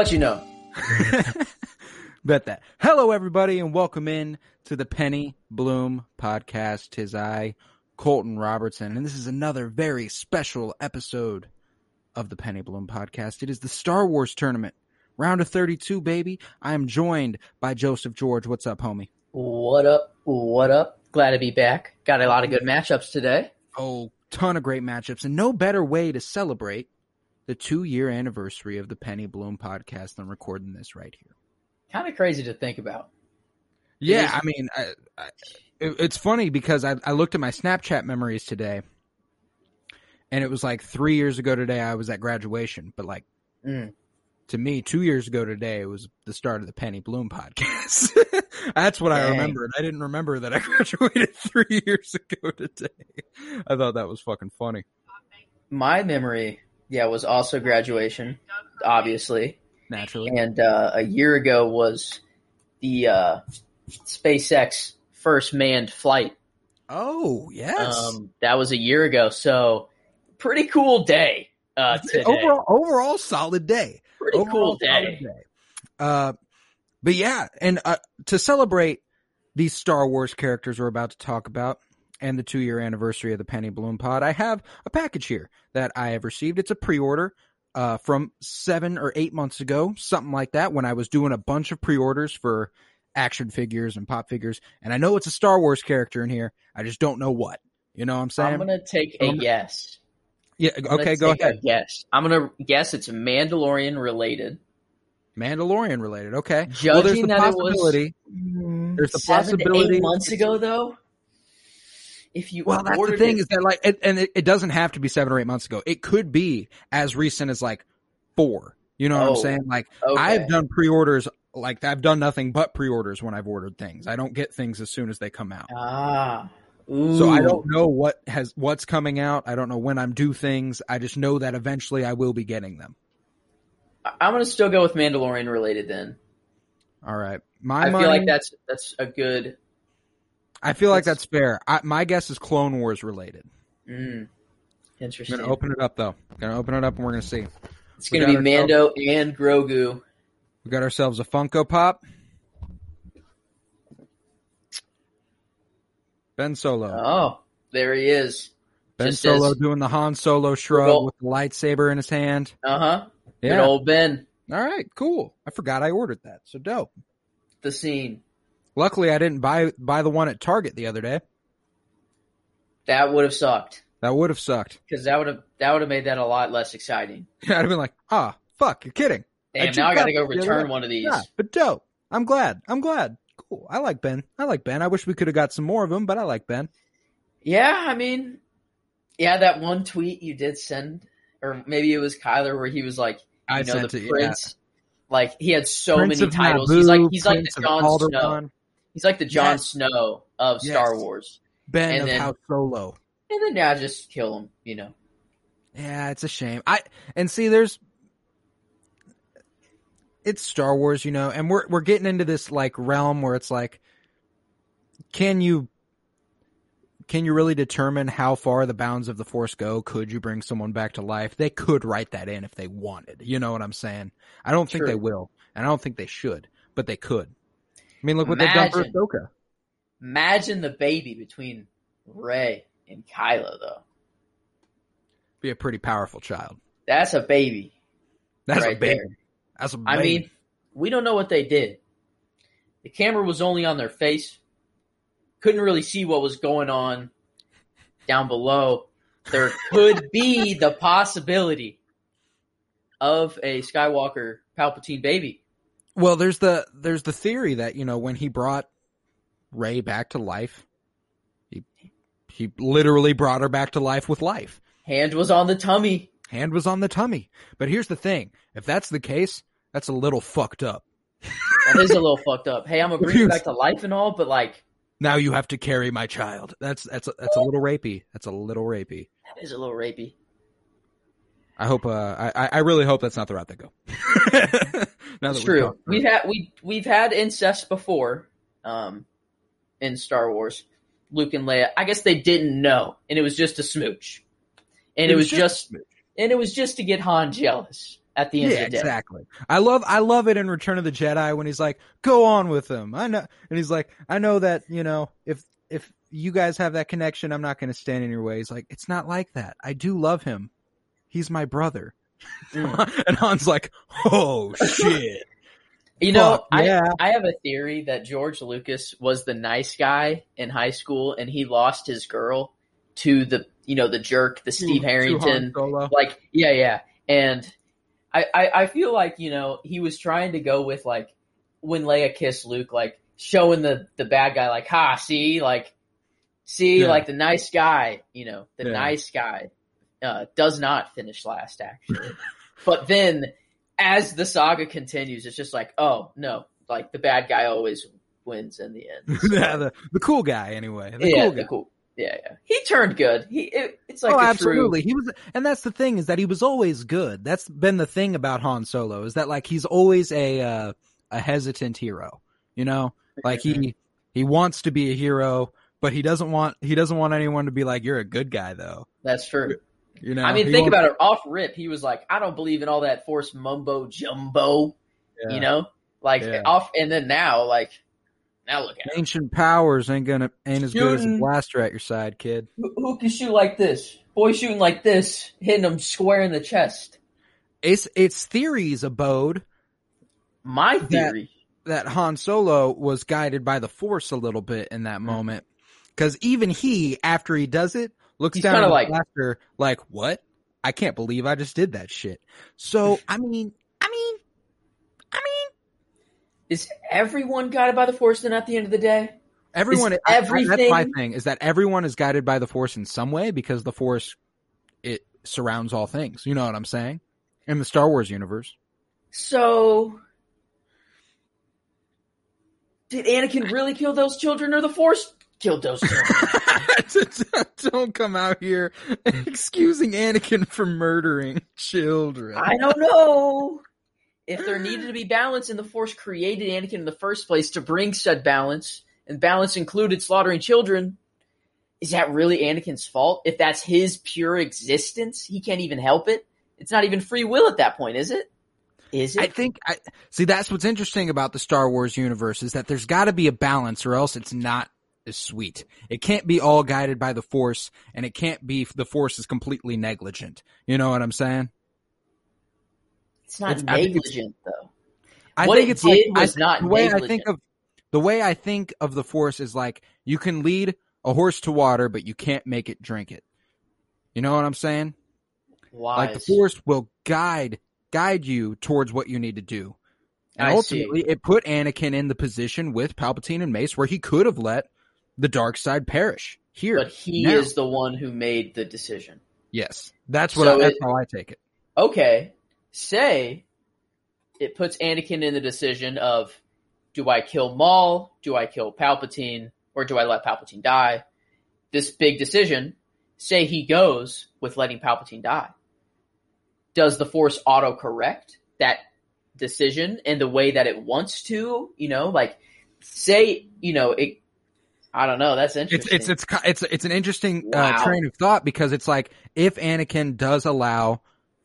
Let you know. Bet that. Hello, everybody, and welcome in to the Penny Bloom podcast. Tis I, Colton Robertson, and this is another very special episode of the Penny Bloom podcast. It is the Star Wars tournament, round of 32, baby. I am joined by Joseph George. What's up, homie? What up? What up? Glad to be back. Got a lot of good matchups today. Oh, ton of great matchups, and no better way to celebrate the two year anniversary of the Penny Bloom podcast than recording this right here. Kind of crazy to think about. Yeah, I mean, I, I, it, it's funny because I, I looked at my Snapchat memories today, and it was like three years ago today I was at graduation, but like Mm. to me, two years ago today was the start of the Penny Bloom podcast. That's what I Dang. remembered. I didn't remember that I graduated three years ago today. I thought that was fucking funny. My memory, yeah, was also graduation, obviously. Naturally, And uh, a year ago was the uh, SpaceX first manned flight. oh yes. Um, that was a year ago. So, pretty cool day uh, today. overall, overall solid day. pretty Overall, cool solid day. Uh, but yeah, and uh, to celebrate these Star Wars characters we're about to talk about and the two year anniversary of the Penny Bloom Pod, I have a package here that I have received. It's a pre order uh, from seven or eight months ago, something like that, when I was doing a bunch of pre orders for action figures and pop figures. And I know it's a Star Wars character in here. I just don't know what. You know what I'm saying? I'm going to take a Um, guess. yeah. I'm Okay, go ahead. Guess. I'm gonna guess it's Mandalorian related. Mandalorian related. Okay. well, there's Judging the that it was possibility. There's the seven to possibility eight months ago, though. If you Well, that's the thing it, is that like, it, and it, it doesn't have to be seven or eight months ago. It could be as recent as like four. You know what Oh, I'm saying? Like, okay. I've done pre-orders. Like, I've done nothing but pre-orders when I've ordered things. I don't get things as soon as they come out. ah, So I don't know what has what's coming out. I don't know when I'm due things. I just know that eventually I will be getting them. I'm gonna still go with Mandalorian related. Then All right, my I money, feel like that's that's a good. I feel like that's- that's fair. I, my guess is Clone Wars related. Mm, I'm interesting. gonna open it up though. Gonna open it up and we're gonna see. it's we gonna be got Mando and Grogu. We got ourselves a Funko Pop. Ben Solo. Oh, there he is. ben just Solo as- doing the Han Solo shrug with the lightsaber in his hand. Uh huh. Good Yeah. old Ben. All right, cool. I forgot I ordered that. So dope. The scene Luckily I didn't buy buy the one at Target the other day. that would have sucked That would have sucked. because that would have that would have made that a lot less exciting. I'd have been like, ah, fuck, you're kidding. Damn, just now I got to go the return one of these. Yeah, but dope. I'm glad. I'm glad. Cool. I like Ben. I like Ben. I wish we could have got some more of him, but I like Ben. Yeah, I mean, yeah, that one tweet you did send, or maybe it was Kyler, where he was like, you I know, sent the it, yeah. prince. Like he had so Prince many titles. Naboo, he's like he's like Prince the of Jon Snow. He's like the Jon Yes. Snow of Yes. Star Wars. Ben And of then- House Solo. And then now just kill him. You know. Yeah, it's a shame. I and see, there's it's Star Wars, you know, and we're we're getting into this like realm where it's like, can you can you really determine how far the bounds of the Force go? Could you bring someone back to life? They could write that in if they wanted. You know what I'm saying? I don't think they will, and I don't think they should, but they could. I mean, look what they've done for Imagine. Ahsoka. Imagine the baby between Rey and Kylo, though. Be a pretty powerful child. That's a baby. That's a baby. there. That's a baby. I mean, we don't know what they did. The camera was only on their face. Couldn't really see what was going on down below. There could be the possibility of a Skywalker Palpatine baby. Well, there's the there's the theory that you know when he brought Rey back to life, he he literally brought her back to life with life. Hand was on the tummy. Hand was on the tummy. But here's the thing: if that's the case, that's a little fucked up. That is a little fucked up. Hey, I'm gonna bring you back to life and all, but like now you have to carry my child. That's that's a, that's a little rapey. That's a little rapey. That is a little rapey. I hope. Uh, I I really hope that's not the route they go. That's true. We've had we we've had incest before, um, in Star Wars. Luke and Leia. I guess they didn't know, and it was just a smooch, and it, it was, was, just, just and it was just to get Han jealous at the end yeah, of the day. Exactly. I love I love it in Return of the Jedi when he's like, "Go on with him." I know, and he's like, "I know that you know if if you guys have that connection, I'm not going to stand in your way." He's like, "It's not like that. I do love him. He's my brother." Mm. and Han's like, "Oh shit." You know, yeah. I, I have a theory that George Lucas was the nice guy in high school and he lost his girl to the, you know, the jerk, the Steve Harrington. Like, yeah, yeah. And I, I, I feel like, you know, he was trying to go with like when Leia kissed Luke, like showing the, the bad guy, like, ha, see, like, see, yeah. like the nice guy, you know, the yeah. nice guy, uh, does not finish last actually. but then as the saga continues, it's just like, oh no, like the bad guy always wins in the end. So. yeah, the, the cool guy anyway. The yeah, cool the cool. Yeah, yeah. He turned good. He it, it's like oh, absolutely. True... He was, and that's the thing is that he was always good. That's been the thing about Han Solo is that like he's always a uh, a hesitant hero. You know, like he he wants to be a hero, but he doesn't want he doesn't want anyone to be like you're a good guy though. That's true. You know, I mean, think about it. Off rip, he was like, "I don't believe in all that force mumbo jumbo." Yeah. You know, like yeah. off, and then now, like now, look at ancient him. powers ain't gonna ain't as shooting, good as a blaster at your side, kid. Who, who, can shoot like this? Boy shooting like this, hitting him square in the chest. It's it's theories abode. My theory that, that Han Solo was guided by the Force a little bit in that mm-hmm. moment, because even he, after he does it, looks He's down at like, blaster like, what? I can't believe I just did that shit. So, I mean, I mean, I mean, is everyone guided by the force then at the end of the day? Everyone, everything. I, that's my thing is that everyone is guided by the force in some way because the force, it surrounds all things. You know what I'm saying? In the Star Wars universe. So, did Anakin really kill those children or the force killed those don't come out here excusing Anakin for murdering children. I don't know. If there needed to be balance and the Force created Anakin in the first place to bring said balance, and balance included slaughtering children, is that really Anakin's fault? If that's his pure existence, he can't even help it. It's not even free will at that point, is it? Is it? I think I see that's what's interesting about the Star Wars universe is that there's got to be a balance or else it's not is sweet. It can't be all guided by the force and it can't be the force is completely negligent. You know what I'm saying? It's not it's, negligent it's, though. I what think it it's did like, was I, not the way negligent. I think of the way I think of the force is like you can lead a horse to water, but you can't make it drink it. You know what I'm saying? Wise. Like the force will guide guide you towards what you need to do. And I ultimately, see. it put Anakin in the position with Palpatine and Mace where he could have let the dark side perish here. But he now. is the one who made the decision. Yes, that's what. So I, that's it, how I take it. Okay, say it puts Anakin in the decision of do I kill Maul, do I kill Palpatine, or do I let Palpatine die? This big decision. Say he goes with letting Palpatine die. Does the Force auto correct that decision in the way that it wants to? You know, like say you know it I don't know. That's interesting. It's it's it's it's, it's an interesting uh, wow. uh, train of thought because it's like if Anakin does allow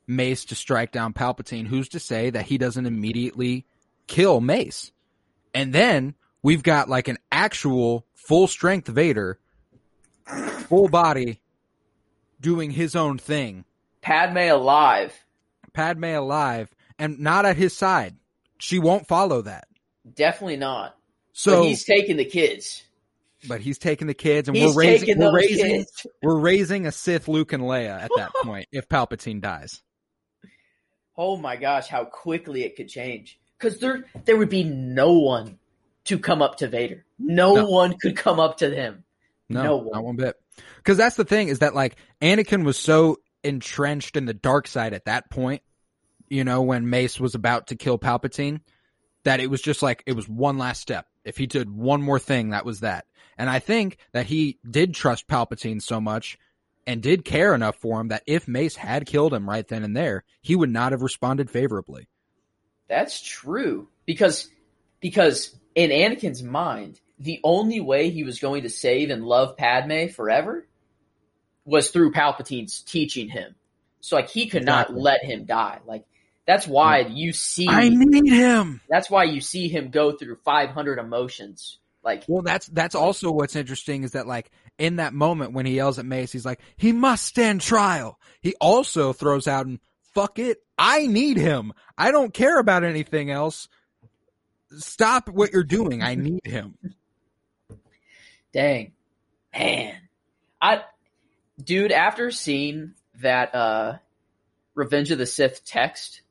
Mace to strike down Palpatine, who's to say that he doesn't immediately kill Mace? And then we've got like an actual full strength Vader, full body, doing his own thing. Padme alive. Padme alive, and not at his side. She won't follow that. Definitely not. So but he's taking the kids but he's taking the kids, and he's we're raising we're raising kids. we're raising a Sith Luke and Leia at that point if Palpatine dies. Oh my gosh, how quickly it could change! because there there would be no one to come up to Vader. No, no. one could come up to him. No, no one. not one bit. Because that's the thing is that like Anakin was so entrenched in the dark side at that point. You know, when Mace was about to kill Palpatine, that it was just like it was one last step. If he did one more thing, that was that. And I think that he did trust Palpatine so much and did care enough for him that if Mace had killed him right then and there, he would not have responded favorably. That's true because because in Anakin's mind, the only way he was going to save and love Padme forever was through Palpatine's teaching him. So like he could exactly. not let him die. Like that's why you see I need him. That's why you see him go through 500 emotions. Like Well, that's that's also what's interesting is that like in that moment when he yells at Mace, he's like, "He must stand trial." He also throws out and fuck it, I need him. I don't care about anything else. Stop what you're doing. I need him. Dang. Man. I dude, after seeing that uh Revenge of the Sith text,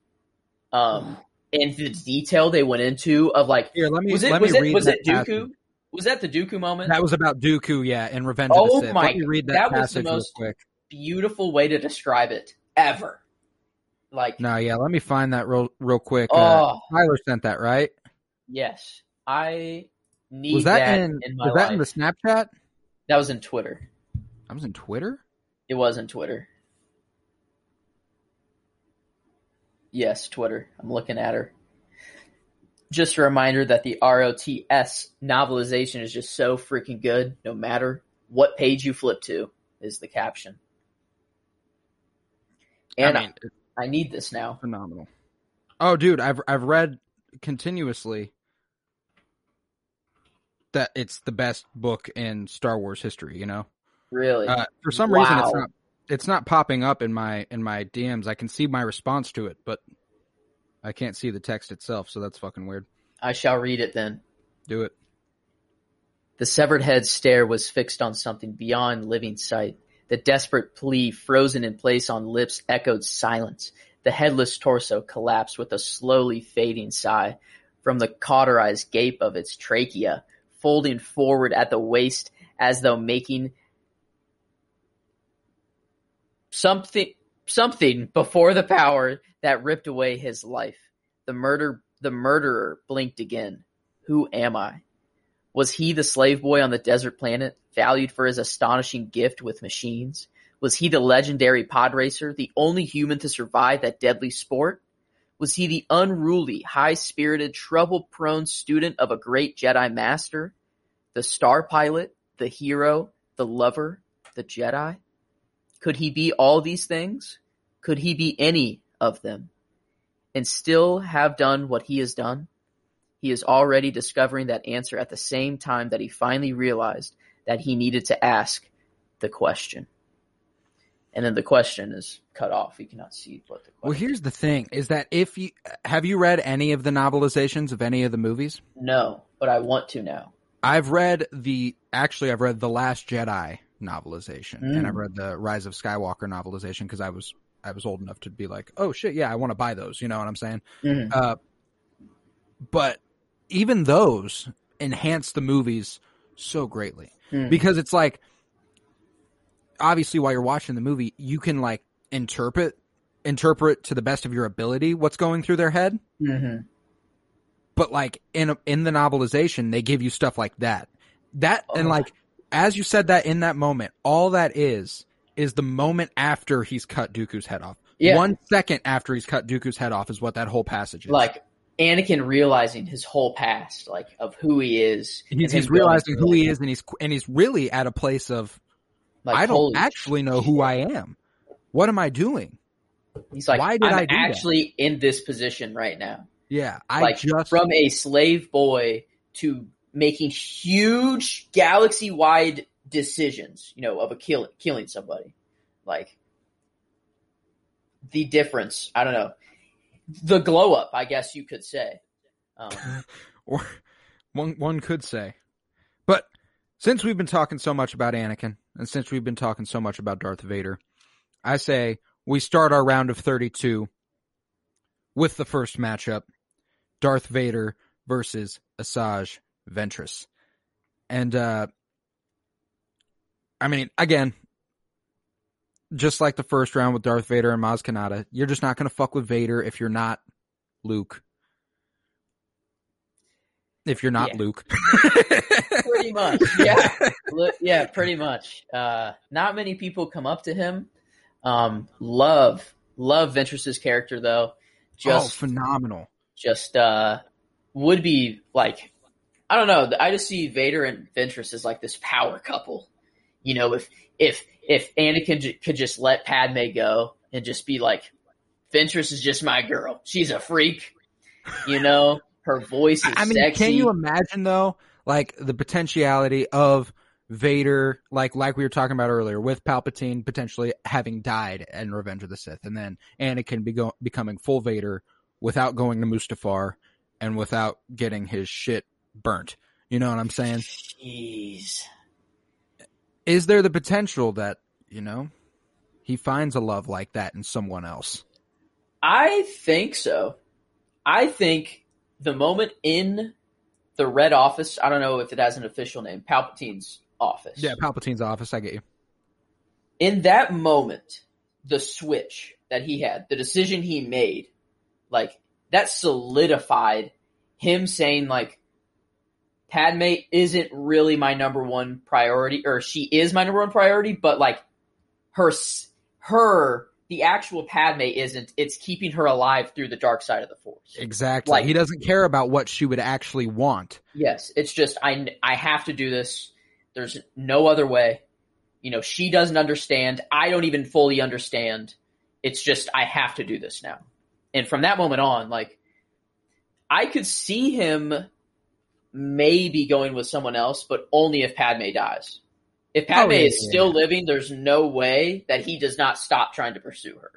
um and the detail they went into of like Here, let me was it let was me it read was that it Dooku? Was that the Dooku moment? That was about Dooku, yeah, in Revenge oh of the Sith. My, let me read that, that passage was the most real quick. beautiful way to describe it ever. Like No, yeah, let me find that real real quick. Uh, Oh. Tyler sent that, right? yes, I need Was that, that in, in my was that in the Snapchat? that was in Twitter. I was in Twitter? It was in Twitter. Yes, Twitter. I'm looking at her. Just a reminder that the ROTS novelization is just so freaking good, no matter what page you flip to, is the caption. And I I, mean, it's I need this now. phenomenal. Oh, dude, I've I've read continuously that it's the best book in Star Wars history. You know, Really? uh, for some reason it's not it's not popping up in my in my DMs. I can see my response to it, but I can't see the text itself. So that's fucking weird. I shall read it then. Do it. The severed head's stare was fixed on something beyond living sight. The desperate plea frozen in place on lips echoed silence. The headless torso collapsed with a slowly fading sigh from the cauterized gape of its trachea, folding forward at the waist as though making something something before the power that ripped away his life. The murder the murderer blinked again. Who am I? Was he the slave boy on the desert planet, valued for his astonishing gift with machines? Was he the legendary pod racer, the only human to survive that deadly sport? Was he the unruly, high-spirited, trouble-prone student of a great Jedi master? The star pilot, the hero, the lover, the Jedi? Could he be all these things? Could he be any of them? And still have done what he has done? He is already discovering that answer at the same time that he finally realized that he needed to ask the question. And then the question is cut off. You cannot see what the question Well, here's the thing: is that if you have you read any of the novelizations of any of the movies? No, but I want to now. I've read the actually I've read the Last Jedi novelization and Mm. I've read the Rise of Skywalker novelization because I was I was old enough to be like, oh shit, yeah, I want to buy those. You know what I'm saying? Mhm. Uh, but even those enhance the movies so greatly Mhm. because it's like obviously while you're watching the movie, you can like interpret interpret to the best of your ability what's going through their head Mhm. but like in in the novelization they give you stuff like that that and Oh. like as you said that in that moment all that is is the moment after he's cut Dooku's head off Yeah. one second after he's cut Dooku's head off is what that whole passage is Like Anakin realizing his whole past, like of who he is. he's, he's realizing who he is and he's and he's really at a place of like, I don't actually know who I am what am I doing He's like, why did I'm I do that?" actually in this position right now. yeah I like just from a slave boy to making huge galaxy wide decisions, you know, of a kill killing somebody. Like the difference, I don't know. The glow up, I guess you could say. Um, or one one could say. But since we've been talking so much about Anakin, and since we've been talking so much about Darth Vader, I say we start our round of 32 with the first matchup. Darth Vader versus Asajj Ventress. And uh I mean, again, just like the first round with Darth Vader and Maz Kanata, you're just not going to fuck with Vader if you're not Luke. If you're not Yeah. Luke. pretty much. Yeah, yeah, pretty much. Uh, not many people come up to him. Um, love, love Ventress's character though. oh, Just, phenomenal. just uh, would be like, I don't know. I just see Vader and Ventress as like this power couple. You know, if if if Anakin j- could just let Padme go and just be like, Ventress is just my girl. She's a freak. You know, her voice is I mean, sexy. can you imagine though, like the potentiality of Vader, like like we were talking about earlier, with Palpatine potentially having died in Revenge of the Sith, and then Anakin be go- becoming full Vader without going to Mustafar and without getting his shit burnt. You know what I'm saying? Jeez. Is there the potential that you know he finds a love like that in someone else? I think so. I think the moment in the Red Office, I don't know if it has an official name, Palpatine's office. Yeah, Palpatine's office. I get you. In that moment, the switch that he had, the decision he made, like that solidified him saying like Padme isn't really my number one priority, or she is my number one priority, but like her, her, the actual Padme isn't. It's keeping her alive through the dark side of the Force. Exactly. Like- he doesn't care about what she would actually want. Yes, it's just I I have to do this. There's no other way. You know, she doesn't understand. I don't even fully understand. It's just I have to do this now. And from that moment on, like I could see him maybe going with someone else, but only if Padme dies. If Padme Oh, yeah, is yeah. still living, there's no way that he does not stop trying to pursue her.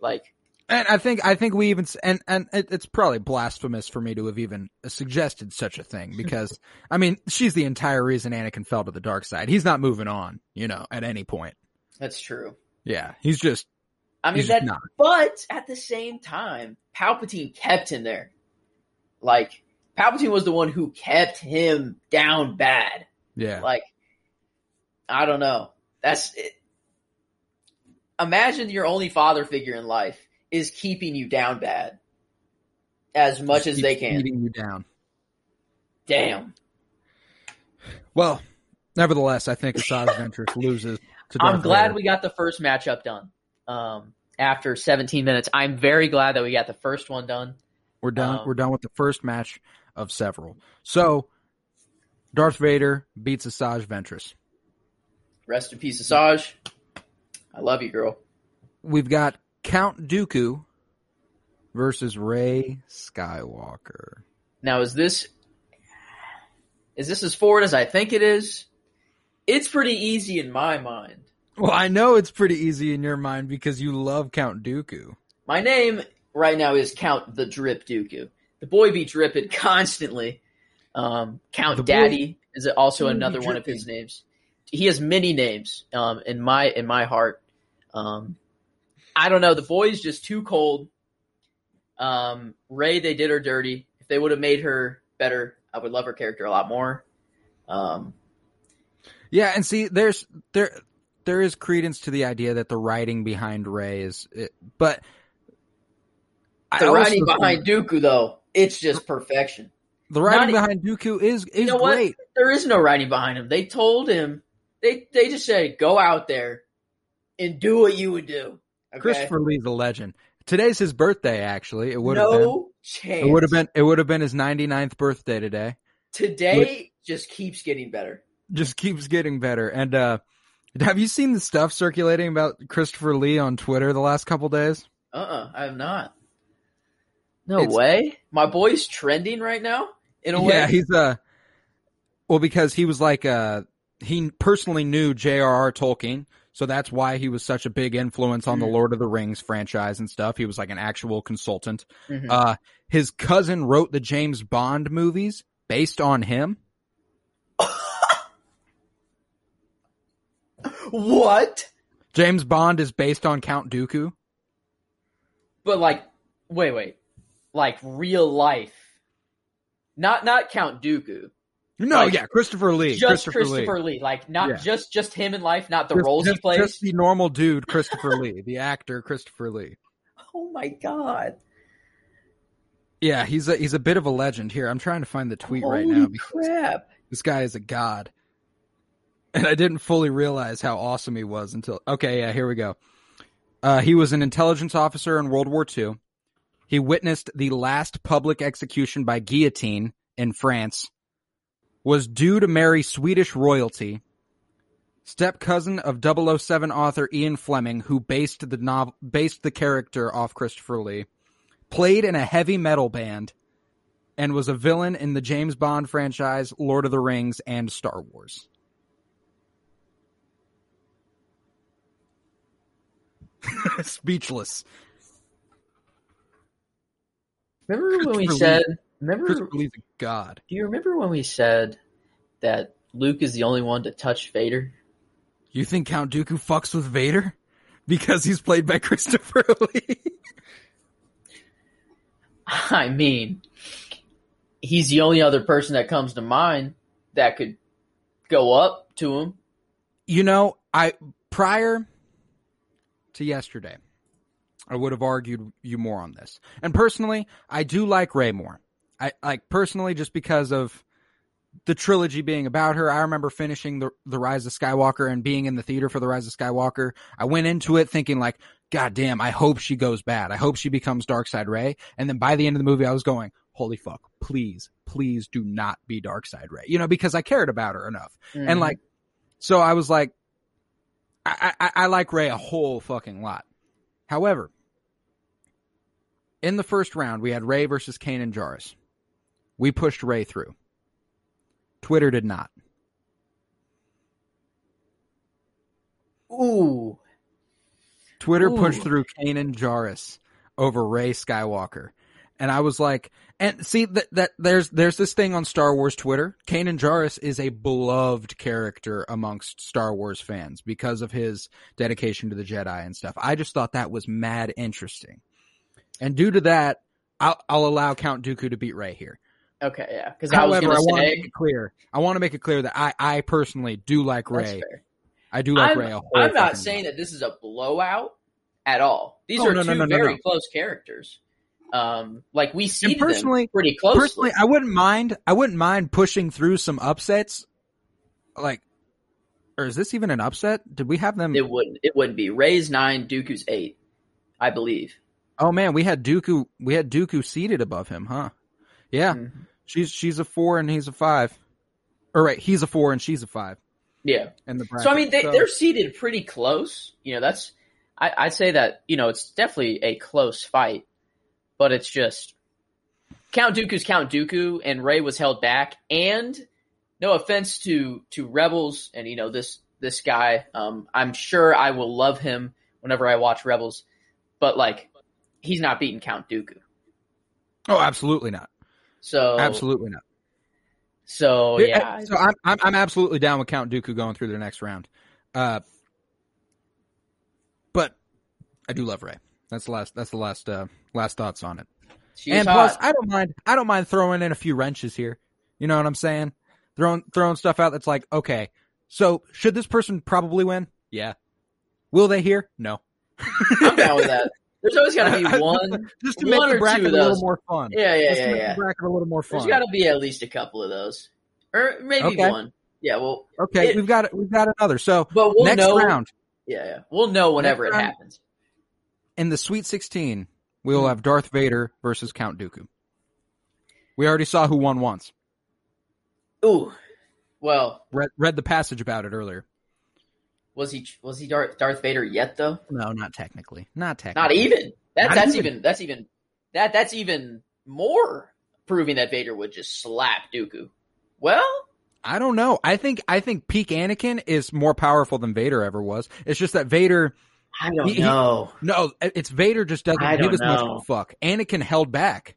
Like And I think I think we even and and it, it's probably blasphemous for me to have even suggested such a thing because I mean she's the entire reason Anakin fell to the dark side. He's not moving on, you know, at any point. that's true. Yeah, he's just I mean that not. But at the same time, Palpatine kept him there. Like Palpatine was the one who kept him down bad. Yeah, Like I don't know. That's it. Imagine your only father figure in life is keeping you down bad as much Just as they can. beating you down. Damn. Well, nevertheless, I think Asajj Ventress loses. To I'm glad Vader. we got the first matchup done. Um, after 17 minutes, I'm very glad that we got the first one done. We're done. Um, we're done with the first match of several. So, Darth Vader beats Asajj Ventress. Rest in peace, Asajj. I love you, girl. We've got Count Dooku versus Rey Skywalker. Now, is this is this as forward as I think it is? It's pretty easy in my mind. Well, I know it's pretty easy in your mind because you love Count Dooku. My name right now is Count the Drip Dooku. The boy be dripping constantly. Um, Count The boy- Daddy is also another one of his names. He has many names um, in my in my heart. Um, I don't know. The boy's just too cold. Um, Rey, they did her dirty. If they would have made her better, I would love her character a lot more. Um, Yeah, and see, there's there there is credence to the idea that the writing behind Rey is, it, but the also writing think behind Dooku, though, it's just perfection. the writing not- behind Dooku is is know what? great. There is no writing behind him. They told him they they just said go out there and do what you would do. Okay? Christopher Lee's a legend. Today's his birthday. Actually, it would have been. no chance. It would have been. It would have been his 99th birthday today. today. Just keeps getting better. Just keeps getting better. And uh have you seen the stuff circulating about Christopher Lee on Twitter the last couple days? Uh uh I have not. No It's- way. My boy's trending right now. In a Yeah, way. he's uh well because he was like uh he personally knew J.R.R. Tolkien, so that's why he was such a big influence on the Mhm. Lord of the Rings franchise and stuff. He was like an actual consultant. Mhm. Uh his cousin wrote the James Bond movies based on him. what? James Bond is based on Count Dooku. But like, wait, wait. Like real life not not Count Dooku. No, like, yeah, Christopher Lee. Just Christopher, Christopher Lee. Lee. Like not yeah. just just him in life, not the just, roles just, he plays. Just the normal dude, Christopher Lee, the actor Christopher Lee. Oh my god. Yeah, he's a he's a bit of a legend here. I'm trying to find the tweet Holy right now. Crap. This guy is a god. And I didn't fully realize how awesome he was until okay, yeah, here we go. Uh, he was an intelligence officer in World War II. He witnessed the last public execution by guillotine in France. Was due to marry Swedish royalty. Step cousin of 007 author Ian Fleming, who based the novel, based the character off Christopher Lee played in a heavy metal band, and was a villain in the James Bond franchise, Lord of the Rings, and Star Wars. Speechless. Remember when we said? Remember, Christopher Lee's a god. Do you remember when we said that Luke is the only one to touch Vader? You think Count Dooku fucks with Vader because he's played by Christopher Lee? I mean, he's the only other person that comes to mind that could go up to him. You know, I prior to yesterday, I would have argued you more on this. And personally, I do like Rey more. I like personally just because of the trilogy being about her. I remember finishing the the Rise of Skywalker and being in the theater for the Rise of Skywalker. I went into it thinking like, God damn, I hope she goes bad. I hope she becomes Dark Side Rey. And then by the end of the movie, I was going, holy fuck, please, please do not be Dark Side Rey. You know, because I cared about her enough. Mm-hmm. And like, so I was like, I, I, I like Rey a whole fucking lot. However, in the first round, we had Rey versus Kanan Jarrus. We pushed Rey through. Twitter did not. Ooh. Twitter Ooh. pushed through Kanan Jarrus over Rey Skywalker. And I was like, and see that, that there's, there's this thing on Star Wars Twitter. Kanan Jarrus is a beloved character amongst Star Wars fans because of his dedication to the Jedi and stuff. I just thought that was mad interesting. And due to that, I'll, I'll allow Count Dooku to beat Rey here. Okay, yeah. Because however, I, I want to make it clear. I want to make it clear that I, I personally do like Rey. I do like I'm, Rey. I'm not saying that this is a blowout at all. These oh, are no, two no, no, very close characters. Um, like we see personally, pretty closely. Personally, I wouldn't mind. I wouldn't mind pushing through some upsets. Like, or is this even an upset? Did we have them? It wouldn't. It wouldn't be. Rey's nine, Dooku's eight, I believe. Oh man, we had Dooku. We had Dooku seated above him, huh? Yeah, mm-hmm. she's she's a four and he's a five. Or right, he's a four and she's a five. Yeah. And the bracket. so I mean they, so, they're seated pretty close. You know, that's I, I'd say that you know it's definitely a close fight, but it's just Count Dooku's Count Dooku, and Rey was held back. And no offense to to Rebels, and you know this this guy, um, I'm sure I will love him whenever I watch Rebels, but like he's not beating Count Dooku. Oh, absolutely not. So absolutely not. So yeah, so I'm, I'm I'm absolutely down with Count Dooku going through the next round. Uh, but I do love Rey. That's the last. That's the last. Uh, last thoughts on it. She's and hot. plus, I don't mind. I don't mind throwing in a few wrenches here. You know what I'm saying? Throwing throwing stuff out that's like, okay, so should this person probably win? Yeah. Will they here? No. I'm down with that. There's always got to be one, just to make the bracket a little more fun. Yeah, yeah, just yeah, yeah. The bracket a little more fun. There's got to be at least a couple of those, or maybe okay. one. Yeah, well, okay, it, we've got we've got another. So, but we'll next know, round. Yeah, yeah, we'll know whenever next it round, happens. In the Sweet 16, we will hmm. have Darth Vader versus Count Dooku. We already saw who won once. Ooh, well, read read the passage about it earlier. Was he was he Darth, Darth Vader yet though? No, not technically. Not technically. Not even. That, not that's even. even. that's even that that's even more proving that Vader would just slap Dooku. Well, I don't know. I think I think peak Anakin is more powerful than Vader ever was. It's just that Vader I don't he, know. He, no, it's Vader just doesn't give as much a fuck. Anakin held back,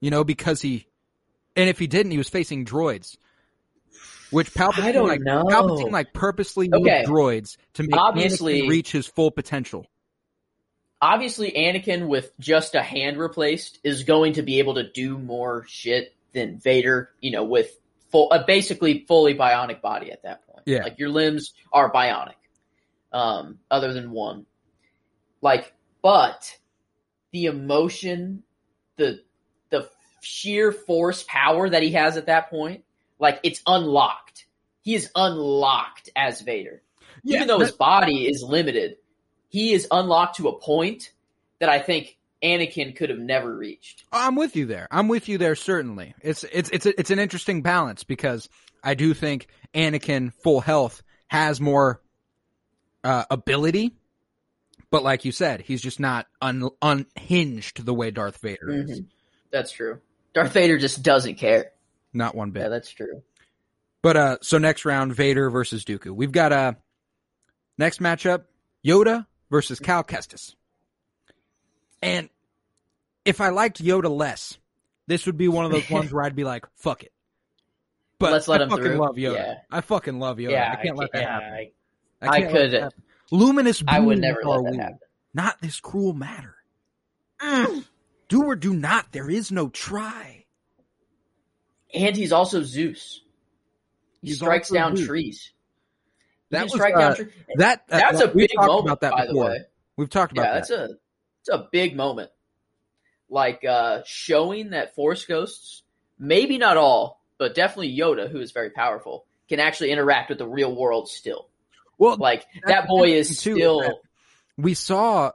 you know, because he, and if he didn't, he was facing droids. Which Palpatine, I don't like, know. Palpatine like purposely moved okay. droids to make obviously, Anakin reach his full potential. Obviously, Anakin with just a hand replaced is going to be able to do more shit than Vader, you know, with full, uh, basically fully bionic body at that point. Yeah. Like your limbs are bionic, um, other than one. Like, but the emotion, the, the sheer force power that he has at that point, like it's unlocked. He is unlocked as Vader. Yeah, Even though his body is limited, he is unlocked to a point that I think Anakin could have never reached. I'm with you there. I'm with you there. Certainly, it's it's it's it's an interesting balance because I do think Anakin full health has more uh, ability, but like you said, he's just not un, unhinged the way Darth Vader is. Mm-hmm. That's true. Darth Vader just doesn't care. Not one bit. Yeah, that's true. But uh, so next round, Vader versus Dooku. We've got a uh, next matchup: Yoda versus Cal Kestis. And if I liked Yoda less, this would be one of those ones where I'd be like, "Fuck it." But let's let I him fucking through. love Yoda. Yeah. I fucking love Yoda. Yeah, I can't I let that yeah, happen. I, I, I could. Luminous. I would never let that happen. Not this cruel matter. Mm. Do or do not. There is no try. And he's also Zeus. He He's strikes down Zeus. trees. He That was, strike uh, down trees. That uh, That's a big moment, about that by before. the way. We've talked about Yeah, that. that's a it's a big moment. Like uh showing that Force Ghosts, maybe not all, but definitely Yoda, who is very powerful, can actually interact with the real world still. Well, Like that boy is too, still we saw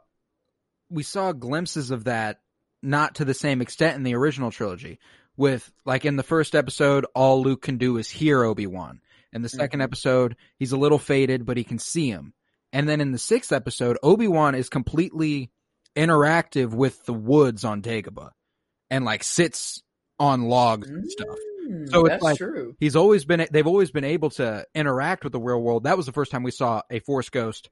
we saw glimpses of that not to the same extent in the original trilogy with like in the first episode all luke can do is hear obi-wan. In the 2nd Mhm. episode he's a little faded but he can see him. And then in the sixth episode obi-wan is completely interactive with the woods on dagobah and like sits on logs and stuff Mm, So it's that's like- true. he's always been they've always been able to interact with the real world that was the first time we saw a force ghost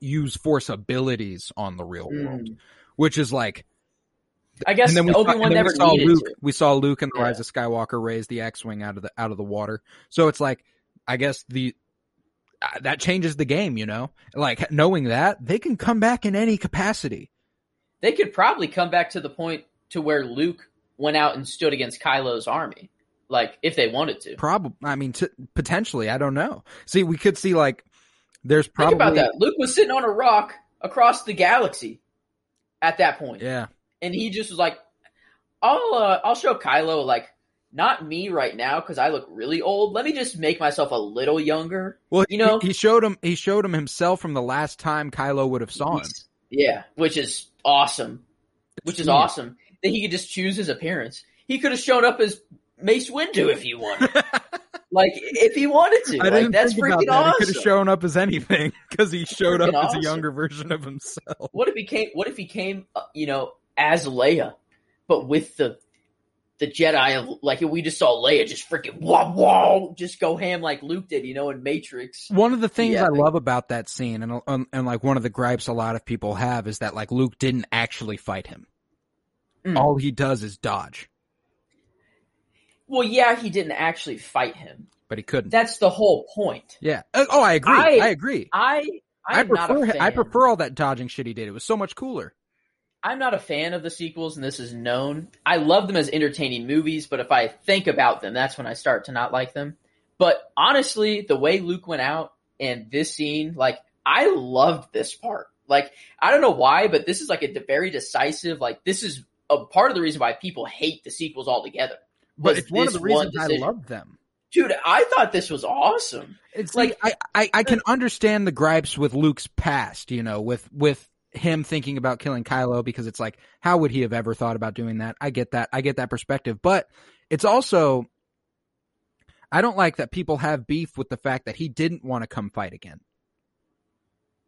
use force abilities on the real world Mm. which is like I guess and then we Obi saw, Wan never we saw Luke to. we saw Luke in the Yeah. Rise of Skywalker raise the X-wing out of the out of the water so it's like I guess the uh, that changes the game you know like knowing that they can come back in any capacity They could probably come back to the point to where Luke went out and stood against Kylo's army, like if they wanted to. probably I mean t- potentially I don't know see we could see like there's probably Think about that. Luke was sitting on a rock across the galaxy at that point. yeah and he just was like, "I'll uh, I'll show Kylo like not me right now because I look really old. Let me just make myself a little younger." Well, You know- he, he showed him. He showed him himself from the last time Kylo would have saw him. Yeah, which is awesome. Which is awesome that he could just choose his appearance. He could have shown up as Mace Windu if he wanted. like if he wanted to. I like didn't that's think about freaking that. He awesome. could have shown up as anything because he showed up Freaking as a younger version of himself. What if he came? What if he came? Uh, you know, as Leia, but with the the Jedi like we just saw Leia just freaking whoa whoa just go ham like Luke did, you know, in Matrix. One of the things Yeah. I love about that scene, and, and and like one of the gripes a lot of people have, is that like Luke didn't actually fight him. Mm. All he does is dodge, Well, yeah, he didn't actually fight him. but he couldn't. That's the whole point. yeah. Uh, Oh, I agree. I, I- agree. I I I'm a prefer. I prefer all that dodging shit he did. It was so much cooler. I'm not a fan of the sequels, and this is known. I love them as entertaining movies, but if I think about them, that's when I start to not like them. But honestly, the way Luke went out and this scene, like, I loved this part. Like, I don't know why, but this is like a very decisive, like, this is a part of the reason why people hate the sequels altogether. But it's one of the reasons I love them. Dude, I thought this was awesome. It's Like- like I, I, I can uh, understand the gripes with Luke's past, you know, with with him thinking about killing Kylo because it's like, how would he have ever thought about doing that? I get that. I get that perspective. But it's also I don't like that people have beef with the fact that he didn't want to come fight again.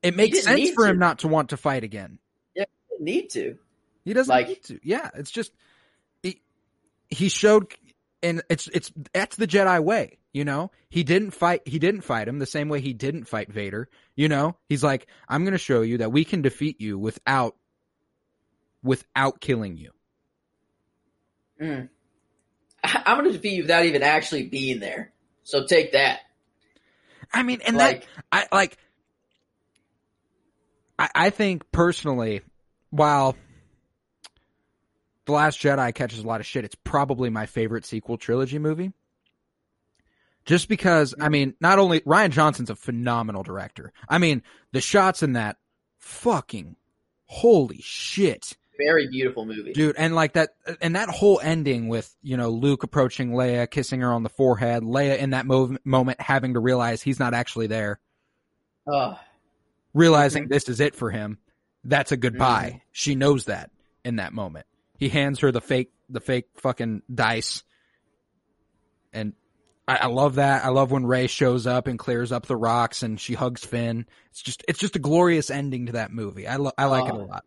It makes sense for to. him not to want to fight again. Didn't need to. He doesn't Like- need to. Yeah, it's just he, he showed and it's it's that's the Jedi way, you know? He didn't fight he didn't fight him the same way he didn't fight Vader, you know? He's like, I'm going to show you that we can defeat you without without killing you. Mm. I'm going to defeat you without even actually being there. So take that. I mean, and that like, I like I, I think personally, while The Last Jedi catches a lot of shit. It's probably my favorite sequel trilogy movie. Just because, I mean, not only Rian Johnson's a phenomenal director. I mean, the shots in that fucking holy shit. Very beautiful movie. Dude, and like that and that whole ending with, you know, Luke approaching Leia, kissing her on the forehead, Leia in that mov- moment having to realize he's not actually there. Uh, realizing mm-hmm. this is it for him. That's a goodbye. Mm-hmm. She knows that in that moment. He hands her the fake the fake fucking dice and I, I, love that. I love when Rey shows up and clears up the rocks and she hugs Finn. It's just it's just a glorious ending to that movie. I lo- I like it a lot.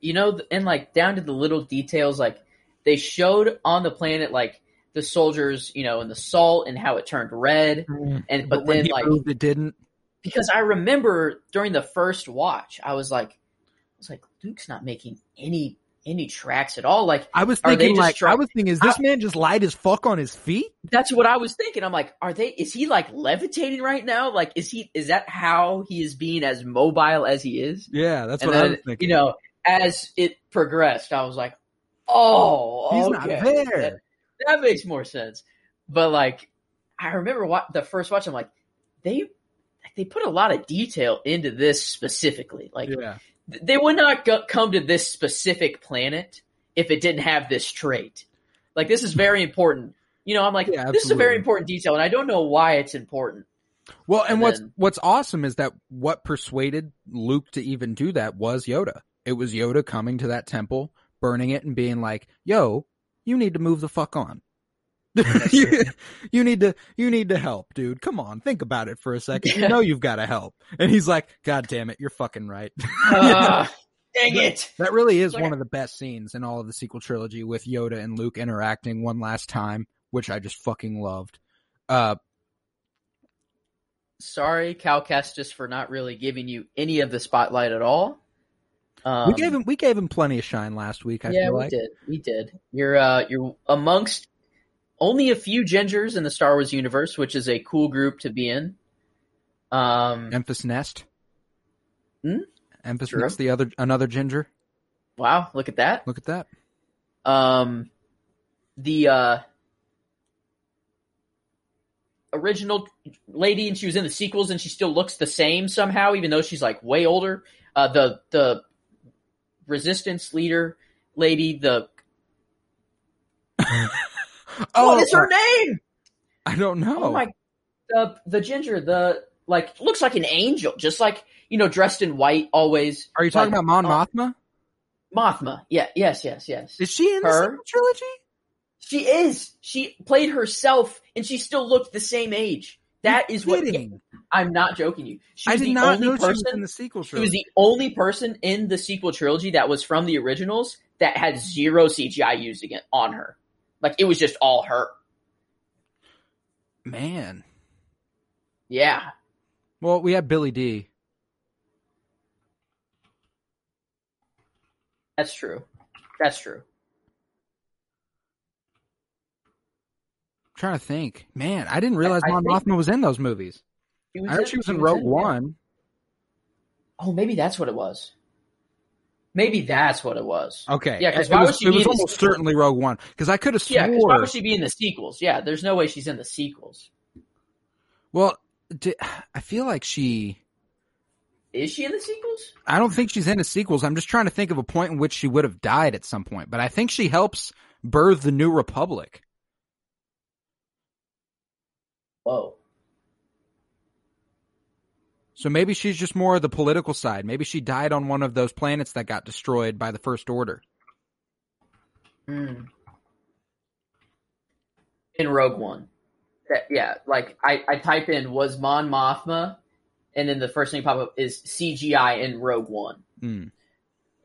You know, and like down to the little details, like they showed on the planet, like the soldiers, you know, and the salt and how it turned red, mm. and but, but then like moved, it didn't. Because I remember during the first watch, I was like, I was like, Luke's not making any any tracks at all. Like I was thinking, like I was thinking, is this I, man just light as fuck on his feet? That's what I was thinking. I'm like, are they? Is he like levitating right now? Like, is he? Is that how he is being as mobile as he is? Yeah, that's and what then, I was thinking. You know, as it progressed, I was like, oh, he's okay. not there. That, that, makes more sense. But like, I remember what the first watch. I'm like, they they put a lot of detail into this specifically. Like, yeah they would not go- come to this specific planet if it didn't have this trait. Like this is very important. You know, I'm like, yeah, this is a very important detail, and I don't know why it's important. Well, and, and what's then, what's awesome is that what persuaded Luke to even do that was Yoda. It was Yoda coming to that temple, burning it, and being like, "Yo, you need to move the fuck on." you, you, need to you need to help, dude. Come on, think about it for a second. Yeah. You know you've got to help. And he's like, God damn it, you're fucking right. uh, dang it. That really is like, one of the best scenes in all of the sequel trilogy with Yoda and Luke interacting one last time, which I just fucking loved. Uh sorry, Cal Kestis, for not really giving you any of the spotlight at all. Um, we gave him we gave him plenty of shine last week. I yeah, we like. did. We did. You're uh, you're amongst only a few gingers in the Star Wars universe, which is a cool group to be in. Um, Enfys Nest. Hmm? Enfys True. Nest, the other another ginger. Wow, look at that! Look at that. Um, the uh, original lady, and she was in the sequels, and she still looks the same somehow, even though she's like way older. Uh, the the resistance leader lady, the oh, what is her name? I don't know. Oh my, the the ginger, the like looks like an angel, just like you know, dressed in white always. Are you talking like, about Mon uh, Mothma? Mothma, yeah, yes, yes, yes. Is she in her? the trilogy? She is. She played herself, and she still looked the same age. That You're is kidding. what. I'm not joking you. She I did not know person, she was in the sequel trilogy. She was the only person in the sequel trilogy that was from the originals that had zero CGI used again on her. Like it was just all her. Man. Yeah. Well, we have Billy Dee. That's true. That's true. I'm trying to think. Man, I didn't realize I, Mon Mothma was in those movies. I heard she was in Rogue One. Oh, maybe that's what it was. Maybe that's what it was. Okay. Yeah, because why was, would she? It was almost certainly Rogue One because I could have swore. Yeah, why would she be in the sequels? Yeah, there's no way she's in the sequels. Well, I feel like she is she in the sequels? I don't think she's in the sequels. I'm just trying to think of a point in which she would have died at some point, but I think she helps birth the New Republic. Whoa. So maybe she's just more of the political side. Maybe she died on one of those planets that got destroyed by the First Order. Hmm. In Rogue One. That, yeah, like I, I type in was Mon Mothma, and then the first thing pop up is CGI in Rogue One. Mm.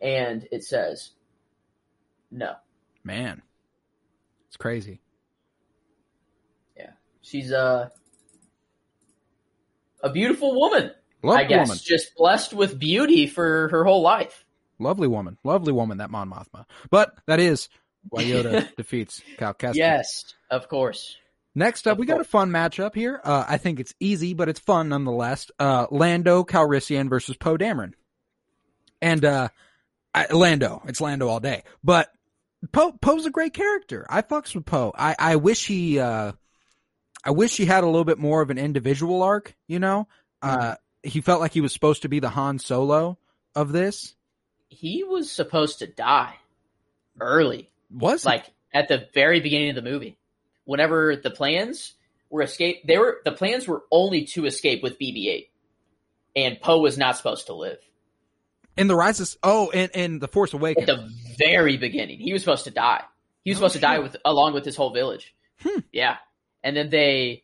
And it says no. Man. It's crazy. Yeah. She's uh a beautiful woman. Lovely I guess woman. just blessed with beauty for her whole life. Lovely woman, lovely woman, that Mon Mothma. But that is why Yoda defeats Cal Kestis. Yes, of course. Next up, of we course. got a fun matchup here. Uh, I think it's easy, but it's fun nonetheless. Uh, Lando Calrissian versus Poe Dameron. And uh, I, Lando, it's Lando all day. But Poe Poe's a great character. I fucks with Poe. I I wish he uh I wish he had a little bit more of an individual arc, you know? Mm-hmm. He felt like he was supposed to be the Han Solo of this. He was supposed to die early. Was like at the very beginning of the movie. Whenever the plans were escape they were the plans were only to escape with BB-8. And Poe was not supposed to live. In the Rises, oh, and, in the Force Awakens, at the very beginning, he was supposed to die. He was oh, supposed to die with along with his whole village. Hmm. Yeah, and then they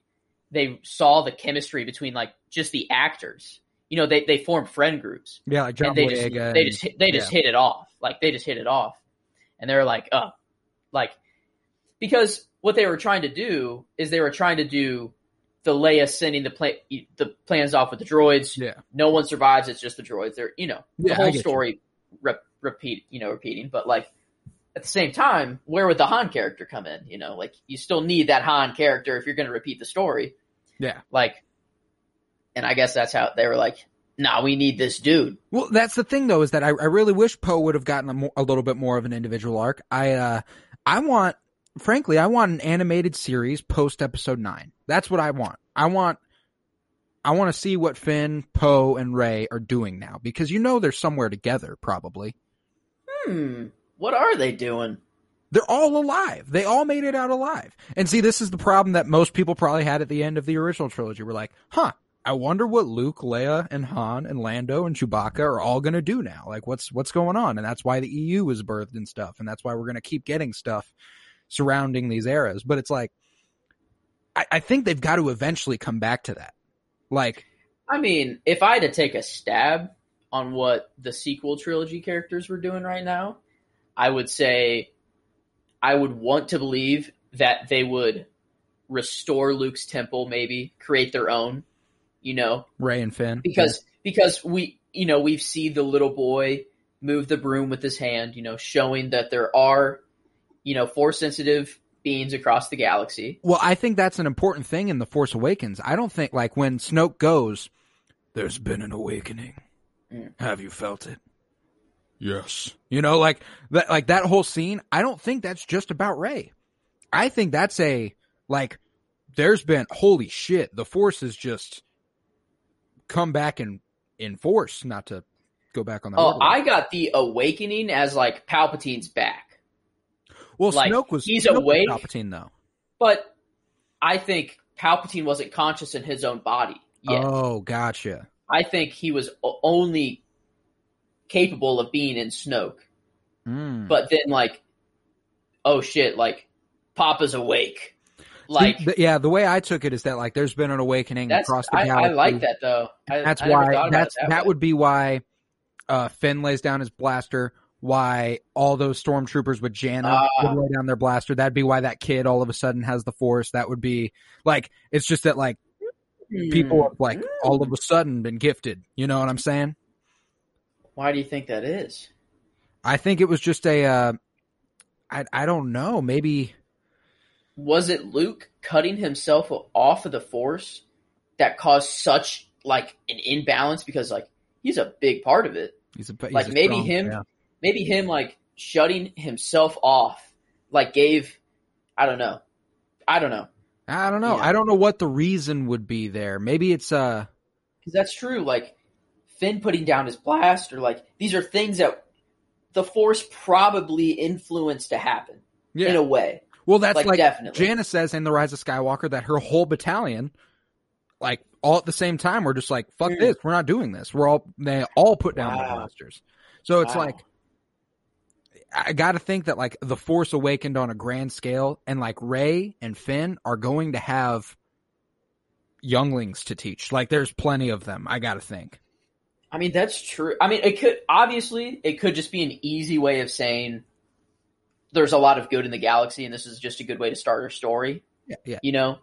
they saw the chemistry between like just the actors. You know, they they formed friend groups. Yeah, like John they just, and, they just they just yeah. hit it off. Like they just hit it off, and they're like, oh, like because what they were trying to do is they were trying to do the Leia sending the play the plans off with the droids. Yeah. No one survives. It's just the droids. They're you know the yeah, whole story rep, repeat you know repeating, but like at the same time, where would the Han character come in? You know, like you still need that Han character if you're going to repeat the story. Yeah. Like, and I guess that's how they were like, nah, we need this dude. Well, that's the thing though, is that I, I really wish Poe would have gotten a, more, a, little bit more of an individual arc. I, uh, I want frankly, I want an animated series post episode nine. That's what I want. I want, I want to see what Finn, Poe, and Rey are doing now because you know they're somewhere together, probably. Hmm. What are they doing? They're all alive. They all made it out alive. And see, this is the problem that most people probably had at the end of the original trilogy. We're like, huh, I wonder what Luke, Leia, and Han, and Lando, and Chewbacca are all going to do now. Like, what's what's going on? And that's why the EU was birthed and stuff. And that's why we're going to keep getting stuff surrounding these eras. But it's like, I, I think they've got to eventually come back to that. Like, I mean, if I had to take a stab on what the sequel trilogy characters were doing right now, I would say I would want to believe that they would restore Luke's temple, maybe create their own, you know, Rey and Finn, because yeah. because we you know we've seen the little boy move the broom with his hand, you know, showing that there are you know, force sensitive beings across the galaxy. Well, I think that's an important thing in The Force Awakens. I don't think, like, when Snoke goes, there's been an awakening. Mm. Have you felt it? Yes. You know, like that, like that whole scene. I don't think that's just about Rey. I think that's a like. There's been holy shit. The Force is just come back in in force. Not to go back on that. Oh, I got the awakening as like Palpatine's back. Well, like, Snoke was he's Snoke awake, was Palpatine though. But I think Palpatine wasn't conscious in his own body yet. Oh, gotcha. I think he was only capable of being in Snoke. Mm. But then, like, oh shit, like Papa's awake. Like, the, yeah, the way I took it is that like there's been an awakening across the galaxy. I, I like that though. I, that's I why that's that, that would be why uh, Finn lays down his blaster why all those stormtroopers with Jannah uh, would lay down their blaster. That'd be why that kid all of a sudden has the force. That would be like it's just that like people have like all of a sudden been gifted. You know what I'm saying? Why do you think that is? I think it was just a. Uh, I I don't know. Maybe was it Luke cutting himself off of the force that caused such like an imbalance because like he's a big part of it. He's a he's like maybe strong, him yeah maybe him like shutting himself off, like gave, I don't know, I don't know. I don't know. Yeah. I don't know what the reason would be there. Maybe it's uh, because that's true. Like Finn putting down his blaster, like these are things that the Force probably influenced to happen yeah. in a way. Well, that's like, like definitely. Says in the Rise of Skywalker that her whole battalion, like all at the same time, we're just like, "Fuck mm. this, we're not doing this." We're all they all put down wow. their blasters. So it's wow. like I got to think that like the Force Awakened on a grand scale, and like Rey and Finn are going to have younglings to teach. Like there's plenty of them. I got to think. I mean that's true. I mean it could obviously it could just be an easy way of saying there's a lot of good in the galaxy, and this is just a good way to start a story. Yeah, yeah. You know,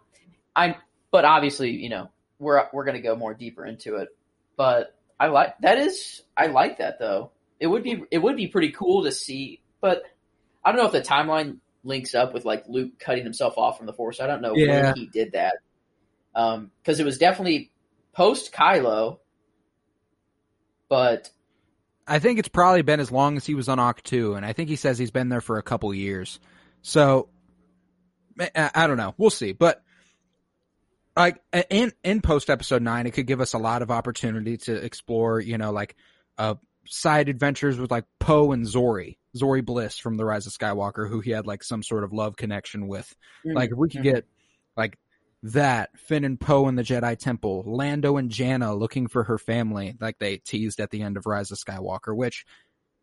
I'm. But obviously, you know, we're we're gonna go more deeper into it. But I like that is I like that though. It would be it would be pretty cool to see, but I don't know if the timeline links up with like Luke cutting himself off from the Force. I don't know yeah. when he did that, Um, because um, it was definitely post Kylo, but I think it's probably been as long as he was on Ahch-To, and I think he says he's been there for a couple years. So I don't know. We'll see. But like in in post episode nine, it could give us a lot of opportunity to explore, you know, like uh side adventures with like Poe and Zorii, Zorii Bliss from The Rise of Skywalker, who he had like some sort of love connection with. Mm-hmm. Like if we could get like that, Finn and Poe in the Jedi Temple, Lando and Jannah looking for her family, like they teased at the end of Rise of Skywalker, which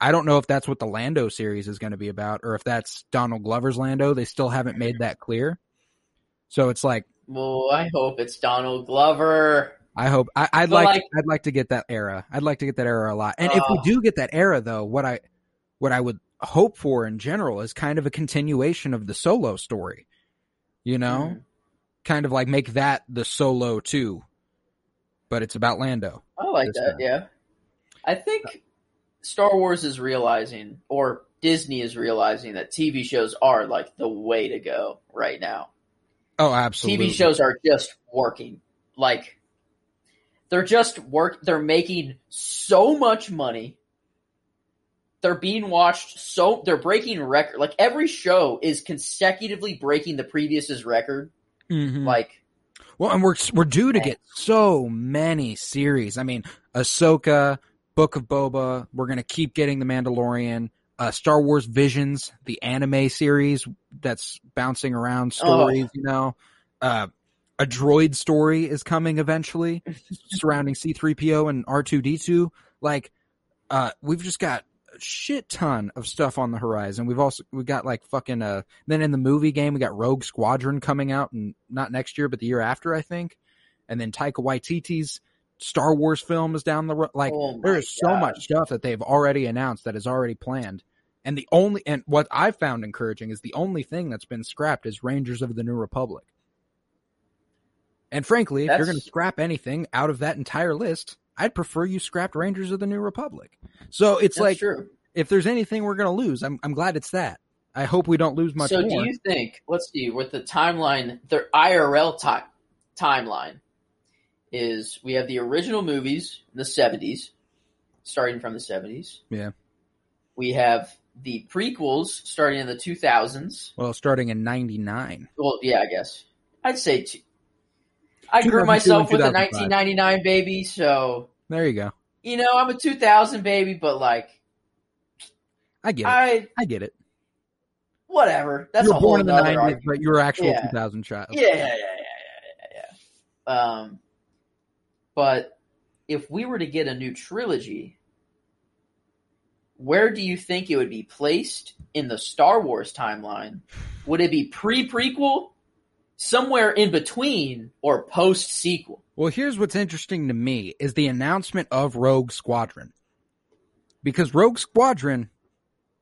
I don't know if that's what the Lando series is going to be about or if that's Donald Glover's Lando. They still haven't made that clear. So it's like, well, I hope it's Donald Glover. I hope I, would like, like, I'd like to get that era. I'd like to get that era a lot. And uh, if we do get that era, though, what I what I would hope for in general is kind of a continuation of the solo story. You know, mm-hmm. Kind of like make that the solo too, but it's about Lando. I like that. Time. Yeah, I think Star Wars is realizing, or Disney is realizing, that TV shows are like the way to go right now. Oh, absolutely. TV shows are just working. Like they're just work. They're making so much money. They're being watched so they're breaking record. Like every show is consecutively breaking the previous's record. Mm-hmm. Like, well, and we're we're due to get so many series. I mean, Ahsoka, Book of Boba. We're gonna keep getting the Mandalorian. Uh, Star Wars Visions, the anime series that's bouncing around stories, oh. you know. Uh, a droid story is coming eventually surrounding C3PO and R2D2. Like, uh, we've just got shit ton of stuff on the horizon. We've also, we got like fucking, uh, then in the movie game, we got Rogue Squadron coming out and not next year, but the year after, I think. And then Taika Waititi's Star Wars film is down the road. Like oh there is so much stuff that they've already announced that is already planned. And the only and what I've found encouraging is the only thing that's been scrapped is Rangers of the New Republic. And frankly, that's... if you're going to scrap anything out of that entire list, I'd prefer you scrapped Rangers of the New Republic. So it's that's like true. if there's anything we're going to lose, I'm I'm glad it's that. I hope we don't lose much so more. do you think? Let's see with the timeline, the IRL time timeline is we have the original movies in the 70s, starting from the 70s. Yeah. We have the prequels starting in the 2000s. Well, starting in 99. Well, yeah, I guess. I'd say t- I grew myself with a 1999 baby, so there you go. You know, I'm a 2000 baby, but like I get it. I, I get it. Whatever. That's you were born in the 90s, argument. but you're actual yeah. 2000 child. Yeah, yeah, yeah, yeah, yeah, yeah. Um, but if we were to get a new trilogy, where do you think it would be placed in the Star Wars timeline? Would it be pre prequel, somewhere in between, or post sequel? Well, here's what's interesting to me is the announcement of Rogue Squadron. Because Rogue Squadron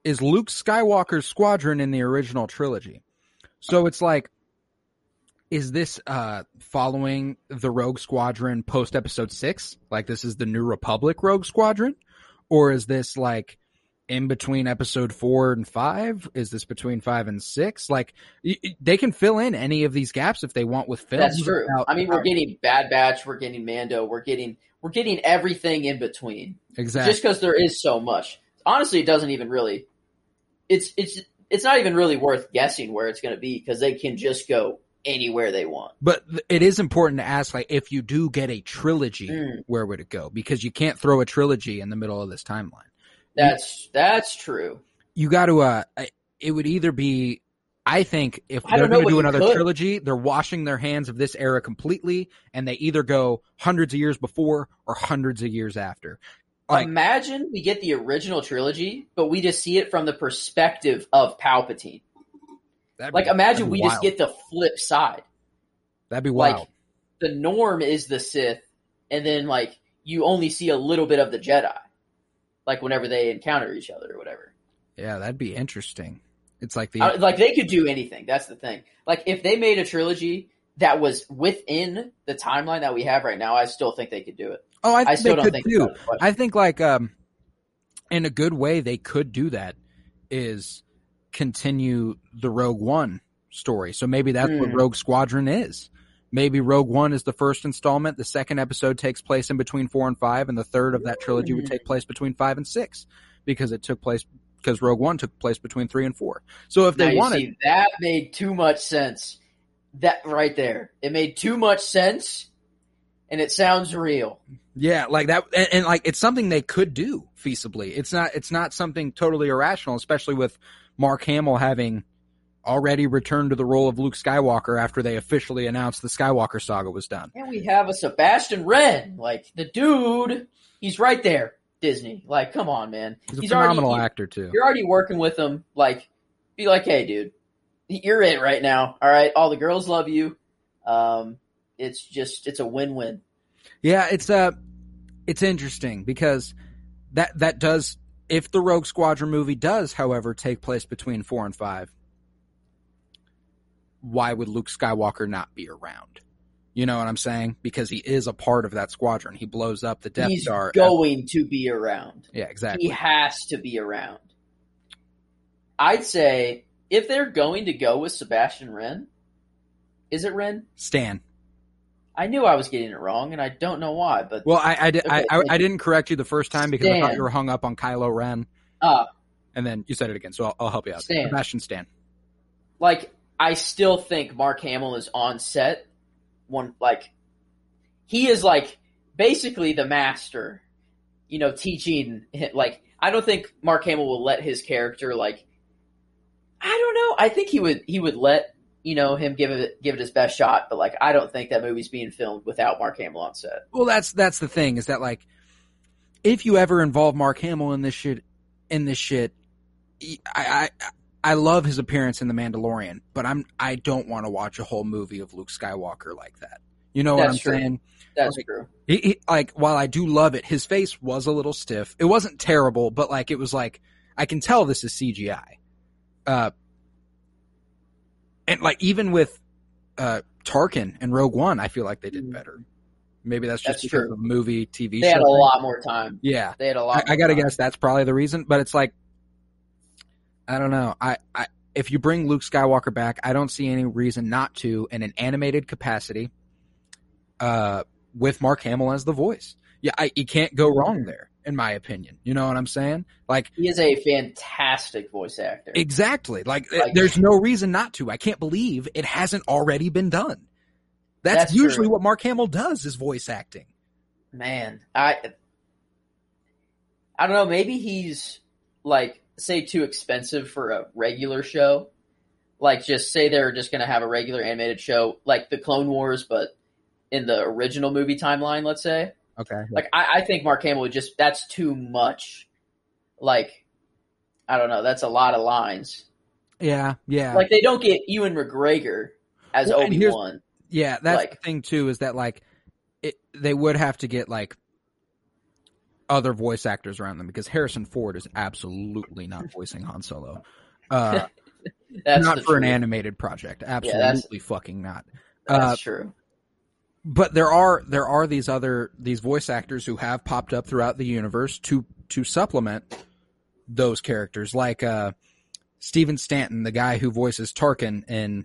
is Luke Skywalker's squadron in the original trilogy. So it's like is this uh following the Rogue Squadron post episode 6? Like this is the New Republic Rogue Squadron or is this like in between episode 4 and 5? Is this between 5 and 6? Like y- they can fill in any of these gaps if they want with films. That's true. I mean, we're getting Bad Batch, we're getting Mando, we're getting we're getting everything in between. Exactly. Just cuz there is so much. Honestly, it doesn't even really it's it's it's not even really worth guessing where it's going to be because they can just go anywhere they want. But it is important to ask, like, if you do get a trilogy, mm. where would it go? Because you can't throw a trilogy in the middle of this timeline. That's that's true. You got to. Uh, it would either be. I think if they're going to do another could. trilogy, they're washing their hands of this era completely, and they either go hundreds of years before or hundreds of years after. Like, Imagine we get the original trilogy, but we just see it from the perspective of Palpatine. That'd like, be, imagine we wild. just get the flip side. That'd be wild. Like, the norm is the Sith, and then like you only see a little bit of the Jedi, like whenever they encounter each other or whatever. Yeah, that'd be interesting. It's like the like they could do anything. That's the thing. Like if they made a trilogy that was within the timeline that we have right now, I still think they could do it. Oh, I, I still don't think do. I think like um, in a good way they could do that. Is continue the Rogue One story. So maybe that's mm. what hmm. Rogue Squadron is. Maybe Rogue One is the first installment. The second episode takes place in between four and five, and the third of that trilogy would mm. take place between five and six because it took place because Rogue One took place between three and four. So if they wanted see, that made too much sense. That right there, it made too much sense, and it sounds real. Yeah, like that, and, and, like it's something they could do feasibly. It's not. It's not something totally irrational, especially with Mark Hamill having already returned to the role of Luke Skywalker after they officially announced the Skywalker saga was done. And we have a Sebastian Wren, like the dude. He's right there, Disney. Like, come on, man. He's a he's phenomenal already, actor too. You're already working with him. Like, be like, hey, dude, you're it right now. All right, all the girls love you. Um, it's just it's a win-win. Yeah, it's uh it's interesting because that that does if the Rogue Squadron movie does, however, take place between four and five, why would Luke Skywalker not be around? You know what I'm saying? Because he is a part of that squadron. He blows up the Death Star. He's Star. going to be around. Yeah, exactly. He has to be around. I'd say if they're going to go with Sebastian Wren, is it Wren? Stan. I knew I was getting it wrong, and I don't know why. But well, I I, okay, I, I, I, didn't correct you the first time because Stan. I thought you were hung up on Kylo Ren. Uh, and then you said it again, so I'll, I'll help you out. Stan. Sebastian Stan. Like I still think Mark Hamill is on set. One like he is like basically the master. You know, teaching like I don't think Mark Hamill will let his character like I don't know. I think he would he would let you know him give it give it his best shot, but like I don't think that movie's being filmed without Mark Hamill on set. Well, that's that's the thing is that like if you ever involve Mark Hamill in this shit in this shit, I, I I love his appearance in The Mandalorian, but I'm I don't want to watch a whole movie of Luke Skywalker like that. You know That's what I'm true. saying? That's like, true. He, he, like while I do love it, his face was a little stiff. It wasn't terrible, but like it was like I can tell this is CGI. Uh, and like even with uh Tarkin and Rogue One, I feel like they did mm. better. Maybe that's just that's because true. of movie, TV. They had a thing. lot more time. Yeah, they had a lot. I, I gotta time. guess that's probably the reason. But it's like I don't know. I, I if you bring Luke Skywalker back, I don't see any reason not to in an animated capacity. Uh, with Mark Hamill as the voice, yeah, I, you can't go wrong there, in my opinion. You know what I'm saying? Like he is a fantastic voice actor. Exactly. Like, like there's no reason not to. I can't believe it hasn't already been done. That's, that's usually true. what Mark Hamill does is voice acting. Man, I I don't know. Maybe he's like say too expensive for a regular show. Like just say they're just going to have a regular animated show like the Clone Wars, but in the original movie timeline, let's say. Okay. Like I, I think Mark Hamill would just that's too much. Like I don't know, that's a lot of lines. Yeah, yeah. Like they don't get Ewan McGregor as well, Obi Wan. Yeah, that's like, the thing too is that like it, they would have to get like other voice actors around them because Harrison Ford is absolutely not voicing Han Solo. Uh, not for truth. an animated project. Absolutely yeah, fucking not. That's uh, true. But there are there are these other these voice actors who have popped up throughout the universe to to supplement those characters, like uh, Stephen Stanton, the guy who voices Tarkin in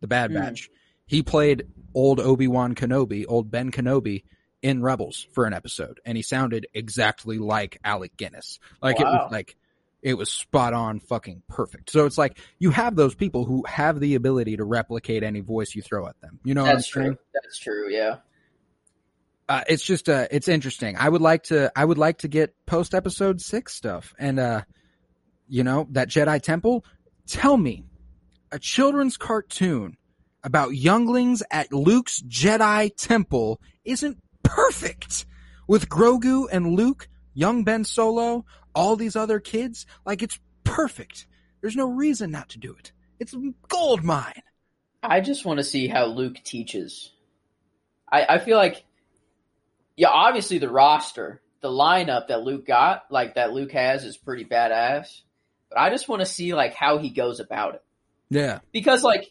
The Bad hmm. Batch. Mm. He played old Obi Wan Kenobi, old Ben Kenobi in Rebels for an episode, and he sounded exactly like Alec Guinness. Like wow. it was like it was spot on, fucking perfect. So it's like you have those people who have the ability to replicate any voice you throw at them. You know, that's true. That's true. Yeah. Uh, it's just uh, it's interesting. I would like to I would like to get post episode six stuff, and uh, you know that Jedi Temple. Tell me, a children's cartoon about younglings at Luke's Jedi Temple isn't perfect with Grogu and Luke, young Ben Solo, all these other kids. Like it's perfect. There's no reason not to do it. It's gold mine. I just want to see how Luke teaches. I, I feel like, yeah, obviously the roster, the lineup that Luke got, like that Luke has, is pretty badass. But I just want to see like how he goes about it. Yeah, because like,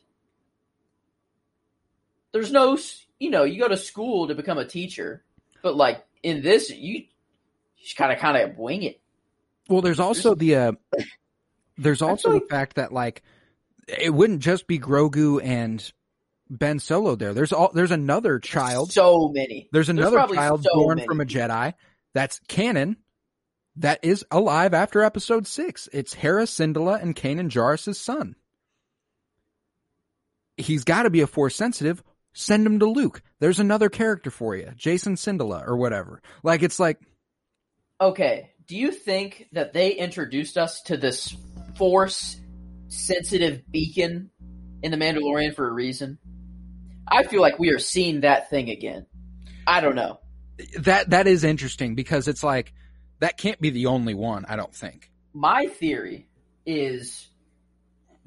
there's no you know, you go to school to become a teacher, but like in this, you just kind of kind of wing it. Well, there's also the uh, there's also like, the fact that like it wouldn't just be Grogu and Ben Solo there. There's all there's another child. So many. There's another there's child so born many. from a Jedi that's canon that is alive after episode six. It's Hera Syndulla and Kanan Jarrus' son. He's got to be a force sensitive. Send him to Luke. There's another character for you, Jacen Syndulla or whatever. Like it's like, okay. Do you think that they introduced us to this force sensitive beacon in the Mandalorian for a reason? I feel like we are seeing that thing again. I don't know. That that is interesting because it's like that can't be the only one, I don't think. My theory is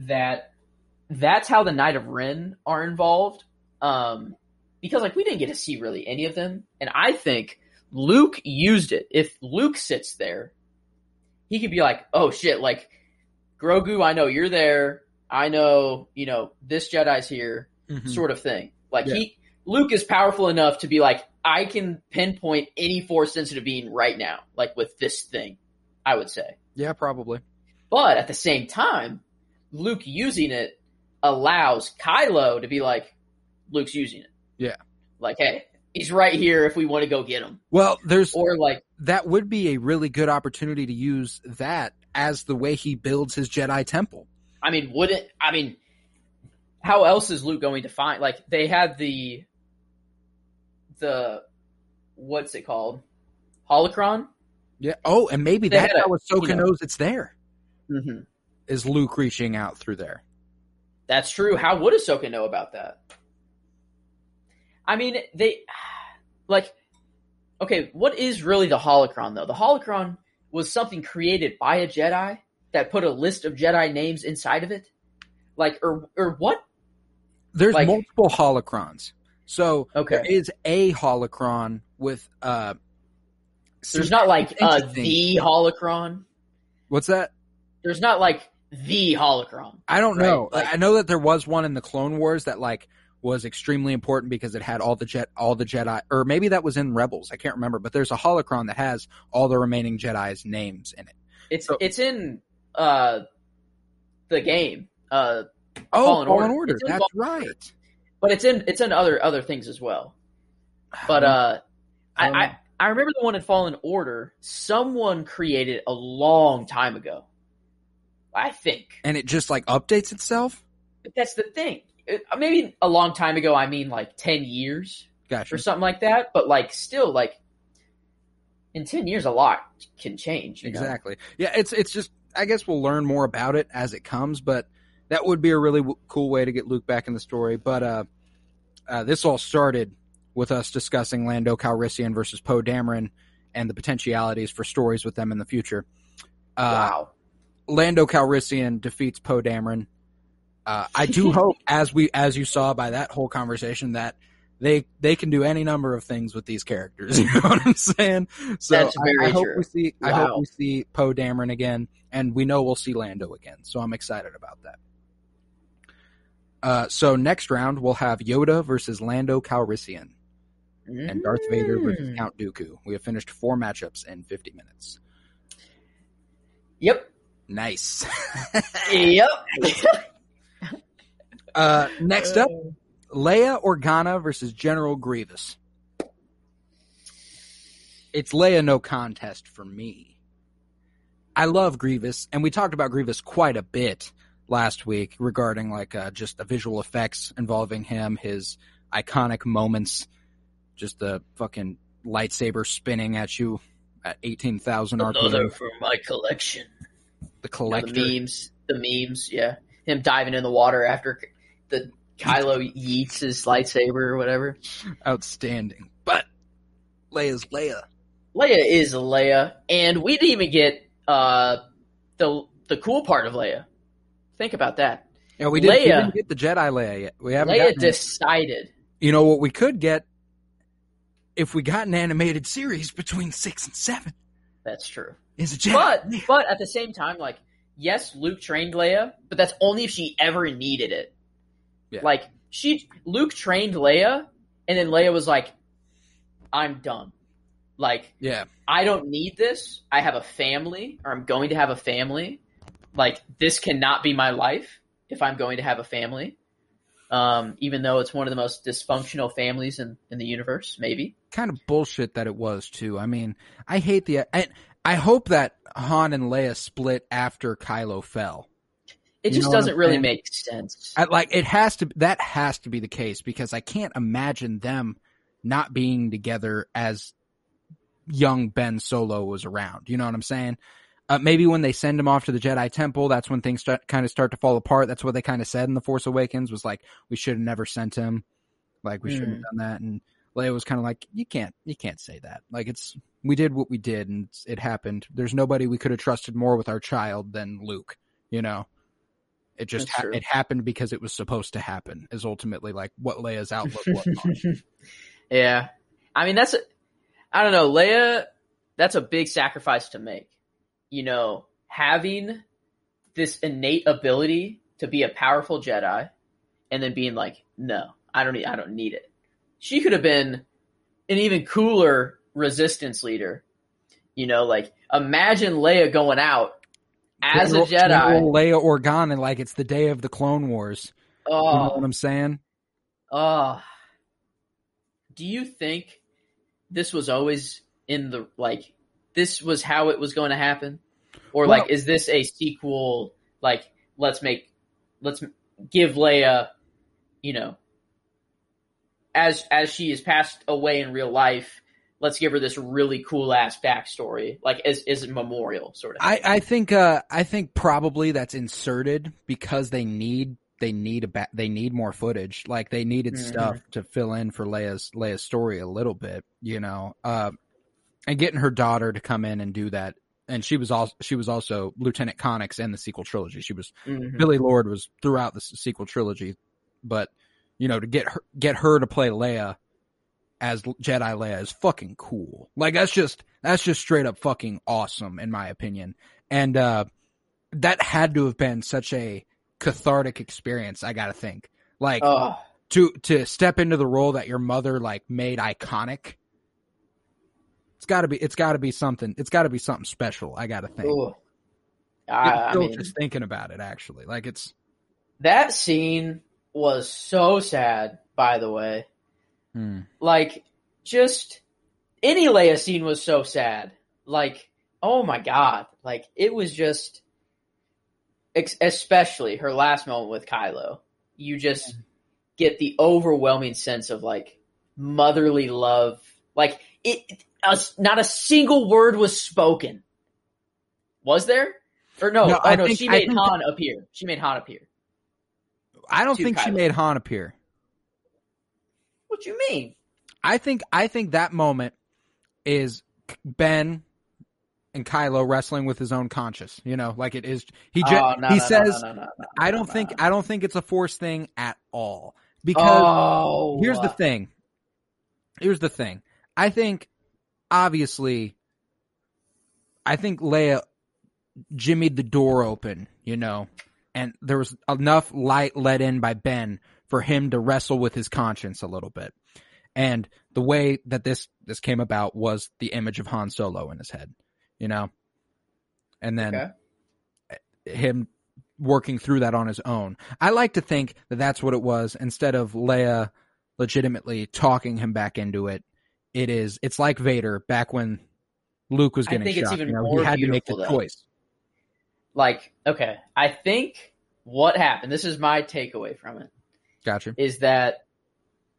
that that's how the Knight of Ren are involved. Um, because like we didn't get to see really any of them, and I think Luke used it. If Luke sits there, he could be like, "Oh shit!" Like Grogu, I know you're there. I know you know this Jedi's here, mm-hmm. sort of thing. Like yeah. he Luke is powerful enough to be like, I can pinpoint any force sensitive being right now, like with this thing, I would say. Yeah, probably. But at the same time, Luke using it allows Kylo to be like, Luke's using it. Yeah. Like, hey, he's right here if we want to go get him. Well, there's or like that would be a really good opportunity to use that as the way he builds his Jedi temple. I mean, wouldn't I mean how else is Luke going to find like they had the the what's it called? Holocron? Yeah. Oh, and maybe they that's how Ahsoka you know, knows it's there. Mm-hmm. Is Luke reaching out through there? That's true. How would Ahsoka know about that? I mean, they like okay. What is really the holocron though? The holocron was something created by a Jedi that put a list of Jedi names inside of it. Like, or or what? There's like, multiple holocrons. So okay. there is a holocron with uh There's not like uh, the holocron. What's that? There's not like the holocron. I don't right? know. Like, I know that there was one in the Clone Wars that like was extremely important because it had all the jet all the Jedi or maybe that was in Rebels. I can't remember, but there's a holocron that has all the remaining Jedi's names in it. It's so, it's in uh the game. Uh Oh, Fallen, Fallen Order. Order. That's Fallen right. Order but it's in it's in other other things as well. But uh, I, I I remember the one in Fallen Order. Someone created a long time ago. I think, and it just like updates itself. But that's the thing. Maybe a long time ago. I mean, like ten years, gotcha. or something like that. But like, still, like in ten years, a lot can change. exactly. Know? Yeah, it's it's just. I guess we'll learn more about it as it comes, but that would be a really w- cool way to get Luke back in the story. But uh, uh, this all started with us discussing Lando Calrissian versus Poe Dameron and the potentialities for stories with them in the future. Uh, wow. Lando Calrissian defeats Poe Dameron. Uh, I do hope, as we as you saw by that whole conversation, that they they can do any number of things with these characters. You know what I'm saying? So That's very I, I hope true. we see wow. I hope we see Poe Dameron again, and we know we'll see Lando again. So I'm excited about that. Uh, so next round we'll have Yoda versus Lando Calrissian, mm. and Darth Vader versus mm. Count Dooku. We have finished four matchups in 50 minutes. Yep. Nice. yep. Uh, next up, Leia Organa versus General Grievous. It's Leia no contest for me. I love Grievous, and we talked about Grievous quite a bit last week regarding like uh, just the visual effects involving him, his iconic moments, just the fucking lightsaber spinning at you at eighteen thousand RPM. Another for my collection. The collector. You know, the memes, the memes, yeah. Him diving in the water after the Kylo yeets his lightsaber or whatever. Outstanding. But Leia's Leia. Leia is Leia, and we didn't even get uh, the the cool part of Leia. Think about that. Yeah, we, did, Leia, we didn't get the Jedi Leia yet. We haven't. Leia decided. You know what we could get if we got an animated series between six and seven. That's true. Is a Jedi. But but at the same time, like yes, Luke trained Leia, but that's only if she ever needed it. Yeah. Like she Luke trained Leia, and then Leia was like, "I'm done." Like, yeah, I don't need this. I have a family, or I'm going to have a family like this cannot be my life if I'm going to have a family. Um, even though it's one of the most dysfunctional families in, in the universe, maybe. Kind of bullshit that it was too. I mean, I hate the. I, I hope that Han and Leia split after Kylo fell. It just doesn't really make sense. I, like it has to. That has to be the case because I can't imagine them not being together as young Ben Solo was around. You know what I'm saying? Uh, maybe when they send him off to the Jedi Temple, that's when things start, kind of start to fall apart. That's what they kind of said in the Force Awakens was like, we should have never sent him. Like we mm. shouldn't have hmm. done that. And Leia was kind of like, you can't, you can't say that. Like it's, we did what we did and it happened. There's nobody we could have trusted more with our child than Luke, you know? It just, ha- it happened because it was supposed to happen is ultimately like what Leia's outlook was. yeah. I mean, that's, I don't know, Leia, that's a big sacrifice to make you know, having this innate ability to be a powerful Jedi and then being like, no, I don't need, I don't need it. She could have been an even cooler resistance leader. You know, like imagine Leia going out as a Jedi. Leia Organa, like it's the day of the Clone Wars. Oh, you know oh. what I'm saying? Oh, do you think this was always in the like this was how it was going to happen? Or well, like, is this a sequel? Like, let's make, let's give Leia, you know, as as she is passed away in real life, let's give her this really cool ass backstory, like as as a memorial sort of. I I think uh I think probably that's inserted because they need they need a ba- they need more footage. Like they needed mm-hmm. stuff to fill in for Leia's Leia's story a little bit, you know. Uh, and getting her daughter to come in and do that and she was also she was also Lieutenant Connix in the sequel trilogy. She was mm-hmm. Billie Lourd was throughout the sequel trilogy, but you know to get her get her to play Leia as Jedi Leia is fucking cool. Like that's just that's just straight up fucking awesome in my opinion. And uh that had to have been such a cathartic experience, I got to think. Like to to step into the role that your mother like made iconic it's got to be. It's got to be something. It's got to be something special. I got to think. Ooh. I, I mean, just thinking about it. Actually, like it's that scene was so sad. By the way, hmm. like just any Leia scene was so sad. Like, oh my god, like it was just, especially her last moment with Kylo. You just get the overwhelming sense of like motherly love. Like it, a, not a single word was spoken. Was there? Or no? no oh no, think, she made Han that, appear. She made Han appear. I don't think Kylo. she made Han appear. What you mean? I think I think that moment is Ben and Kylo wrestling with his own conscience. You know, like it is. He just, oh, no, he no, says, no, "I don't think I don't think it's a force thing at all." Because oh. here's the thing. Here's the thing. I think obviously, I think Leia jimmied the door open, you know, and there was enough light let in by Ben for him to wrestle with his conscience a little bit. And the way that this this came about was the image of Han Solo in his head, you know, and then okay. him working through that on his own. I like to think that that's what it was instead of Leia legitimately talking him back into it it is it's like Vader back when Luke was getting I think shot. It's even you know, more he had to make the though. choice. Like, okay, I think what happened, this is my takeaway from it. Gotcha. Is that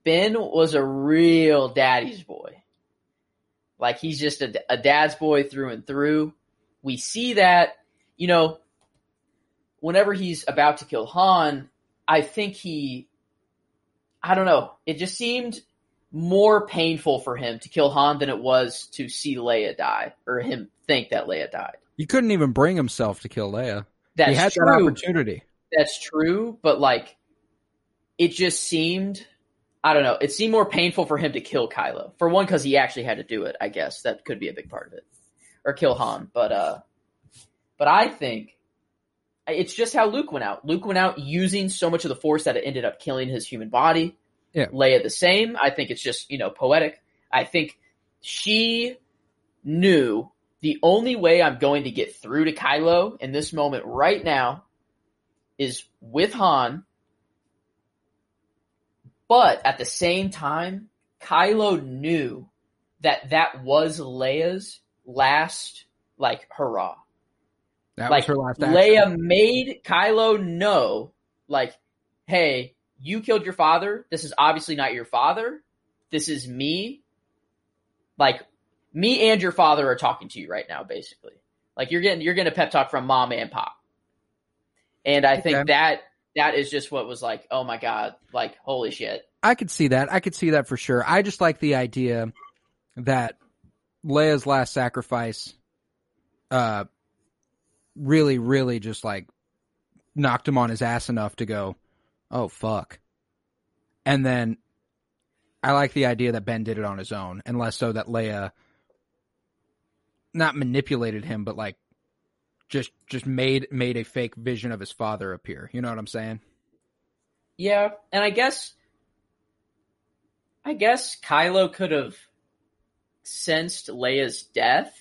Ben was a real daddy's boy. Like he's just a, a dad's boy through and through. We see that, you know, whenever he's about to kill Han, I think he I don't know. It just seemed more painful for him to kill Han than it was to see Leia die or him think that Leia died. He couldn't even bring himself to kill Leia. That's he had true. that opportunity. That's true, but like it just seemed I don't know, it seemed more painful for him to kill Kylo. For one cuz he actually had to do it, I guess. That could be a big part of it. Or kill Han, but uh but I think it's just how Luke went out. Luke went out using so much of the force that it ended up killing his human body yeah. Leia the same. I think it's just, you know, poetic. I think she knew the only way I'm going to get through to Kylo in this moment right now is with Han But at the same time, Kylo knew that that was Leia's last like hurrah. That like was her last action. Leia made Kylo know, like, hey, you killed your father. This is obviously not your father. This is me. Like, me and your father are talking to you right now, basically. Like you're getting you're getting a pep talk from mom and pop. And I think that that is just what was like, oh my god, like holy shit. I could see that. I could see that for sure. I just like the idea that Leia's last sacrifice uh really really just like knocked him on his ass enough to go, "Oh fuck." And then I like the idea that Ben did it on his own, and less so that Leia not manipulated him, but like just just made made a fake vision of his father appear. You know what I'm saying? Yeah, and I guess I guess Kylo could have sensed Leia's death,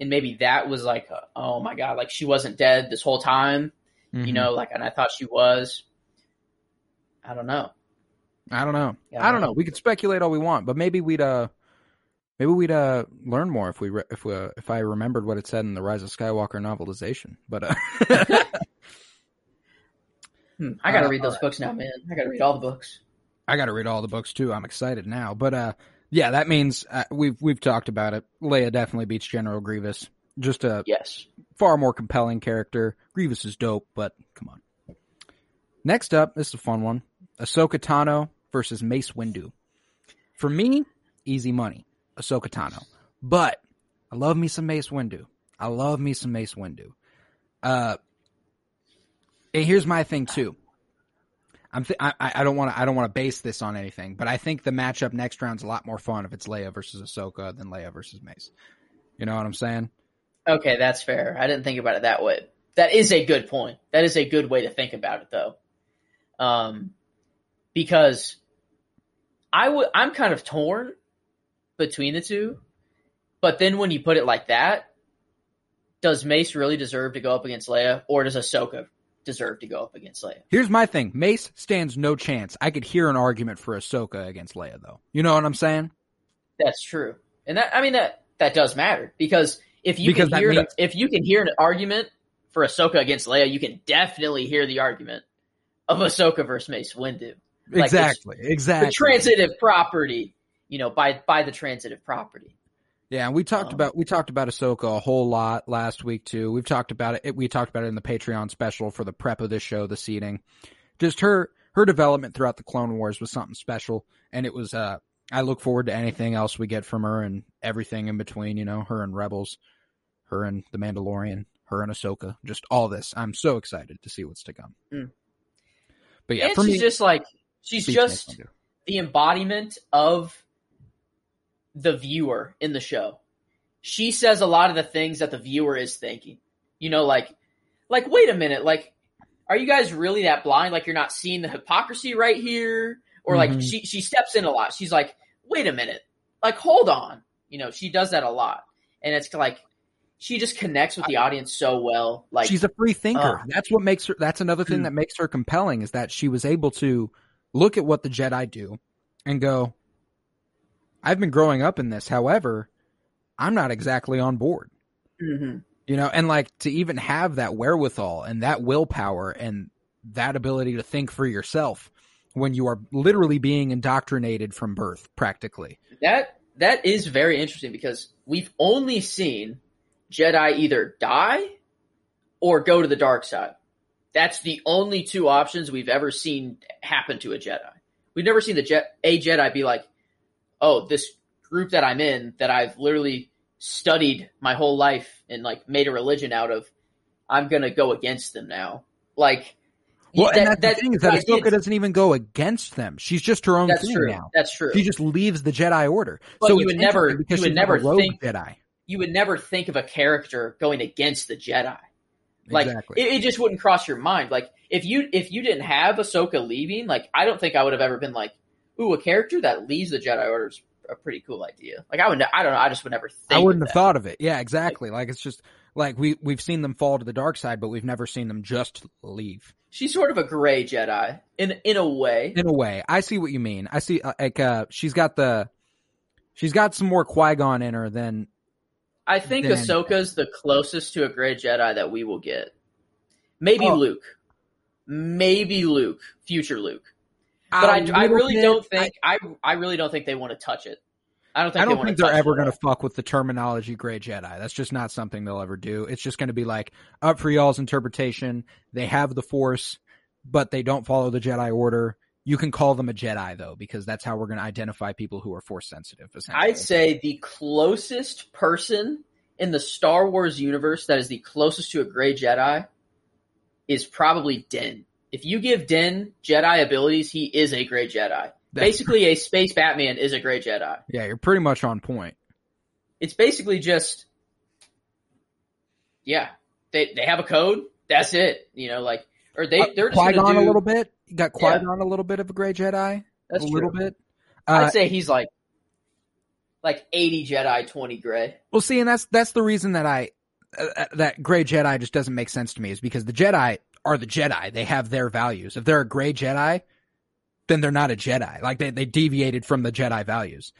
and maybe that was like, a, oh my god, like she wasn't dead this whole time. Mm-hmm. You know, like, and I thought she was. I don't know. I don't know. Yeah, I don't know. know. We could speculate all we want, but maybe we'd uh Maybe we'd uh, learn more if we re- if we, uh, if I remembered what it said in the Rise of Skywalker novelization. But uh, hmm, I got to read those right. books now, man. I got to read all the books. I got to read all the books too. I'm excited now. But uh, yeah, that means uh, we've we've talked about it. Leia definitely beats General Grievous. Just a yes, far more compelling character. Grievous is dope, but come on. Next up, this is a fun one: Ahsoka Tano versus Mace Windu. For me, easy money. Ahsoka Tano. But I love me some Mace Windu. I love me some Mace Windu. Uh, and here's my thing too. I'm th- I, I don't want to I don't want to base this on anything, but I think the matchup next round's a lot more fun if it's Leia versus Ahsoka than Leia versus Mace. You know what I'm saying? Okay, that's fair. I didn't think about it that way. That is a good point. That is a good way to think about it, though. Um, because I would I'm kind of torn between the two. But then when you put it like that, does Mace really deserve to go up against Leia, or does Ahsoka deserve to go up against Leia? Here's my thing: Mace stands no chance. I could hear an argument for Ahsoka against Leia, though. You know what I'm saying? That's true, and that I mean that that does matter because if you because can hear means- if you can hear an argument for Ahsoka against Leia, you can definitely hear the argument of Ahsoka versus Mace Windu. Like exactly, exactly. The transitive property you know, by by the transitive property. Yeah, and we talked um, about we talked about Ahsoka a whole lot last week too. We've talked about it. We talked about it in the Patreon special for the prep of this show, the seating. Just her her development throughout the Clone Wars was something special, and it was. uh I look forward to anything else we get from her and everything in between. You know, her and Rebels, her and the Mandalorian, her and Ahsoka. Just all this. I'm so excited to see what's to come. Mm. But yeah, and for she's me, just like she's just the embodiment of the viewer in the show. She says a lot of the things that the viewer is thinking. You know, like, like, wait a minute, like, are you guys really that blind? Like, you're not seeing the hypocrisy right here? Or like, mm-hmm. she, she steps in a lot. She's like, wait a minute, like, hold on. You know, she does that a lot. And it's like, she just connects with the audience so well. Like she's a free thinker. Uh, that's what makes her. That's another thing hmm. that makes her compelling is that she was able to look at what the Jedi do and go, I've been growing up in this. However, I'm not exactly on board. Mm-hmm. You know, and like to even have that wherewithal and that willpower and that ability to think for yourself when you are literally being indoctrinated from birth, practically. That that is very interesting because we've only seen Jedi either die or go to the dark side. That's the only two options we've ever seen happen to a Jedi. We've never seen the Je- a Jedi be like, oh, this group that I'm in that I've literally studied my whole life and like made a religion out of, I'm gonna go against them now. Like, well, that, and that's that, the thing is that Ahsoka doesn't even go against them. She's just her own thing true. now. That's true. She just leaves the Jedi Order. But so you would never, you would never think Jedi. You would never think of a character going against the Jedi. Like exactly. it, it, just wouldn't cross your mind. Like if you if you didn't have Ahsoka leaving, like I don't think I would have ever been like, ooh, a character that leaves the Jedi Order is a pretty cool idea. Like I would, I don't know, I just would never think. I wouldn't have that. thought of it. Yeah, exactly. Like, like, it's just Like we we've seen them fall to the dark side, but we've never seen them just leave. She's sort of a gray Jedi in in a way. In a way, I see what you mean. I see uh, like uh, she's got the she's got some more Qui Gon in her than. I think than, Ahsoka's the closest to a gray Jedi that we will get. Maybe oh. Luke, maybe Luke, future Luke. But I, um, I really bit, don't think I, I really don't think they want to touch it. I don't think I don't they think they're ever going to fuck with the terminology gray Jedi. That's just not something they'll ever do. It's just going to be like up for y'all's interpretation. They have the Force, but they don't follow the Jedi Order. You can call them a Jedi though, because that's how we're going to identify people who are Force sensitive. I'd say the closest person in the Star Wars universe that is the closest to a gray Jedi is probably Din. If you give Din Jedi abilities, he is a great Jedi. Basically, a space Batman is a great Jedi. Yeah, you're pretty much on point. It's basically just, yeah, they they have a code. That's it. You know, like or they uh, they're Qui Gon do, a little bit. You got Qui Gon yeah. a little bit of a gray Jedi. That's a true. little bit. Uh, I'd say he's like like eighty Jedi, twenty gray. Well, see, and that's that's the reason that I uh, uh, that gray Jedi just doesn't make sense to me is because the Jedi are the Jedi. They have their values. If they're a gray Jedi, then they're not a Jedi. Like they, they deviated from the Jedi values.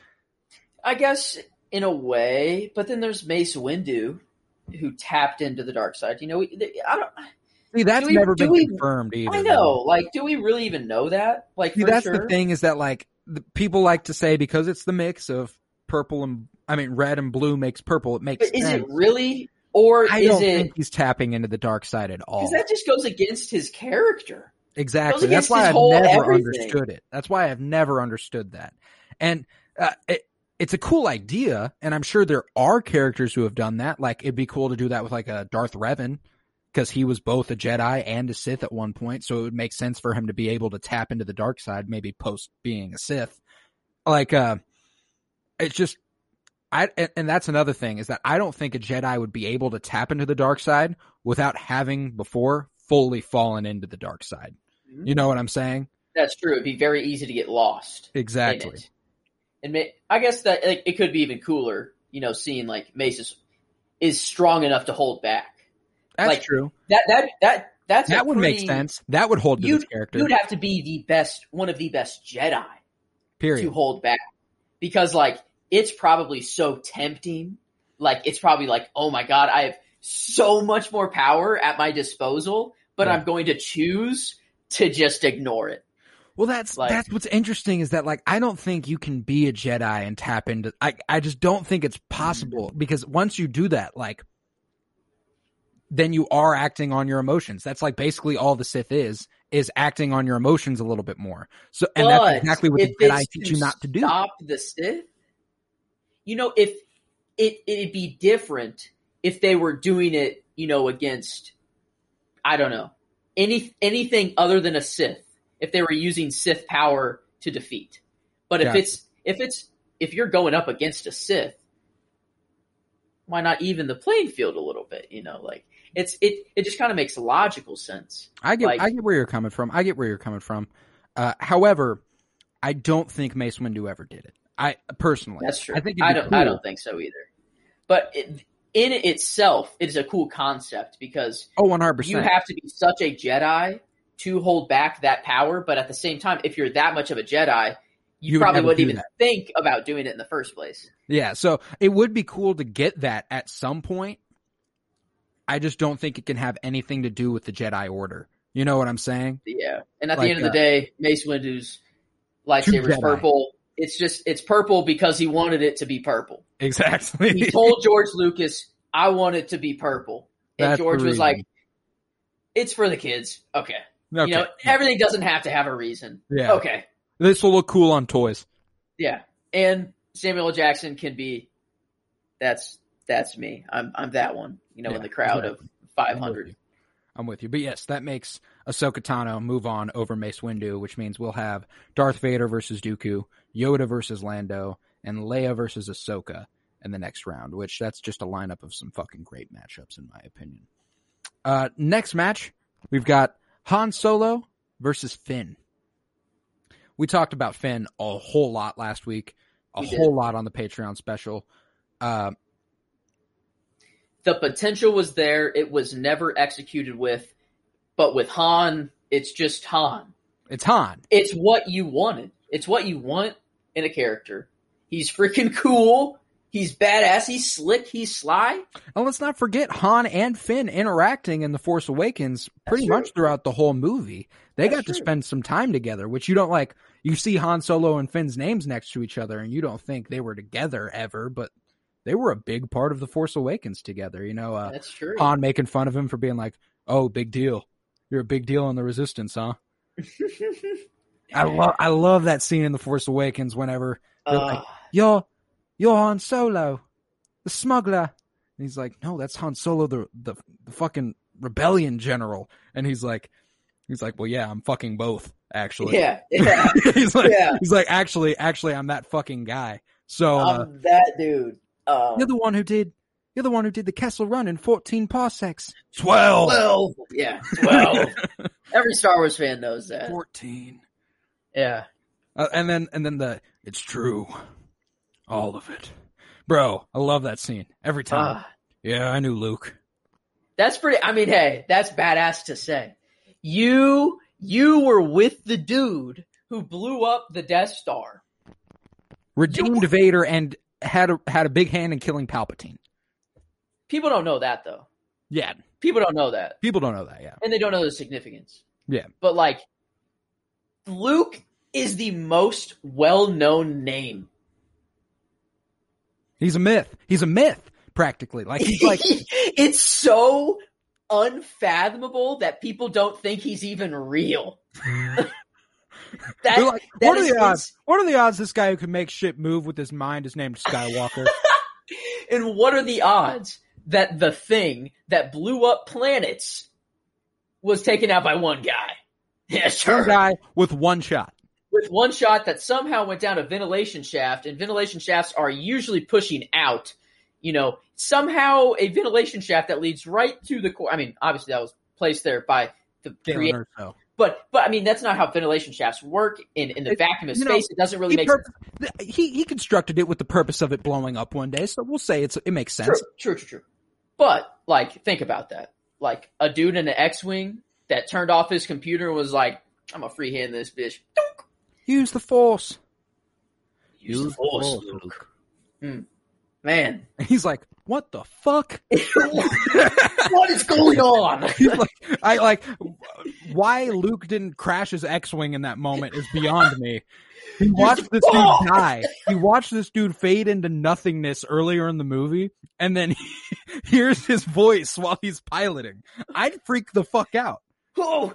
I guess in a way, but then there's Mace Windu who tapped into the dark side. You know, I don't. See, that's we, never been we, confirmed either. I know. Like, do we really even know that? Like, See, that's sure? the thing is that like people like to say because it's the mix of purple and I mean red and blue makes purple. It makes. But is it really? Or I is don't it, think he's tapping into the dark side at all. Because that just goes against his character. Exactly. That's why I've never everything. understood it. That's why I've never understood that. And uh, it, it's a cool idea, and I'm sure there are characters who have done that. Like it'd be cool to do that with like a Darth Revan, because he was both a Jedi and a Sith at one point. So it would make sense for him to be able to tap into the dark side, maybe post being a Sith. Like, uh, it's just, I and that's another thing is that I don't think a Jedi would be able to tap into the dark side without having before fully fallen into the dark side. Mm-hmm. You know what I'm saying? That's true. It'd be very easy to get lost. Exactly. And I guess that like, it could be even cooler, you know, seeing like Mace is, is strong enough to hold back. That's like, true. That that that that's that would pretty, make sense. That would hold you'd, character. You'd have to be the best, one of the best Jedi, period, to hold back, because like it's probably so tempting. Like it's probably like, oh my god, I have so much more power at my disposal, but yeah. I'm going to choose to just ignore it. Well, that's like, that's what's interesting is that like I don't think you can be a Jedi and tap into. I I just don't think it's possible mm-hmm. because once you do that, like, then you are acting on your emotions. That's like basically all the Sith is is acting on your emotions a little bit more. So, and that's exactly what the Jedi teach you not to do. Stop the Sith. You know, if it it'd be different if they were doing it, you know, against I don't know any anything other than a Sith if they were using Sith power to defeat. But if it's if it's if you're going up against a Sith, why not even the playing field a little bit? You know, like it's it it just kind of makes logical sense. I get like, I get where you're coming from. I get where you're coming from. Uh, however, I don't think Mace Windu ever did it. I personally, that's true. I think I don't. Cool. I don't think so either. But it, in itself, it is a cool concept because oh, 100%. you have to be such a Jedi to hold back that power. But at the same time, if you're that much of a Jedi, you, you probably would not even that. think about doing it in the first place. Yeah, so it would be cool to get that at some point. I just don't think it can have anything to do with the Jedi Order. You know what I'm saying? Yeah, and at like, the end of the uh, day, Mace Windu's lightsaber is purple. It's just it's purple because he wanted it to be purple. Exactly. he told George Lucas, "I want it to be purple," and That's George was like, "It's for the kids." Okay. okay. You know, everything doesn't have to have a reason. Yeah. Okay. This will look cool on toys. Yeah, and Samuel Jackson can be. That's that's me. I'm I'm that one. You know, yeah, in the crowd exactly. of 500. I'm with you. But yes, that makes Ahsoka Tano move on over Mace Windu, which means we'll have Darth Vader versus Dooku, Yoda versus Lando, and Leia versus Ahsoka in the next round, which that's just a lineup of some fucking great matchups in my opinion. Uh, next match, we've got Han Solo versus Finn. We talked about Finn a whole lot last week, a we whole lot on the Patreon special. Uh, the potential was there. It was never executed with, but with Han, it's just Han. It's Han. It's what you wanted. It's what you want in a character. He's freaking cool. He's badass. He's slick. He's sly. And let's not forget Han and Finn interacting in The Force Awakens pretty much throughout the whole movie. They That's got true. to spend some time together, which you don't like. You see Han Solo and Finn's names next to each other, and you don't think they were together ever, but they were a big part of The Force Awakens together. You know, uh, That's true. Han making fun of him for being like, "Oh, big deal. You're a big deal in the Resistance, huh?" I love I love that scene in The Force Awakens whenever they're uh, like, "You're you're Han Solo, the smuggler," and he's like, "No, that's Han Solo, the the, the fucking rebellion general," and he's like. He's like, well, yeah, I'm fucking both, actually. Yeah, yeah. he's like, yeah. he's like, actually, actually, I'm that fucking guy. So I'm uh, that dude. Um, you're the one who did. You're the one who did the Kessel Run in 14 parsecs. Twelve. Twelve. Yeah, twelve. Every Star Wars fan knows that. 14. Yeah. Uh, and then and then the it's true, all of it, bro. I love that scene every time. Uh, yeah, I knew Luke. That's pretty. I mean, hey, that's badass to say. You you were with the dude who blew up the Death Star. Redeemed you, Vader and had a had a big hand in killing Palpatine. People don't know that though. Yeah. People don't know that. People don't know that, yeah. And they don't know the significance. Yeah. But like Luke is the most well-known name. He's a myth. He's a myth practically. Like he's like it's so unfathomable that people don't think he's even real. that, like, that what are the odds? What are the odds this guy who can make shit move with his mind is named Skywalker? and what are the odds that the thing that blew up planets was taken out by one guy? Yeah, sure. One guy with one shot. With one shot that somehow went down a ventilation shaft, and ventilation shafts are usually pushing out you know, somehow a ventilation shaft that leads right to the core. I mean, obviously that was placed there by the creator. But but I mean that's not how ventilation shafts work in, in the it, vacuum of space. Know, it doesn't really make pur- sense. He he constructed it with the purpose of it blowing up one day, so we'll say it's it makes sense. True, true, true, true. But like think about that. Like a dude in an X-wing that turned off his computer and was like, "I'm a freehand this bitch." Use the force. Use, Use the force, force Luke. Luke. Hmm. Man. He's like, what the fuck? what is going on? Like, I like why Luke didn't crash his X-wing in that moment is beyond me. He watched this dude die. He watched this dude fade into nothingness earlier in the movie, and then he hears his voice while he's piloting. I'd freak the fuck out. Oh,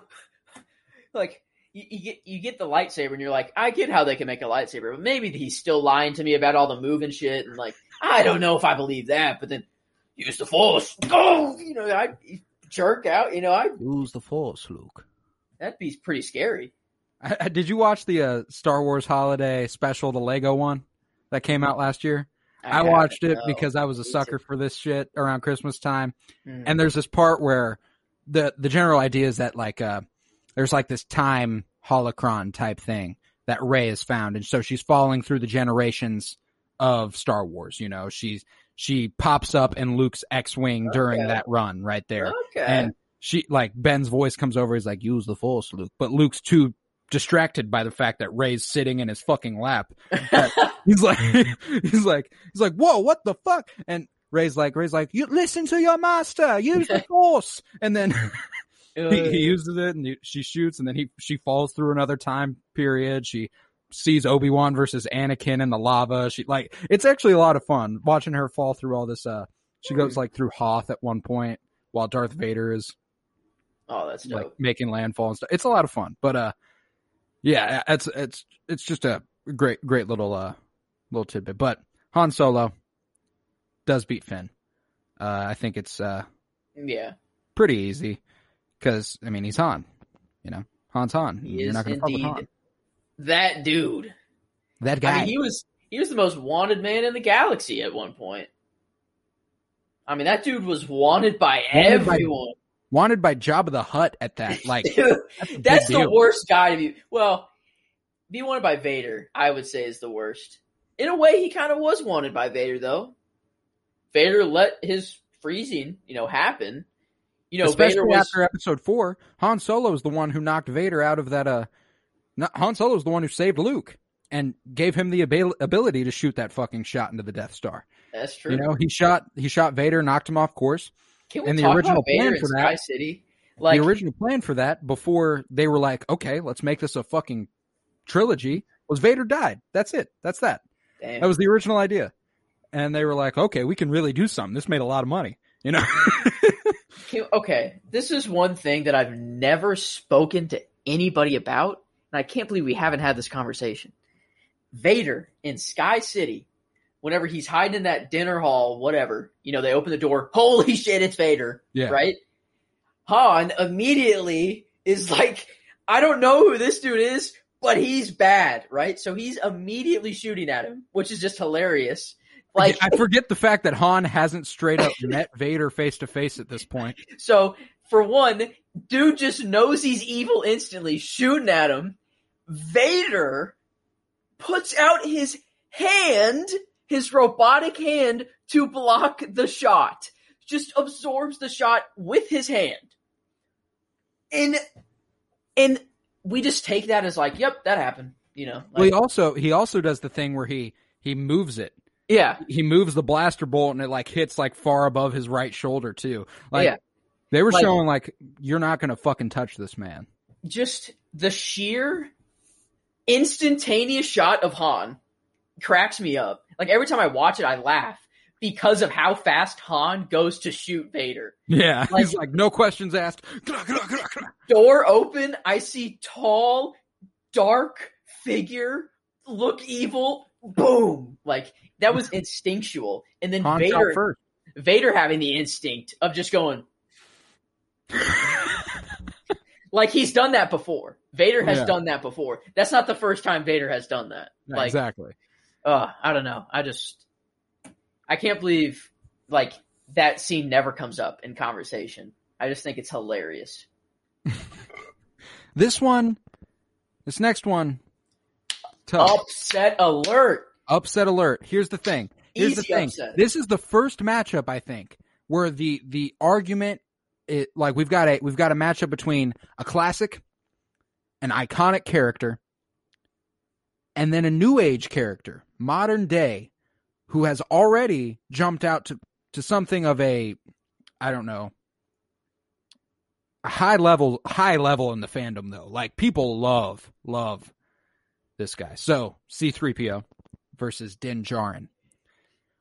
like you, you, get you get the lightsaber, and you're like, I get how they can make a lightsaber, but maybe he's still lying to me about all the moving shit, and like I don't know if I believe that, but then use the force. Go, you know, I jerk out. You know, I use the force, Luke. That'd be pretty scary. I, did you watch the uh, Star Wars Holiday Special, the Lego one that came out last year? I, I watched it because I was a sucker for this shit around Christmas time. Mm. And there's this part where the the general idea is that like uh there's like this time holocron type thing that Rey has found, and so she's falling through the generations of Star Wars. You know, she's she pops up in Luke's X-wing okay. during that run right there, okay. and she like Ben's voice comes over. He's like, "Use the Force, Luke," but Luke's too distracted by the fact that Rey's sitting in his fucking lap. he's like, he's like, he's like, "Whoa, what the fuck?" And Rey's like, Rey's like, "You listen to your master. Use the Force," and then. he, he, uses it and he, she shoots and then he she falls through another time period. She sees Obi Wan versus Anakin in the lava. She like it's actually a lot of fun watching her fall through all this. Uh, she goes like through Hoth at one point while Darth Vader is. Oh, that's dope. like making landfall and stuff. It's a lot of fun, but uh, yeah, it's it's it's just a great great little uh little tidbit. But Han Solo does beat Finn. Uh, I think it's uh yeah pretty easy because I mean he's Han, you know Han's Han. He You're not going to fuck with Han that dude. That guy. I mean, he was he was the most wanted man in the galaxy at one point. I mean, that dude was wanted by wanted everyone. By, wanted by Jabba the Hutt at that. Like that's, that's the worst guy to be. Well, be wanted by Vader, I would say, is the worst. In a way, he kind of was wanted by Vader, though. Vader let his freezing, you know, happen. You know, especially Vader was, after Episode Four, Han Solo is the one who knocked Vader out of that. Uh, not, Han Solo is the one who saved Luke and gave him the abil- ability to shoot that fucking shot into the Death Star. That's true. You know, he shot he shot Vader, knocked him off course. Can we and the talk original about Vader plan for Sky that- City? Like, the original plan for that before they were like, okay, let's make this a fucking trilogy. Was Vader died? That's it. That's that. damn. That was the original idea. And they were like, okay, we can really do something. This made a lot of money. You know? Okay, this is one thing that I've never spoken to anybody about, and I can't believe we haven't had this conversation. Vader in Sky City, whenever he's hiding in that dinner hall, whatever, you know, they open the door, holy shit, it's Vader, Yeah. right? Han immediately is like, I don't know who this dude is, but he's bad, right? So he's immediately shooting at him, which is just hilarious. Like, I forget the fact that Han hasn't straight up met Vader face to face at this point. So for one, dude just knows he's evil instantly, shooting at him. Vader puts out his hand, his robotic hand, to block the shot. Just absorbs the shot with his hand. And and we just take that as like, yep, that happened. You know. Well, he also he also does the thing where he he moves it. yeah. He moves the blaster bolt and it like hits like far above his right shoulder too. Like Yeah. they were Like- showing like you're not gonna fucking touch this man. just the sheer instantaneous shot of Han cracks me up. Like every time I watch it, I laugh because of how fast Han goes to shoot Vader. Yeah, Like- he's like no questions asked. Door open, I see tall, dark figure look evil. Boom! Like that was instinctual, and then Han Vader, first. Vader having the instinct of just going. Like he's done that before. Vader has Yeah. done that before. That's not the first time Vader has done that. Yeah, like, exactly. uh, I don't know. I just, I can't believe like that scene never comes up in conversation. I just think it's hilarious. This one, this next one, tough. Upset alert! Upset alert. Here's the thing. Here's the thing. upset. This is the first matchup I think where the the argument it like we've got a we've got a matchup between a classic, an iconic character, and then a new age character, modern day, who has already jumped out to to something of a I don't know a high level high level in the fandom though. Like people love love this guy. So C3PO versus Din Djarin.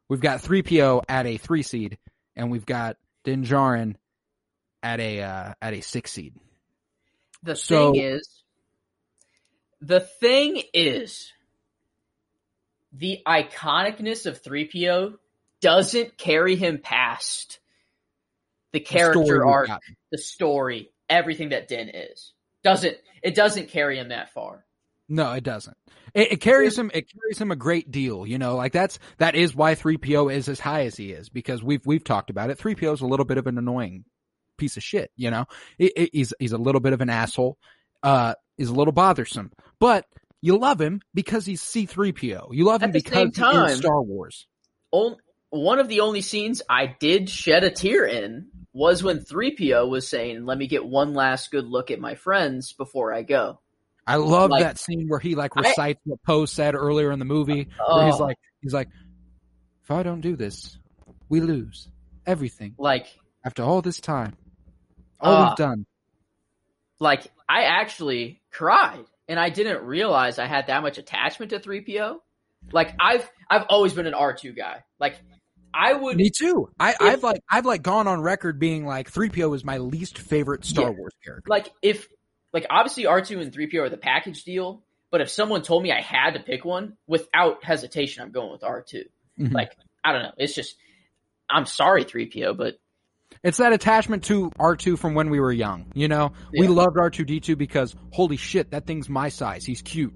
We've got 3PO at a three seed, and we've got Din Djarin at a uh, at a six seed. The So- thing is, the thing is, the iconicness of 3PO doesn't carry him past the The character we've arc, the story, everything that Din is. Doesn't it doesn't carry him that far. No, it doesn't. It, it carries him. It carries him a great deal. You know, like that's that is why 3PO is as high as he is because we've we've talked about it. 3PO is a little bit of an annoying piece of shit. You know, It- it- he's he's a little bit of an asshole. Uh, is a little bothersome, but you love him because he's C3PO. You love him At the because same he's in Star Wars. On, one of the only scenes I did shed a tear in was when 3PO was saying, "Let me get one last good look at my friends before I go." I love Like- that scene where he like I- recites what Poe said earlier in the movie, where he's Oh. like, he's like, if I don't do this, we lose everything Like after all this time, all Ah. we've done. like I actually cried and I didn't realize I had that much attachment to 3PO. Like I've I've always been an R2 guy. Like I would Me too. I, I've like I've like gone on record being like 3PO is my least favorite Star Yeah. Wars character. like if like obviously R2 and 3PO are the package deal, but if someone told me I had to pick one without hesitation, I'm going with R2. Mhm. Like I don't know, it's just I'm sorry 3PO, but It's that attachment to R2 from when we were young. You know, we loved R2D2 because holy shit, that thing's my size. He's cute.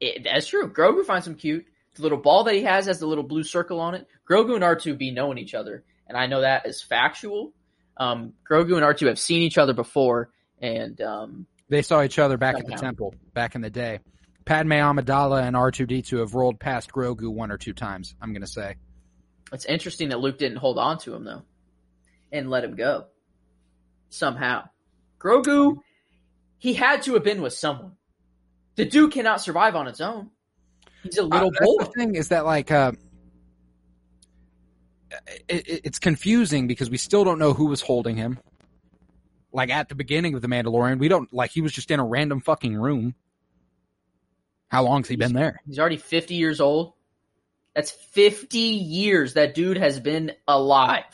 it, that's true. Grogu finds him cute. The little ball that he has has the little blue circle on it. Grogu and R2 be knowing each other, and I know that is factual. Um, Grogu and R2 have seen each other before, and um, They saw each other back at the temple back in the day. Padme Amidala and R2D2 have rolled past Grogu one or two times. I'm gonna say. It's interesting that Luke didn't hold on to him though, and let him go. Somehow, Grogu, he had to have been with someone. The dude cannot survive on its own. He's a little uh, boy. The thing is that like uh, it, it's confusing because we still don't know who was holding him. Like at the beginning of the Mandalorian, we don't like he was just in a random fucking room. How long's he he's, been there? He's already fifty years old. That's fifty years that dude has been alive.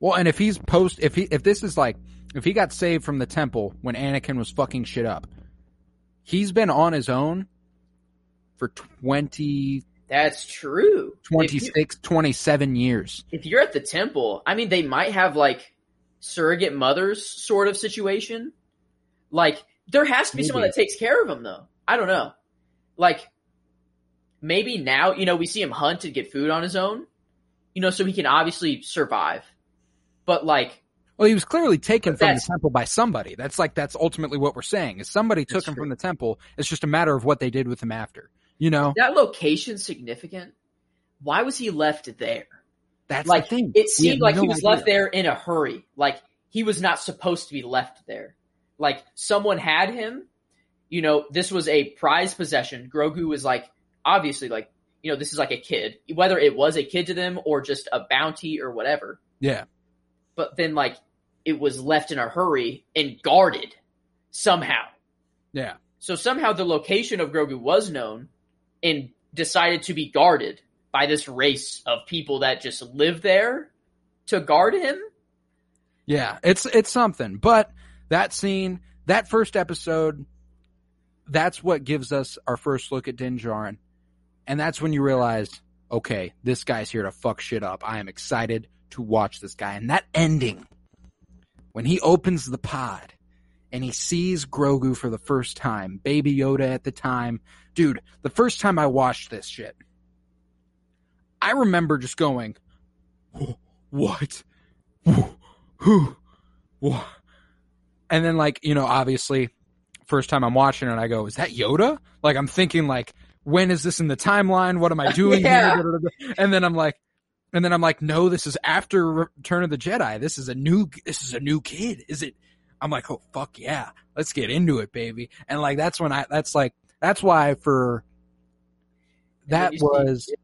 Well, and if he's post, if he, if this is like, if he got saved from the temple when Anakin was fucking shit up, he's been on his own for 20 that's true. 26, 27 years. If you're at the temple, I mean, they might have like surrogate mothers sort of situation. Like, there has to be maybe. someone that takes care of him, though. I don't know. Like, maybe now, you know, we see him hunt and get food on his own, you know, so he can obviously survive. But, like, well, he was clearly taken from the temple by somebody. That's like that's ultimately what we're saying. Is somebody took him true. from the temple. It's just a matter of what they did with him after. You know that location significant. Why was he left there? That's like the thing. It seemed like no he was idea. left there in a hurry. Like he was not supposed to be left there. Like someone had him. You know, this was a prized possession. Grogu was like, obviously, like, you know, this is like a kid. Whether it was a kid to them or just a bounty or whatever. Yeah. But then, like, it was left in a hurry and guarded somehow. Yeah. So somehow the location of Grogu was known, and decided to be guarded by this race of people that just live there to guard him. Yeah, it's it's something. But that scene, that first episode, that's what gives us our first look at Din Djarin. And that's when you realize, okay, this guy's here to fuck shit up. I am excited to watch this guy. And that ending, when he opens the pod and he sees Grogu for the first time. Baby Yoda at the time. Dude, the first time I watched this shit, I remember just going, what? Who? What? And then, like, you know, obviously, first time I'm watching it, I go, is that Yoda? Like, I'm thinking, like, when is this in the timeline? What am I doing yeah. here? And then I'm like, and then I'm like, no, this is after Return of the Jedi. This is a new, this is a new kid. Is it, I'm like, oh fuck yeah, let's get into it, baby. And like that's when I that's like that's why for that was see,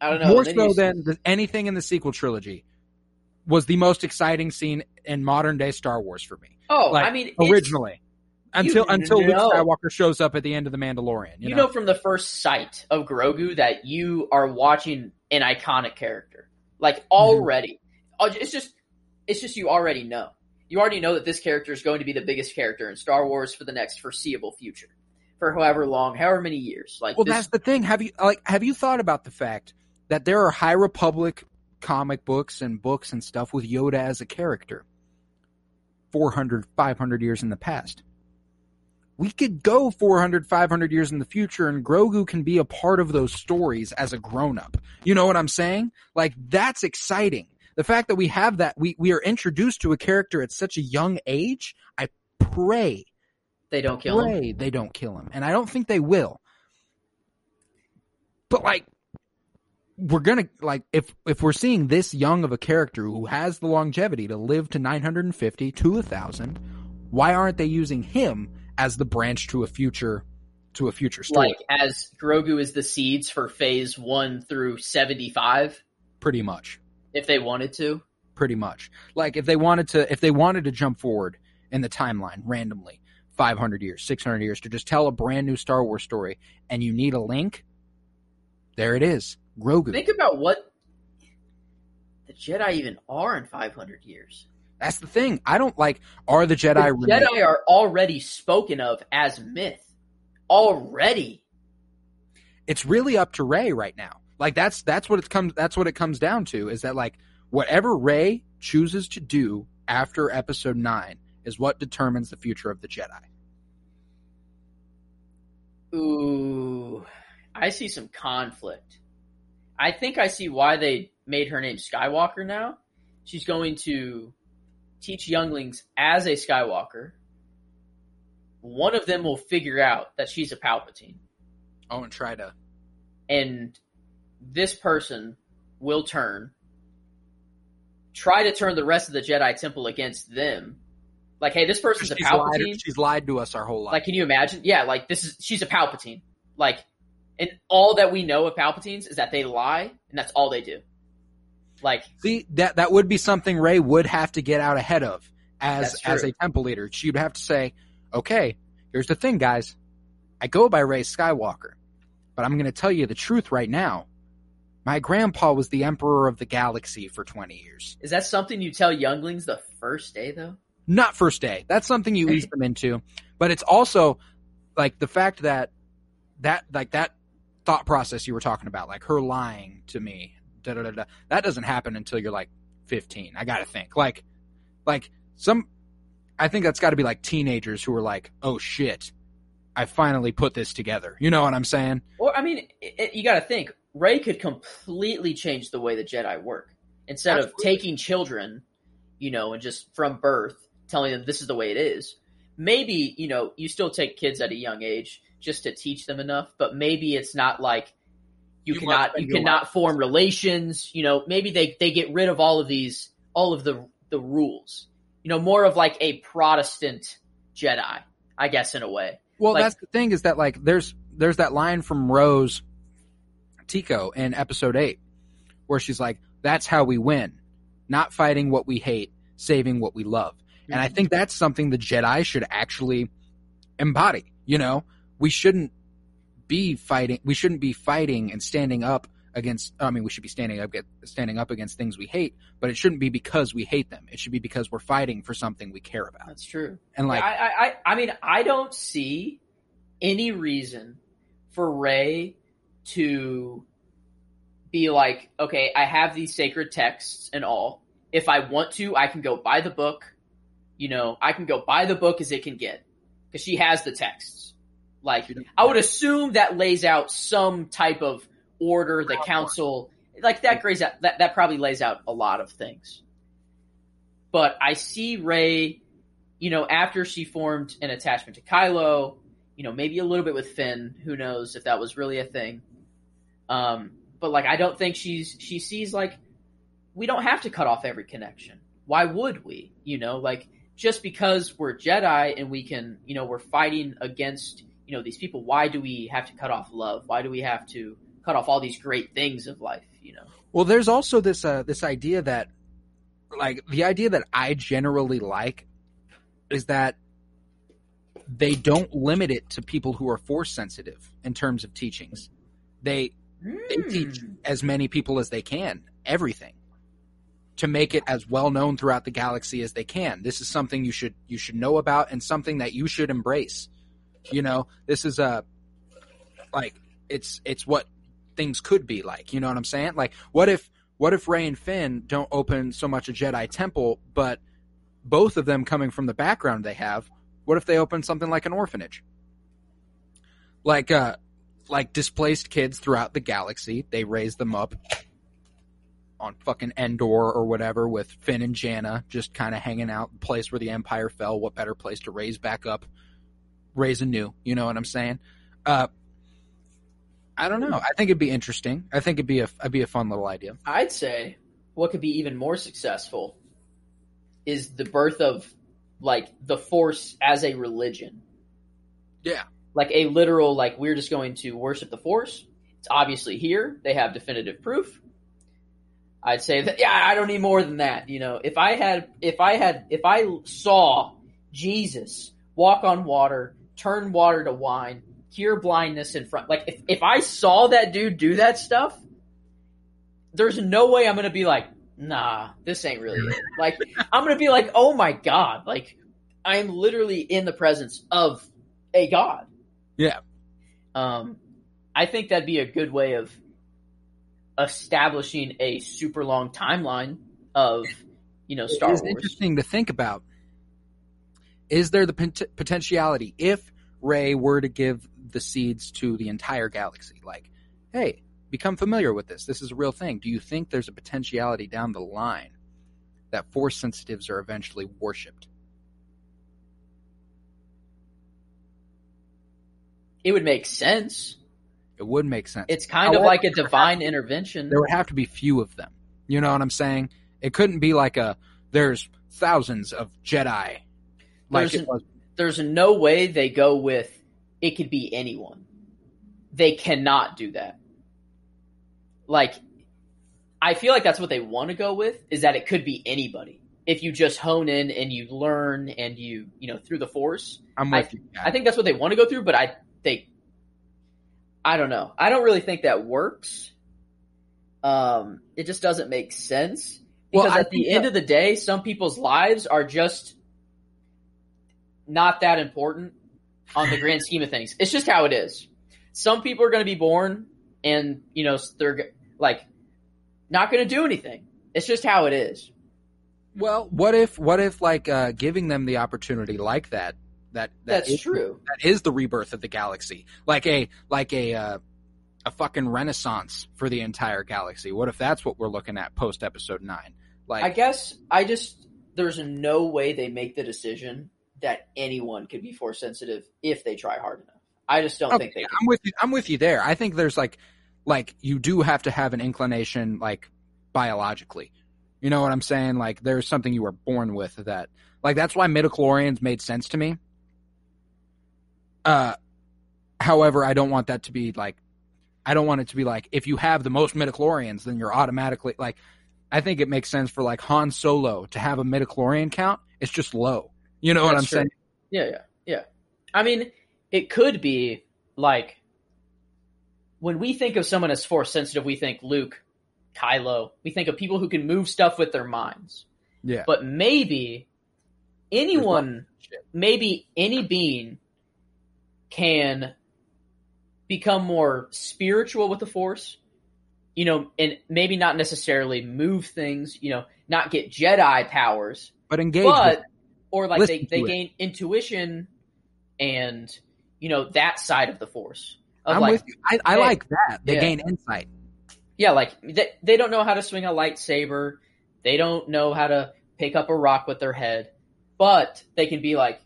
I don't know more so than the, anything in the sequel trilogy was the most exciting scene in modern day Star Wars for me. Oh, like, I mean, originally until until know. Luke Skywalker shows up at the end of the Mandalorian. You, you know? know? from the first sight of Grogu that you are watching an iconic character, like mm-hmm. already. Mm-hmm. It's just, it's just you already know you already know that this character is going to be the biggest character in Star Wars for the next foreseeable future, for however long, however many years. Like, well, this- that's the thing. Have you like have you thought about the fact that there are High Republic comic books and books and stuff with Yoda as a character 400, 500 years in the past? We could go 400, 500 years in the future and Grogu can be a part of those stories as a grown up. You know what I'm saying? Like, that's exciting the fact that we have that, we, we are introduced to a character at such a young age, I pray they don't kill pray him. They don't kill him. And I don't think they will. But like, we're gonna like if if we're seeing this young of a character who has the longevity to live to 950 to a 1000 why aren't they using him as the branch to a future to a future story like as grogu is the seeds for phase 1 through 75 pretty much if they wanted to. Pretty much. Like if they wanted to, if they wanted to jump forward in the timeline randomly, 500 years, 600 years to just tell a brand new Star Wars story and you need a link, there it is. Grogu. Think about what the Jedi even are in 500 years. That's the thing. I don't like, are the Jedi the Jedi are already spoken of as myth. Already. It's really up to Rey right now. Like that's that's what it comes that's what it comes down to is that like whatever Rey chooses to do after episode 9 is what determines the future of the Jedi. Ooh, I see some conflict. I think I see why they made her name Skywalker now. She's going to teach younglings as a Skywalker. One of them will figure out that she's a Palpatine. Oh, and try to. And this person will turn try to turn the rest of the Jedi Temple against them. Like, hey, this person's she's a Palpatine. Lied, she's lied to us our whole life. Like, can you imagine? Yeah, like this is she's a Palpatine. Like, and all that we know of Palpatines is that they lie, and that's all they do. Like, see that that would be something Rey would have to get out ahead of as as a temple leader. She'd have to say, "Okay, here's the thing, guys. I go by Rey Skywalker, but I'm going to tell you the truth right now. My grandpa was the emperor of the galaxy for 20 years. Is that something you tell younglings the first day, though? Not first day. That's something you ease them into. But it's also like the fact that that like that thought process you were talking about, like her lying to me, da da da da. That doesn't happen until you're like 15. I got to think like like some. I think that's got to be like teenagers who are like, oh shit, I finally put this together. You know what I'm saying? Or I mean, it, it, you got to think Rey could completely change the way the Jedi work. Instead Absolutely. of taking children, you know, and just from birth telling them this is the way it is. Maybe, you know, you still take kids at a young age just to teach them enough, but maybe it's not like you, you cannot you cannot form relations, you know, maybe they they get rid of all of these all of the the rules. You know, more of like a Protestant Jedi, I guess in a way. Well, like, that's the thing is that like there's there's that line from Rose Tico in episode 8 where she's like that's how we win. Not fighting what we hate, saving what we love. And I mm-hmm. think that's something the Jedi should actually embody. You know, we shouldn't be fighting. We shouldn't be fighting and standing up against. I mean, we should be standing up, standing up against things we hate. But it shouldn't be because we hate them. It should be because we're fighting for something we care about. That's true. And like, I, I, I mean, I don't see any reason for Rey to be like, okay, I have these sacred texts and all. If I want to, I can go buy the book. You know, I can go buy the book as it can get because she has the texts. Like, I would assume that lays out some type of order, the council, like that grays out, that, that probably lays out a lot of things. But I see Rey, you know, after she formed an attachment to Kylo, you know, maybe a little bit with Finn, who knows if that was really a thing. Um, but like I don't think she's she sees like we don't have to cut off every connection. Why would we? You know, like just because we're Jedi and we can, you know, we're fighting against, you know, these people, why do we have to cut off love? Why do we have to cut off all these great things of life, you know? Well, there's also this uh this idea that like the idea that I generally like is that they don't limit it to people who are force sensitive in terms of teachings. They Mm. They teach hmm. as many people as they can everything to make it as well known throughout the galaxy as they can. This is something you should you should know about and something that you should embrace. You know, this is a like it's it's what things could be like. You know what I'm saying? Like what if what if Rey and Finn don't open so much a Jedi temple, but both of them coming from the background they have, what if they open something like an orphanage? Like uh like displaced kids throughout the galaxy. They raise them up on fucking Endor or whatever with Finn and Jannah just kind of hanging out, place where the Empire fell. What better place to raise back up, raise anew? You know what I'm saying? Uh, I don't know. I think it'd be interesting. I think it'd be a it'd be a fun little idea. I'd say what could be even more successful is the birth of like the Force as a religion. Yeah like a literal like we're just going to worship the force. It's obviously here. They have definitive proof. I'd say that yeah, I don't need more than that. You know, if I had if I had if I saw Jesus walk on water, turn water to wine, cure blindness in front like if, if I saw that dude do that stuff, there's no way I'm gonna be like, nah, this ain't really it. Like I'm gonna be like, oh my god, like I am literally in the presence of a god. Yeah. Um, I think that'd be a good way of establishing a super long timeline of, you know, Star Wars. Interesting to think about. Is there the pot- potentiality if Rey were to give the seeds to the entire galaxy? Like, hey, become familiar with this. This is a real thing. Do you think there's a potentiality down the line that force sensitives are eventually worshipped? it would make sense. It would make sense. It's kind However, of like a divine intervention. There would have to be few of them. You know what I'm saying? It couldn't be like a there's thousands of Jedi. Like there's, there's no way they go with it could be anyone. They cannot do that. Like I feel like that's what they want to go with is that it could be anybody. If you just hone in and you learn and you, you know, through the force. I'm with I, you. I think that's what they want to go through, but I they I don't know. I don't really think that works. Um, it just doesn't make sense because well, at the end that... of the day, some people's lives are just not that important on the grand scheme of things. It's just how it is. Some people are going to be born and, you know, they're like not going to do anything. It's just how it is. Well, what if what if like uh, giving them the opportunity like that that, that that's is, true. That is the rebirth of the galaxy. Like a like a uh, a fucking renaissance for the entire galaxy. What if that's what we're looking at post episode 9? Like I guess I just there's no way they make the decision that anyone could be force sensitive if they try hard enough. I just don't okay, think they can. I'm with you I'm with you there. I think there's like like you do have to have an inclination like biologically. You know what I'm saying? Like there's something you were born with that like that's why midichlorians made sense to me uh, however, I don't want that to be like, I don't want it to be like, if you have the most midichlorians, then you're automatically like, I think it makes sense for like Han Solo to have a midichlorian count. It's just low. You know That's what I'm true. saying? Yeah, yeah, yeah. I mean, it could be like when we think of someone as force sensitive, we think Luke, Kylo. We think of people who can move stuff with their minds. Yeah. But maybe anyone, maybe any being can become more spiritual with the force, you know, and maybe not necessarily move things, you know, not get Jedi powers, but engage, but or like they, they gain intuition and you know that side of the force. Of I'm like, with you. I, I hey, like that. They yeah. gain insight. Yeah, like they, they don't know how to swing a lightsaber. They don't know how to pick up a rock with their head, but they can be like,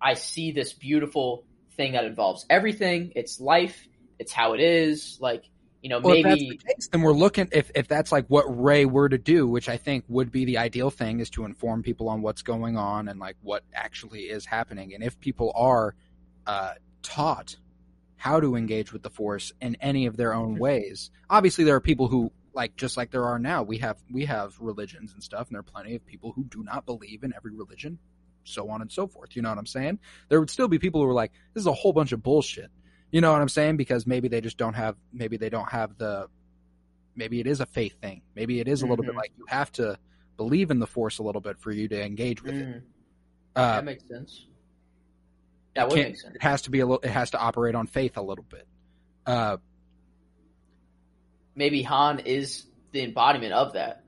I see this beautiful thing that involves everything. It's life. It's how it is. Like, you know, well, maybe. If that's the case, then we're looking, if, if that's like what Rey were to do, which I think would be the ideal thing, is to inform people on what's going on and like what actually is happening. And if people are uh, taught how to engage with the Force in any of their own ways, obviously there are people who like just like there are now we have we have religions and stuff and there are plenty of people who do not believe in every religion so on and so forth. You know what I'm saying? There would still be people who are like, this is a whole bunch of bullshit. You know what I'm saying? Because maybe they just don't have, maybe they don't have the, maybe it is a faith thing. Maybe it is a little mm-hmm. bit like you have to believe in the force a little bit for you to engage with mm. it. Uh, that makes sense. That would make sense. It has to be a little, it has to operate on faith a little bit. Uh, maybe Han is the embodiment of that.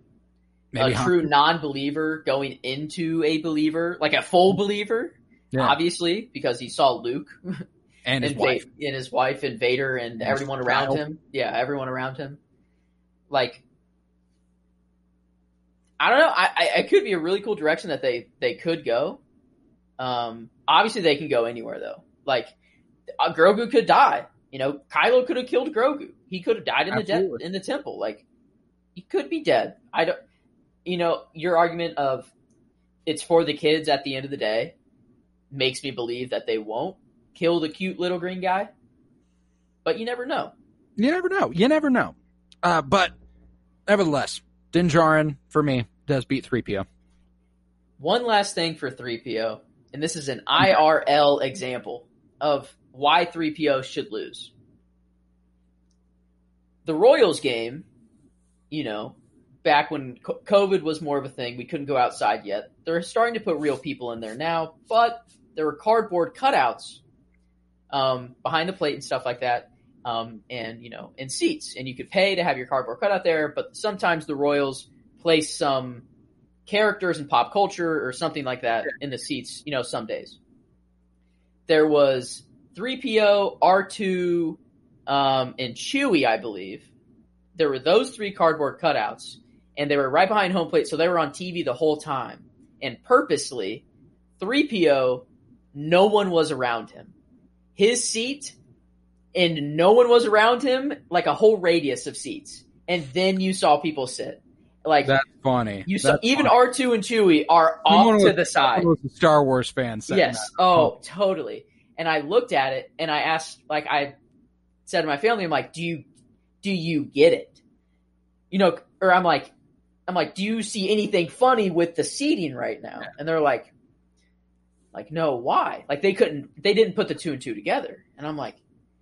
Maybe a Han- true non-believer going into a believer, like a full believer, yeah. obviously, because he saw Luke and his and wife, Va- and his wife, and Vader, and, and everyone around him. Yeah, everyone around him. Like, I don't know. I, I, it could be a really cool direction that they they could go. Um, obviously, they can go anywhere though. Like, uh, Grogu could die. You know, Kylo could have killed Grogu. He could have died in Absolutely. the de- in the temple. Like, he could be dead. I don't you know, your argument of it's for the kids at the end of the day makes me believe that they won't kill the cute little green guy. But you never know. You never know. You never know. Uh, but nevertheless, Din Djarin for me does beat 3PO. One last thing for 3PO, and this is an IRL example of why 3PO should lose. The Royals game, you know, back when COVID was more of a thing, we couldn't go outside yet. They're starting to put real people in there now, but there were cardboard cutouts um, behind the plate and stuff like that, um, and you know, in seats, and you could pay to have your cardboard cutout there. But sometimes the Royals place some characters in pop culture or something like that in the seats. You know, some days there was 3PO, R2, um, and Chewie, I believe. There were those three cardboard cutouts and they were right behind home plate, so they were on TV the whole time. And purposely, 3PO, no one was around him. His seat, and no one was around him, like a whole radius of seats. And then you saw people sit. Like that's funny. You saw even R two and Chewie are off to the side. Star Wars fan. Yes. That. Oh, totally. And I looked at it and I asked, like, I said to my family, I'm like, do you do you get it? You know, or I'm like, I'm like, do you see anything funny with the seating right now? And they're like, like, no, why? Like they couldn't, they didn't put the two and two together. And I'm like,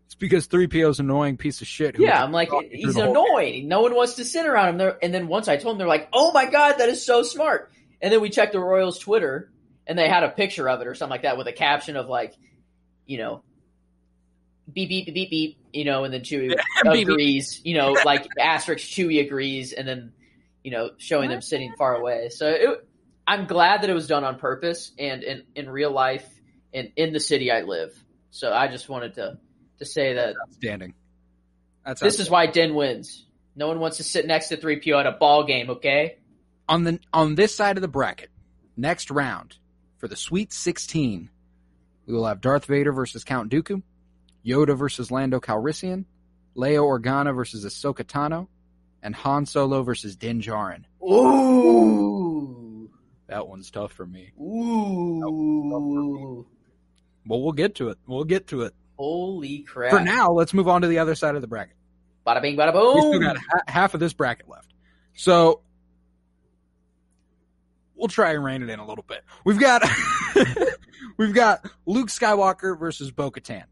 it's because three PO's annoying piece of shit. yeah, I'm like, he's annoying. No one wants to sit around him. There, and then once I told them, they're like, oh my god, that is so smart. And then we checked the Royals Twitter, and they had a picture of it or something like that with a caption of like, you know, beep beep beep beep beep, you know, and then Chewie agrees, you know, like asterisk Chewie agrees, and then you know, showing them sitting far away. So it, I'm glad that it was done on purpose and in in real life and in the city I live. So I just wanted to to say that That's outstanding. That's this is why Din wins. No one wants to sit next to three PO at a ball game. Okay. On the on this side of the bracket, next round for the Sweet 16, we will have Darth Vader versus Count Dooku, Yoda versus Lando Calrissian, Leia Organa versus Ahsoka Tano, and Han Solo versus Din Djarin. Ooh, that one's tough for me. Ooh. Well, we'll get to it. We'll get to it. Holy crap! For now, let's move on to the other side of the bracket. Bada bing, bada boom. We still got ha- half of this bracket left, so we'll try and rein it in a little bit. We've got we've got Luke Skywalker versus Bo Katan.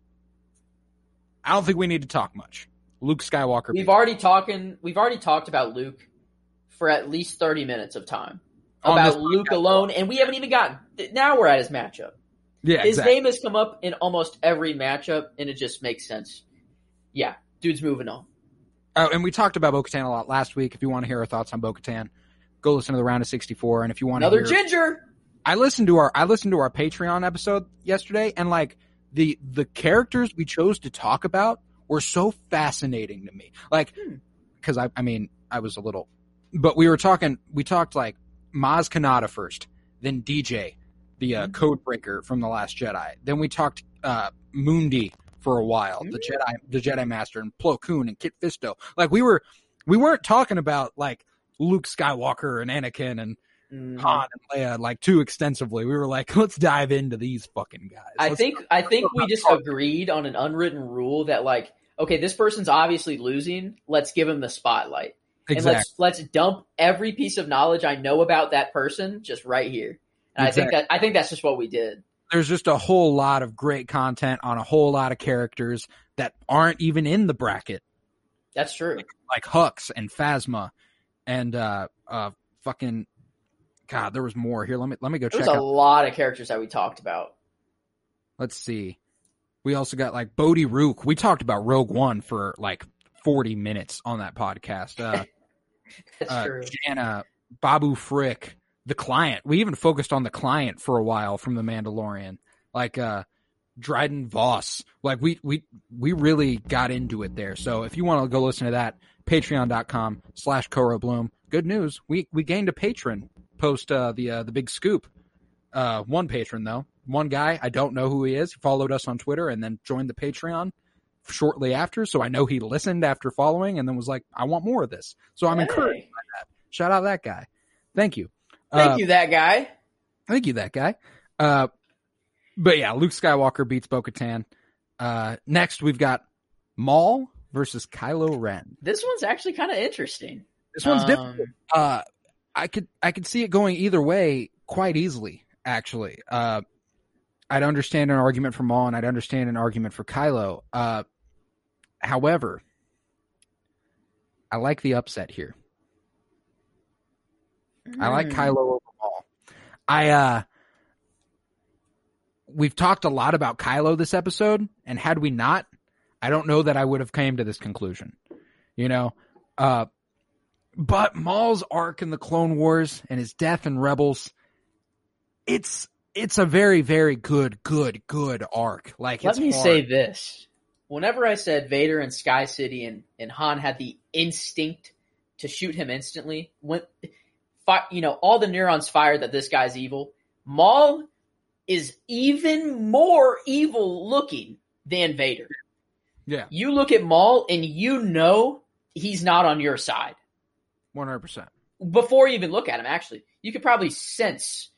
I don't think we need to talk much. Luke Skywalker. We've already talking. We've already talked about Luke for at least thirty minutes of time about Luke alone, and we haven't even gotten. Now we're at his matchup. Yeah, his exactly. name has come up in almost every matchup, and it just makes sense. Yeah, dude's moving on. Oh, and we talked about Bo-Katan a lot last week. If you want to hear our thoughts on Bo-Katan, go listen to the round of 64. And if you want another to hear, ginger, I listened to our I listened to our Patreon episode yesterday, and like the the characters we chose to talk about were so fascinating to me. Like, hmm. because I I mean I was a little, but we were talking. We talked like Maz Kanata first, then DJ, the uh, code breaker from the Last Jedi. Then we talked uh, Mundi for a while, the Jedi, the Jedi Master, and Plo Koon and Kit Fisto. Like we were, we weren't talking about like Luke Skywalker and Anakin and Mm-hmm. Han and Leia like too extensively. We were like, let's dive into these fucking guys. I Let's- think I think we just agreed on an unwritten rule that like, okay, this person's obviously losing. Let's give him the spotlight. And let's let's dump every piece of knowledge I know about that person just right here. And I think that I think that's just what we did. There's just a whole lot of great content on a whole lot of characters that aren't even in the bracket, That's true. like Hux and Phasma, and uh, uh, fucking God. There was more here. Let me let me go There's check a out. lot of characters that we talked about. Let's see. We also got like Bodhi Rook. We talked about Rogue One for like 40 minutes on that podcast. Uh, That's uh, true. Jana, Babu Frick, the client. We even focused on the client for a while from the Mandalorian, like uh, Dryden Voss. Like we we we really got into it there. So if you want to go listen to that, patreon.com slash Coro Bloom. Good news, we we gained a patron post uh, the uh, the big scoop. Uh, one patron though, one guy. I don't know who he is. He followed us on Twitter and then joined the Patreon shortly after. So I know he listened after following and then was like, I want more of this. So I'm Hey. encouraged by that. Shout out that guy. Thank you. Thank Uh, you, that guy. Thank you, that guy. Uh, but yeah, Luke Skywalker beats Bo Katan. Uh, next, we've got Maul versus Kylo Ren. This one's actually kind of interesting. This one's Um, different. Uh, I could I could see it going either way quite easily. Actually, uh, I'd understand an argument for Maul and I'd understand an argument for Kylo. Uh, however, I like the upset here. I like Hmm. Kylo over Maul. I uh we've talked a lot about Kylo this episode, and had we not, I don't know that I would have came to this conclusion. You know? Uh but Maul's arc in the Clone Wars and his death in Rebels, it's it's a very, very good, good, good arc. Like Let me hard. say this. Whenever I said Vader and Sky City and, and Han had the instinct to shoot him instantly, when fi- you know, all the neurons fired that this guy's evil, Maul is even more evil looking than Vader. Yeah, You look at Maul and you know he's not on your side. one hundred percent. before you even look at him, actually, you could probably sense.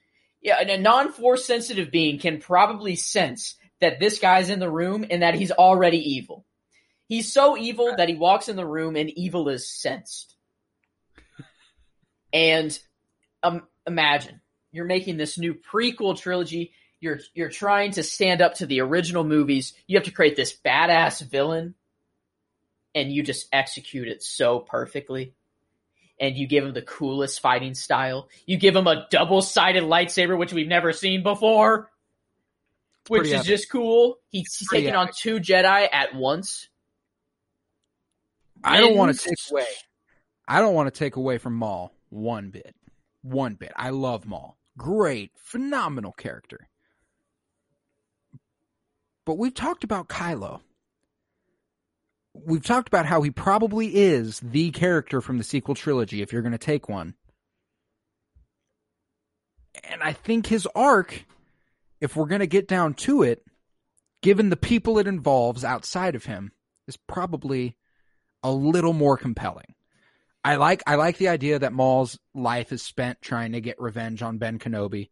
Yeah, a non-force sensitive being can probably sense that this guy's in the room and that he's already evil. He's so evil that he walks in the room and evil is sensed. And um, imagine you're making this new prequel trilogy. You're you're trying to stand up to the original movies. You have to create this badass villain, and you just execute it so perfectly. And you give him the coolest fighting style. You give him a double sided lightsaber, which we've never seen before, which is epic. just cool. He's taking epic. on two Jedi at once. I don't want to take away. I don't want to take away from Maul one bit. One bit. I love Maul. Great, phenomenal character. But we've talked about Kylo. We've talked about how he probably is the character from the sequel trilogy if you're going to take one. And I think his arc, if we're going to get down to it, given the people it involves outside of him, is probably a little more compelling. I like I like the idea that Maul's life is spent trying to get revenge on Ben Kenobi.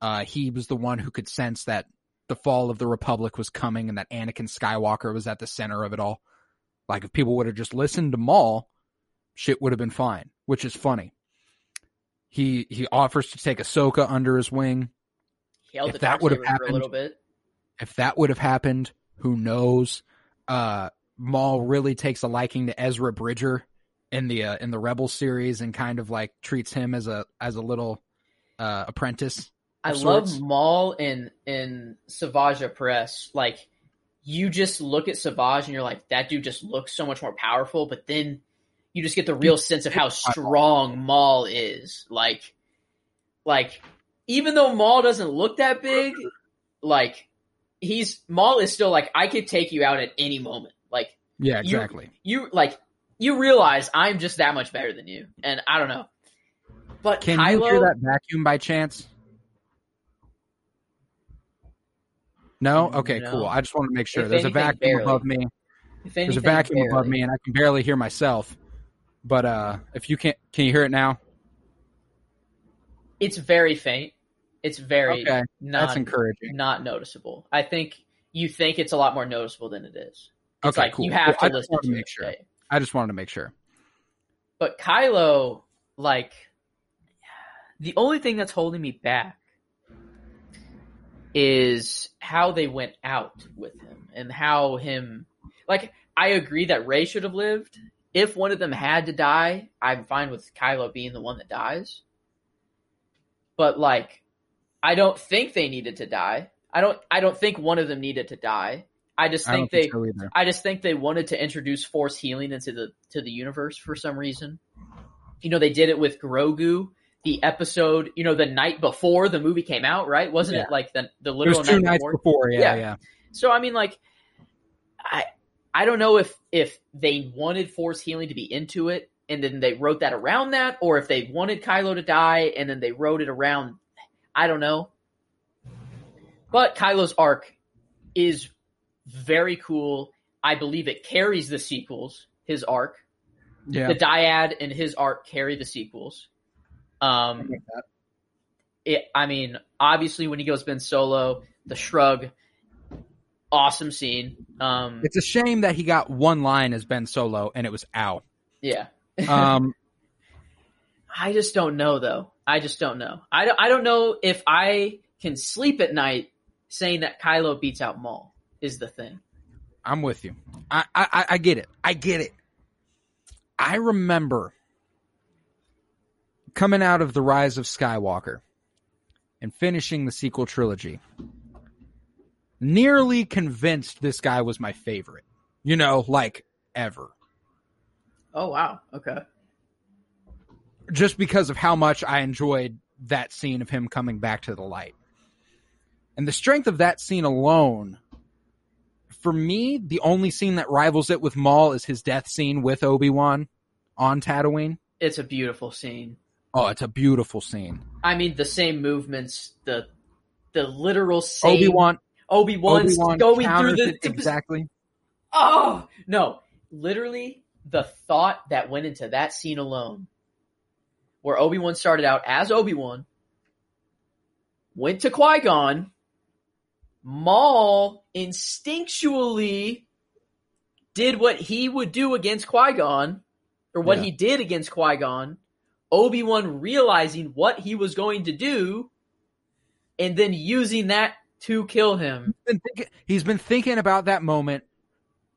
Uh, he was the one who could sense that the fall of the Republic was coming and that Anakin Skywalker was at the center of it all. Like if people would have just listened to Maul, shit would have been fine, which is funny. He he offers to take Ahsoka under his wing. If that would have happened, a little bit. if that would have happened, who knows? Uh, Maul really takes a liking to Ezra Bridger in the uh, in the Rebel series and kind of like treats him as a as a little uh, apprentice. I sorts. love Maul in in Savage Opress. Like you just look at Savage and you're like, that dude just looks so much more powerful. But then you just get the real sense of how strong Maul is. Like, like even though Maul doesn't look that big, like he's Maul is still like I could take you out at any moment. Like, yeah, exactly. You, you like you realize I'm just that much better than you, and I don't know. But can Kylo, you hear that vacuum by chance? No. Okay. No. Cool. I just want to make sure. If There's anything, a vacuum barely. above me. If anything, There's a vacuum barely. above me, and I can barely hear myself. But uh, if you can't, can you hear it now? It's very faint. It's very okay. Not, That's encouraging. Not noticeable. I think you think it's a lot more noticeable than it is. It's okay, like cool. you have well, to listen to, to make sure. I just wanted to make sure. But Kylo, like, the only thing that's holding me back is how they went out with him and how him, like, I agree that Rey should have lived. If one of them had to die, I'm fine with Kylo being the one that dies. But like, I don't think they needed to die. I don't. I don't think one of them needed to die. I just think I they. Think so I just think they wanted to introduce force healing into the to the universe for some reason. You know, they did it with Grogu. The episode, you know, the night before the movie came out, right? Wasn't yeah. it like the the literal two night nights before? before yeah, yeah, yeah. So I mean, like, I I don't know if if they wanted force healing to be into it, and then they wrote that around that, or if they wanted Kylo to die and then they wrote it around. I don't know. But Kylo's arc is very cool. I believe it carries the sequels, his arc. Yeah. The dyad and his arc carry the sequels. Um, I, it, I mean, obviously when he goes Ben Solo, the shrug, awesome scene. Um, it's a shame that he got one line as Ben Solo and it was out. Yeah. um, I just don't know though. I just don't know. I don't, I don't know if I can sleep at night saying that Kylo beats out Maul is the thing. I'm with you. I, I, I get it. I get it. I remember coming out of the Rise of Skywalker and finishing the sequel trilogy. Nearly convinced this guy was my favorite. You know, like ever. Oh wow. Okay. Just because of how much I enjoyed that scene of him coming back to the light. And the strength of that scene alone for me, the only scene that rivals it with Maul is his death scene with Obi Wan on Tatooine. It's a beautiful scene. Oh, it's a beautiful scene. I mean, the same movements, the the literal same Obi Wan. Obi Wan's going through the exactly. Oh no! Literally, the thought that went into that scene alone where Obi Wan started out as Obi Wan, went to Qui Gon. Maul instinctually did what he would do against Qui Gon, or what yeah. he did against Qui Gon. Obi Wan realizing what he was going to do, and then using that to kill him. He's been, thinking, he's been thinking about that moment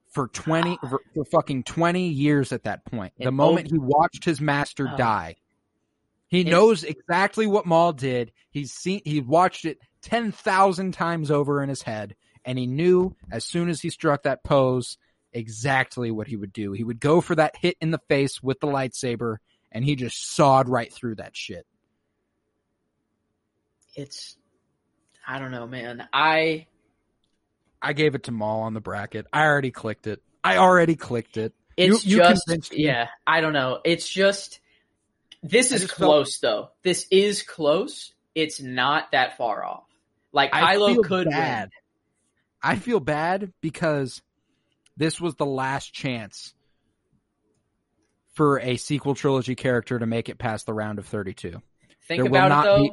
for 20 for, for, fucking 20 years at that point. And the moment Obi- he watched his master uh, die. He knows exactly what Maul did. He's seen he watched it 10,000 times over in his head and he knew as soon as he struck that pose exactly what he would do. He would go for that hit in the face with the lightsaber and he just sawed right through that shit. It's I don't know, man. I I gave it to Maul on the bracket. I already clicked it. I already clicked it. It's you, you just yeah. I don't know. It's just this is close felt, though. This is close. It's not that far off. Like I Kylo could bad. win. I feel bad because this was the last chance for a sequel trilogy character to make it past the round of 32. Think there about it though. Be...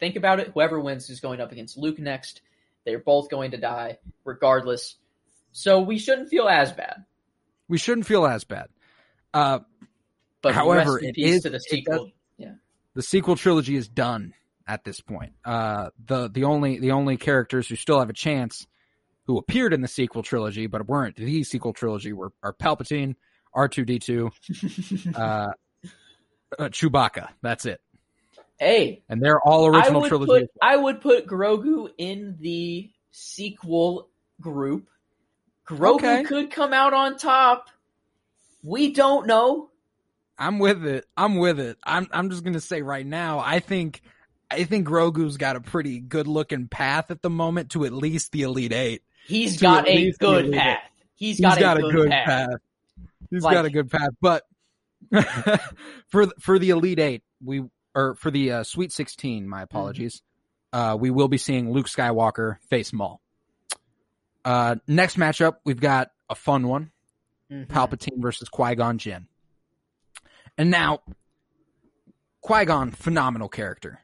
Think about it. Whoever wins is going up against Luke next. They're both going to die regardless. So we shouldn't feel as bad. We shouldn't feel as bad. Uh, but however, it is the sequel. Does, yeah, the sequel trilogy is done at this point. Uh, the the only the only characters who still have a chance who appeared in the sequel trilogy but weren't the sequel trilogy were are Palpatine, R two D two, uh, uh, Chewbacca. That's it. Hey, and they're all original I trilogy. Put, I would put Grogu in the sequel group. Grogu okay. could come out on top. We don't know. I'm with it. I'm with it. I'm I'm just gonna say right now, I think I think Grogu's got a pretty good looking path at the moment to at least the Elite Eight. He's got a good path. He's got, He's got a, good, good path. path. He's like, got a good path. But for for the Elite Eight, we or for the uh, Sweet Sixteen, my apologies. Mm-hmm. Uh, we will be seeing Luke Skywalker face Maul. Uh, next matchup, we've got a fun one: mm-hmm. Palpatine versus Qui Gon Jinn. And now, Qui Gon, phenomenal character.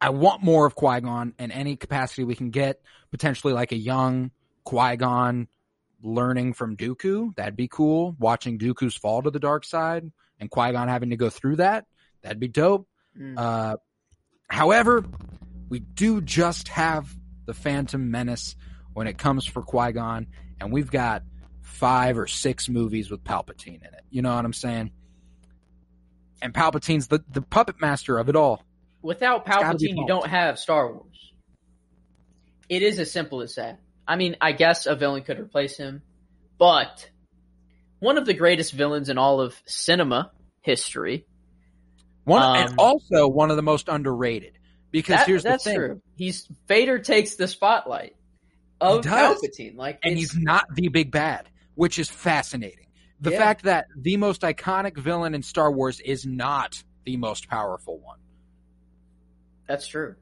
I want more of Qui Gon in any capacity we can get. Potentially like a young Qui Gon learning from Dooku. That'd be cool. Watching Dooku's fall to the dark side and Qui Gon having to go through that. That'd be dope. Mm. Uh, however, we do just have the Phantom Menace when it comes for Qui Gon, and we've got five or six movies with Palpatine in it. You know what I'm saying? And Palpatine's the, the puppet master of it all. Without Palpatine, you don't have Star Wars. It is as simple as that. I mean, I guess a villain could replace him, but one of the greatest villains in all of cinema history. One um, and also one of the most underrated. Because that, here's the thing: true. He's Vader takes the spotlight of Palpatine, like, and he's not the big bad, which is fascinating the yeah. fact that the most iconic villain in Star Wars is not the most powerful one. That's true.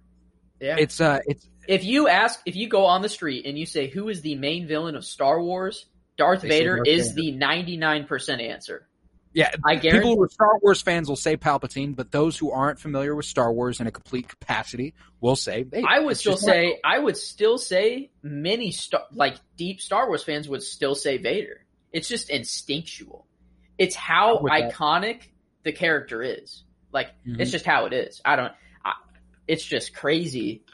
Yeah. It's uh it's if you ask if you go on the street and you say who is the main villain of Star Wars, Darth Vader Darth is Vader. the 99% answer. Yeah, I guarantee people who are Star Wars fans will say Palpatine, but those who aren't familiar with Star Wars in a complete capacity will say. Hey, I would still say I would still say many star like deep Star Wars fans would still say Vader. It's just instinctual. It's how iconic the character is. Like mm-hmm. it's just how it is. I don't. I, it's just crazy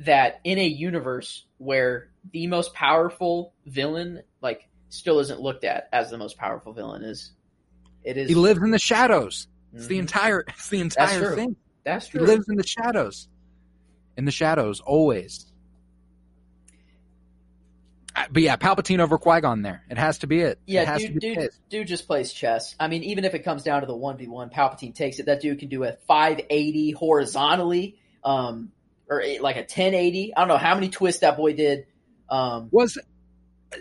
that in a universe where the most powerful villain like still isn't looked at as the most powerful villain is it is he lives in the shadows it's mm-hmm. the entire it's the entire That's thing That's true. He lives in the shadows. In the shadows, always but yeah, Palpatine over Qui Gon there. It has to be it. Yeah, it dude, dude, dude, just plays chess. I mean, even if it comes down to the one v one, Palpatine takes it. That dude can do a five eighty horizontally, um, or like a ten eighty. I don't know how many twists that boy did. Um, was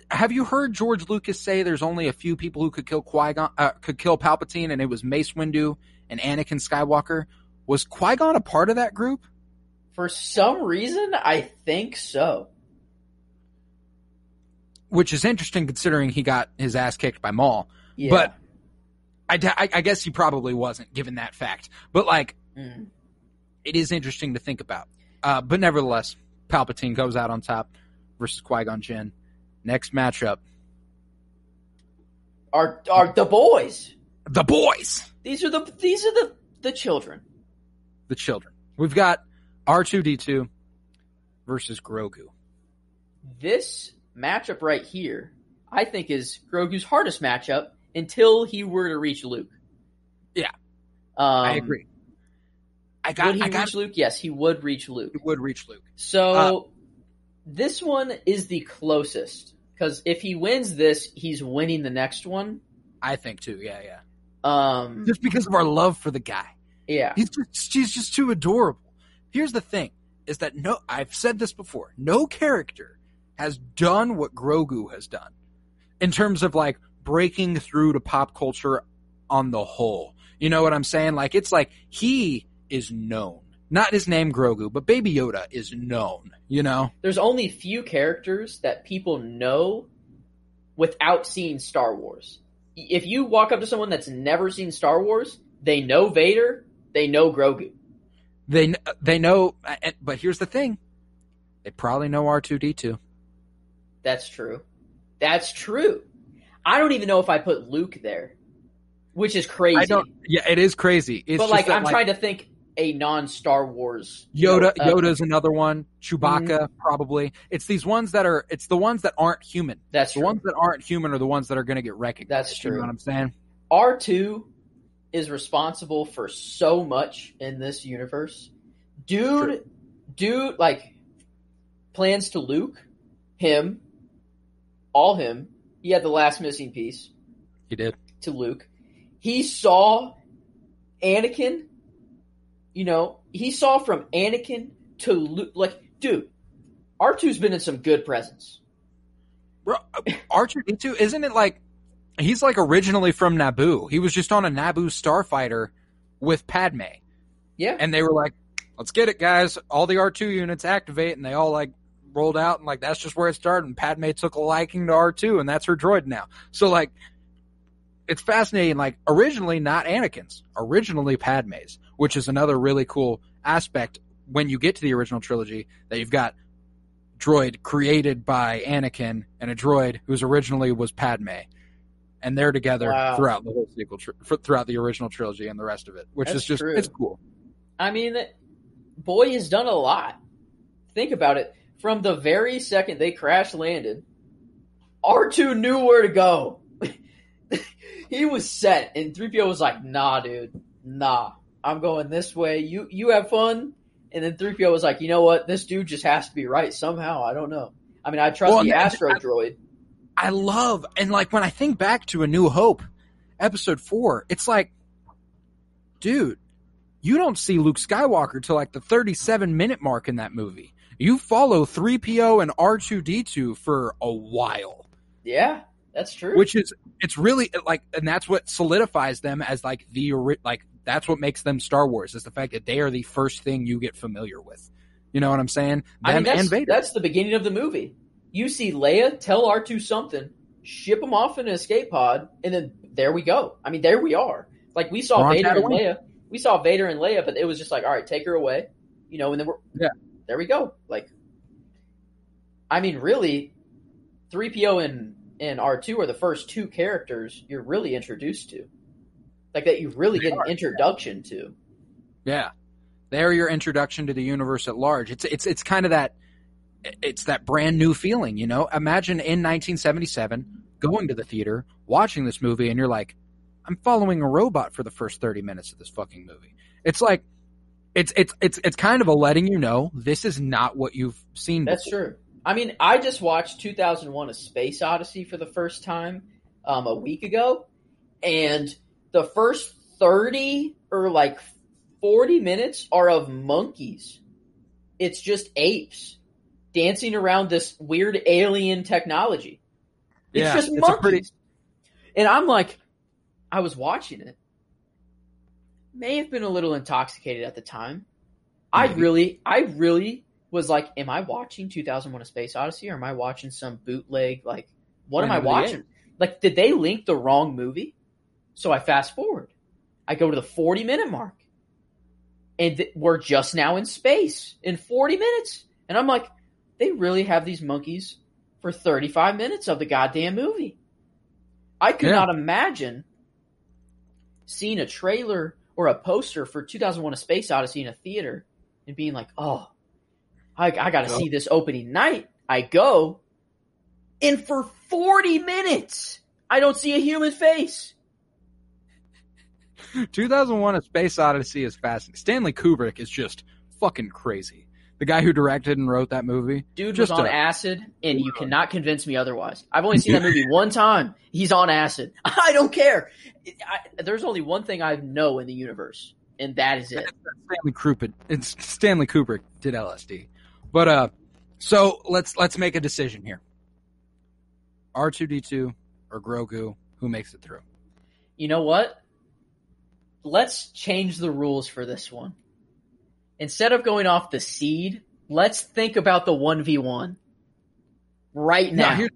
have you heard George Lucas say there's only a few people who could kill Qui Gon, uh, could kill Palpatine, and it was Mace Windu and Anakin Skywalker? Was Qui Gon a part of that group? For some reason, I think so which is interesting considering he got his ass kicked by Maul. Yeah. But I, I guess he probably wasn't given that fact, but like, mm. it is interesting to think about. Uh, but nevertheless, Palpatine goes out on top versus Qui Gon Jinn. Next matchup. Are are the boys? The boys. These are the these are the the children. The children. We've got R two D two versus Grogu. This matchup right here, I think, is Grogu's hardest matchup until he were to reach Luke. Yeah, um, I agree. I got. Would he I got, reach Luke? Yes, he would reach Luke. He would reach Luke. So uh, this one is the closest because if he wins this, he's winning the next one. I think too. Yeah, yeah. Um, just because of our love for the guy. Yeah, he's just he's just too adorable. Here's the thing: is that no? I've said this before. No character has done what Grogu has done in terms of like breaking through to pop culture on the whole. You know what I'm saying? Like it's like he is known. Not his name Grogu, but Baby Yoda is known, you know? There's only few characters that people know without seeing Star Wars. If you walk up to someone that's never seen Star Wars, they know Vader, they know Grogu. They they know but here's the thing. They probably know R2D2. That's true. That's true. I don't even know if I put Luke there, which is crazy. I don't. Yeah, it is crazy. It's but like, that, I'm like, trying to think a non Star Wars. Yoda. Uh, Yoda's another one. Chewbacca mm-hmm. probably. It's these ones that are. It's the ones that aren't human. That's the true. ones that aren't human are the ones that are going to get recognized. That's true. You know what I'm saying? R two is responsible for so much in this universe. Dude, true. dude, like plans to Luke, him, all him. He had the last missing piece. He did to Luke. He saw Anakin you know, he saw from Anakin to Luke, like, dude, R2's been in some good presence. Bro, R2D2, isn't it like, he's like originally from Naboo. He was just on a Naboo starfighter with Padme. Yeah. And they were like, let's get it, guys. All the R2 units activate, and they all like rolled out, and like that's just where it started. And Padme took a liking to R2, and that's her droid now. So like, it's fascinating. Like originally not Anakin's, originally Padme's, which is another really cool aspect when you get to the original trilogy that you've got droid created by Anakin and a droid whose originally was Padme, and they're together wow. throughout the whole sequel, throughout the original trilogy and the rest of it, which That's is just true. it's cool. I mean, boy has done a lot. Think about it. From the very second they crash landed, R two knew where to go he was set, and 3PO was like, nah, dude, nah. I'm going this way. You you have fun. And then 3PO was like, you know what? This dude just has to be right somehow. I don't know. I mean, I trust well, the Astro I, droid. I love, and like when I think back to A New Hope, episode four, it's like, dude, you don't see Luke Skywalker till like the 37 minute mark in that movie. You follow 3PO and R2D2 for a while. Yeah. That's true. Which is it's really like, and that's what solidifies them as like the like that's what makes them Star Wars is the fact that they are the first thing you get familiar with. You know what I'm saying? Them I mean, that's, that's the beginning of the movie. You see Leia tell R2 something, ship him off in an escape pod, and then there we go. I mean, there we are. Like we saw Vader and Leia. We saw Vader and Leia, but it was just like, all right, take her away. You know, and then we're yeah. There we go. Like, I mean, really, three PO and and R2 are the first two characters you're really introduced to. Like that you really they get are. an introduction to. Yeah. They're your introduction to the universe at large. It's it's it's kind of that it's that brand new feeling, you know? Imagine in 1977 going to the theater, watching this movie and you're like, I'm following a robot for the first 30 minutes of this fucking movie. It's like it's it's it's it's kind of a letting you know this is not what you've seen That's before. true. I mean, I just watched 2001: A Space Odyssey for the first time um, a week ago, and the first 30 or like 40 minutes are of monkeys. It's just apes dancing around this weird alien technology. It's yeah, just it's monkeys. Pretty... And I'm like, I was watching it. May have been a little intoxicated at the time. I really, I really was like, am I watching 2001: A Space Odyssey or am I watching some bootleg? Like, what am I watching? Like, did they link the wrong movie? So I fast forward. I go to the 40 minute mark. And th- we're just now in space in 40 minutes. And I'm like, they really have these monkeys for 35 minutes of the goddamn movie. I could yeah. not imagine seeing a trailer or a poster for 2001 A Space Odyssey in a theater and being like, oh, I, I got to see this opening night. I go, and for 40 minutes, I don't see a human face. 2001 A Space Odyssey is fascinating. Stanley Kubrick is just fucking crazy. The guy who directed and wrote that movie. Dude was on a, acid, and you cannot convince me otherwise. I've only seen that movie one time. He's on acid. I don't care. I, there's only one thing I know in the universe, and that is it. Stanley Kubrick. It's Stanley Kubrick did LSD. But uh, so let's let's make a decision here. R two D two or Grogu, who makes it through? You know what? Let's change the rules for this one. Instead of going off the seed, let's think about the one v one right now. No,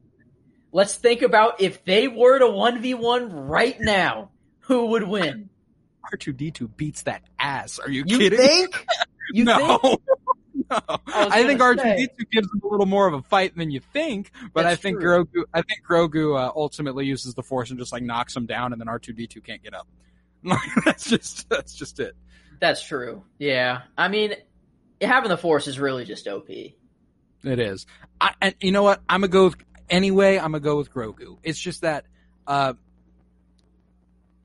let's think about if they were to one v one right now, who would win? R two D two beats that ass. Are you, you kidding? Think? You no. think? no. I, I think R2D2 gives him a little more of a fight than you think, but That's I think true. Grogu, I think Grogu uh, ultimately uses the Force and just like knocks him down, and then R2D2 can't get up. that's just that's just it. That's true. Yeah, I mean, having the Force is really just OP. It is. I, and you know what? I'm gonna go with anyway. I'm gonna go with Grogu. It's just that uh,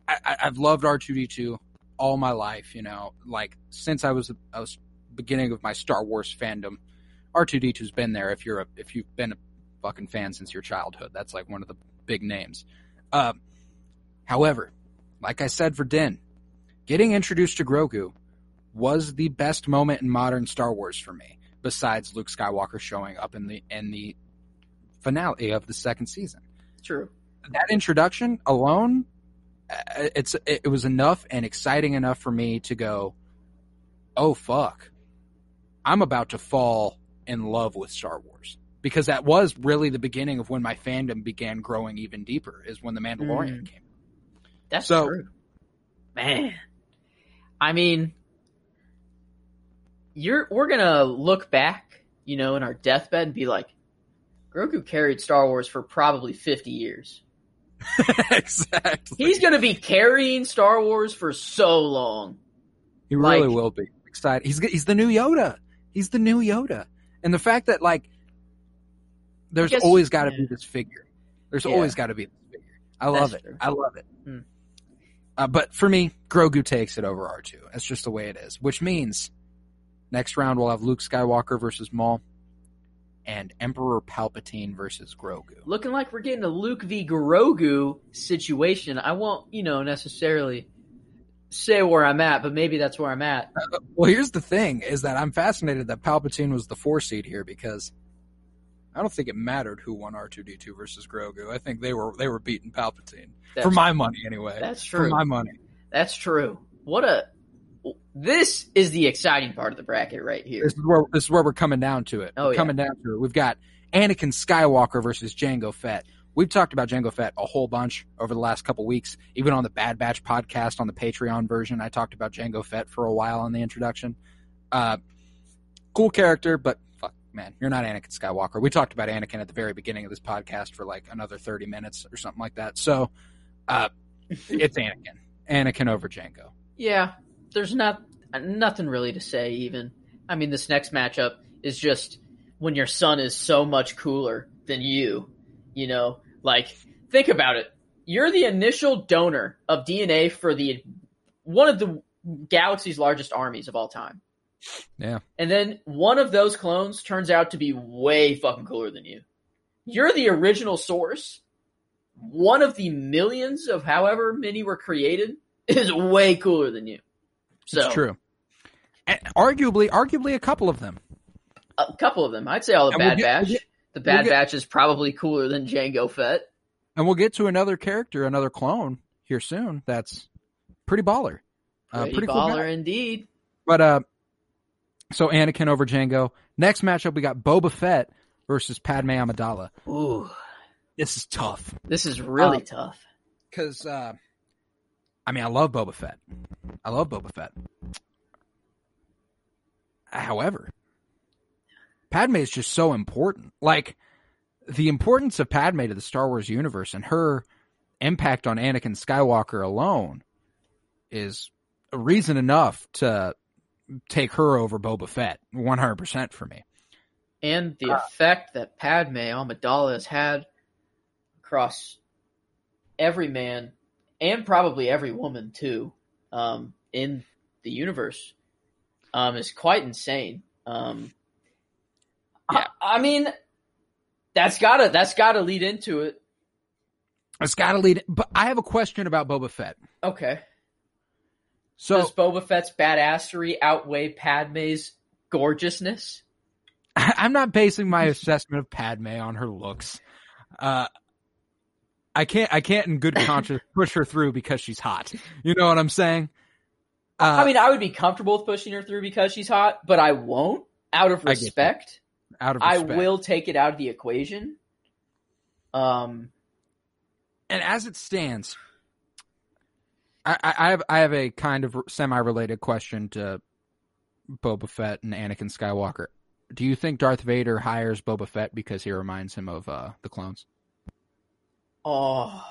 I, I've loved R2D2 all my life. You know, like since I was I was beginning of my Star Wars fandom. R2D2's been there if you're a, if you've been a fucking fan since your childhood. That's like one of the big names. Uh, however, like I said for Din, getting introduced to Grogu was the best moment in modern Star Wars for me, besides Luke Skywalker showing up in the in the finale of the second season. True. That introduction alone, uh, it's it was enough and exciting enough for me to go, oh fuck, I'm about to fall in love with Star Wars because that was really the beginning of when my fandom began growing even deeper. Is when the Mandalorian mm. came. That's so, true, man. I mean, you're we're gonna look back, you know, in our deathbed and be like, Grogu carried Star Wars for probably fifty years. exactly. He's gonna be carrying Star Wars for so long. He really like, will be excited. He's he's the new Yoda. He's the new Yoda. And the fact that like there's guess, always got to yeah. be this figure. There's yeah. always got to be this figure. I love That's it. True. I love it. Hmm. Uh, but for me, Grogu takes it over R2. That's just the way it is. Which means next round we'll have Luke Skywalker versus Maul and Emperor Palpatine versus Grogu. Looking like we're getting a Luke v Grogu situation. I won't, you know, necessarily say where I'm at, but maybe that's where I'm at. Uh, well, here's the thing: is that I'm fascinated that Palpatine was the four seed here because I don't think it mattered who won R2D2 versus Grogu. I think they were they were beating Palpatine that's for my money anyway. That's true. For my money. That's true. What a this is the exciting part of the bracket right here. This is where this is where we're coming down to it. Oh, we're yeah. coming down to it. We've got Anakin Skywalker versus Jango Fett. We've talked about Jango Fett a whole bunch over the last couple weeks. Even on the Bad Batch podcast on the Patreon version, I talked about Jango Fett for a while in the introduction. Uh, cool character, but man, you're not Anakin Skywalker. We talked about Anakin at the very beginning of this podcast for like another 30 minutes or something like that. So, uh, it's Anakin. Anakin over Jango. Yeah, there's not nothing really to say. Even I mean, this next matchup is just when your son is so much cooler than you you know, like think about it. You're the initial donor of DNA for the one of the galaxy's largest armies of all time. Yeah. And then one of those clones turns out to be way fucking cooler than you. You're the original source. One of the millions of however many were created is way cooler than you. So it's true. And arguably, arguably a couple of them. A couple of them. I'd say all the and Bad we'll get, Batch. We'll get, the Bad we'll get, Batch is probably cooler than Jango Fett. And we'll get to another character, another clone here soon. That's pretty baller. Uh, pretty, pretty baller cool indeed. But uh, so Anakin over Jango. Next matchup, we got Boba Fett versus Padme Amidala. Ooh, this is tough. This is really uh, tough because uh, I mean, I love Boba Fett. I love Boba Fett. However, Padme is just so important. Like the importance of Padme to the Star Wars universe and her impact on Anakin Skywalker alone is a reason enough to take her over Boba Fett 100% for me. And the uh, effect that Padme Amidala has had across every man and probably every woman too um, in the universe um, is quite insane. Um, yeah. I, I mean, that's gotta that's gotta lead into it. It's gotta lead. But I have a question about Boba Fett. Okay. So does Boba Fett's badassery outweigh Padme's gorgeousness? I'm not basing my assessment of Padme on her looks. Uh, I can't. I can't, in good conscience, push her through because she's hot. You know what I'm saying? Uh, I mean, I would be comfortable with pushing her through because she's hot, but I won't out of respect. Out of respect. I will take it out of the equation. Um, and as it stands, I, I have I have a kind of semi-related question to Boba Fett and Anakin Skywalker. Do you think Darth Vader hires Boba Fett because he reminds him of uh, the clones? Oh.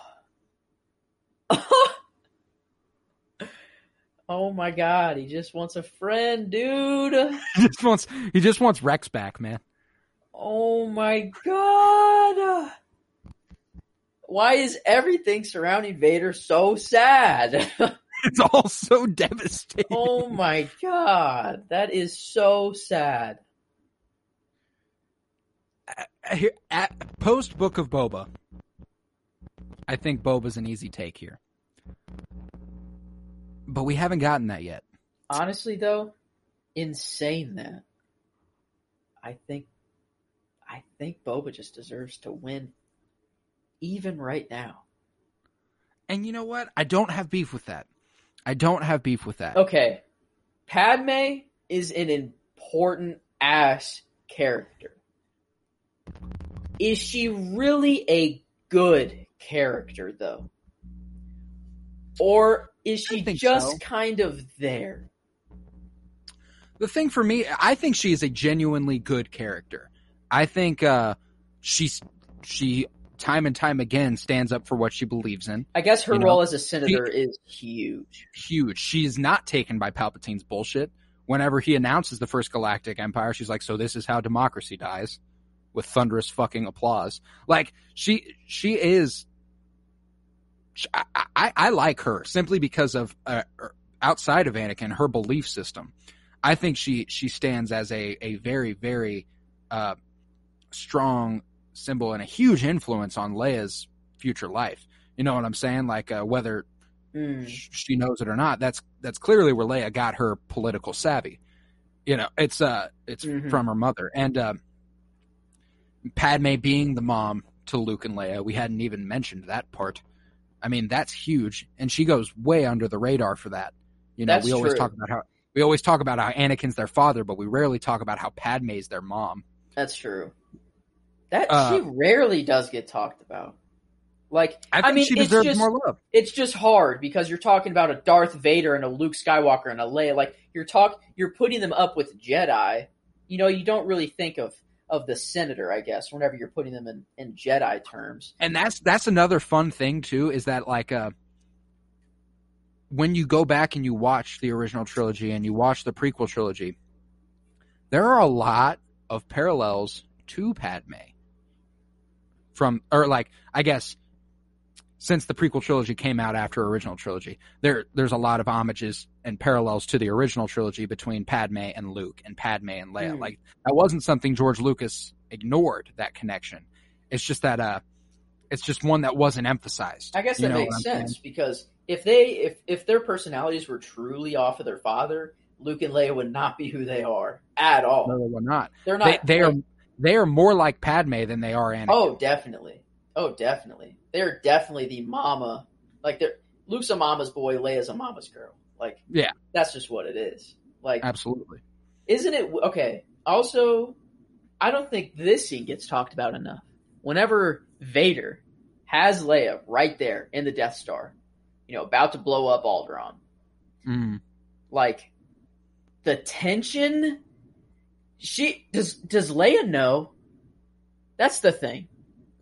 oh my god, he just wants a friend, dude. he just wants he just wants Rex back, man. Oh my god. Why is everything surrounding Vader so sad? it's all so devastating. Oh my god, that is so sad. Uh, at, at post Book of Boba, I think Boba's an easy take here, but we haven't gotten that yet. Honestly, though, insane that I think I think Boba just deserves to win even right now. And you know what? I don't have beef with that. I don't have beef with that. Okay. Padme is an important ass character. Is she really a good character though? Or is she just so. kind of there? The thing for me, I think she is a genuinely good character. I think uh, she's she time and time again stands up for what she believes in. I guess her you role know? as a senator she, is huge. Huge. She is not taken by Palpatine's bullshit. Whenever he announces the first galactic empire, she's like, "So this is how democracy dies," with thunderous fucking applause. Like she, she is. I, I, I like her simply because of uh, er, outside of Anakin, her belief system. I think she she stands as a a very very uh, strong symbol and a huge influence on Leia's future life. You know what I'm saying? Like uh, whether mm. she knows it or not, that's that's clearly where Leia got her political savvy. You know, it's uh it's mm-hmm. from her mother and uh, Padme being the mom to Luke and Leia. We hadn't even mentioned that part. I mean, that's huge, and she goes way under the radar for that. You know, that's we always true. talk about how we always talk about how Anakin's their father, but we rarely talk about how Padme's their mom. That's true. That uh, she rarely does get talked about. Like I, I mean, she deserves just, more love. It's just hard because you're talking about a Darth Vader and a Luke Skywalker and a Leia. Like you're talk, you're putting them up with Jedi. You know, you don't really think of of the senator, I guess, whenever you're putting them in, in Jedi terms. And that's that's another fun thing too, is that like uh when you go back and you watch the original trilogy and you watch the prequel trilogy, there are a lot of parallels to Padme from or like I guess since the prequel trilogy came out after original trilogy, there there's a lot of homages and parallels to the original trilogy between Padme and Luke and Padme and Leia. Mm. Like that wasn't something George Lucas ignored that connection. It's just that uh it's just one that wasn't emphasized. I guess that makes sense saying? because if they if if their personalities were truly off of their father, Luke and Leia would not be who they are at all. No, they are not. They're not. They, they are they are more like Padme than they are Anakin. Oh, definitely. Oh, definitely. They're definitely the mama. Like they're Luke's a mama's boy, Leia's a mama's girl. Like yeah, that's just what it is. Like absolutely. Isn't it okay? Also, I don't think this scene gets talked about enough. Whenever Vader has Leia right there in the Death Star, you know, about to blow up Alderaan. Mm. Like the tension. She does. Does Leia know? That's the thing.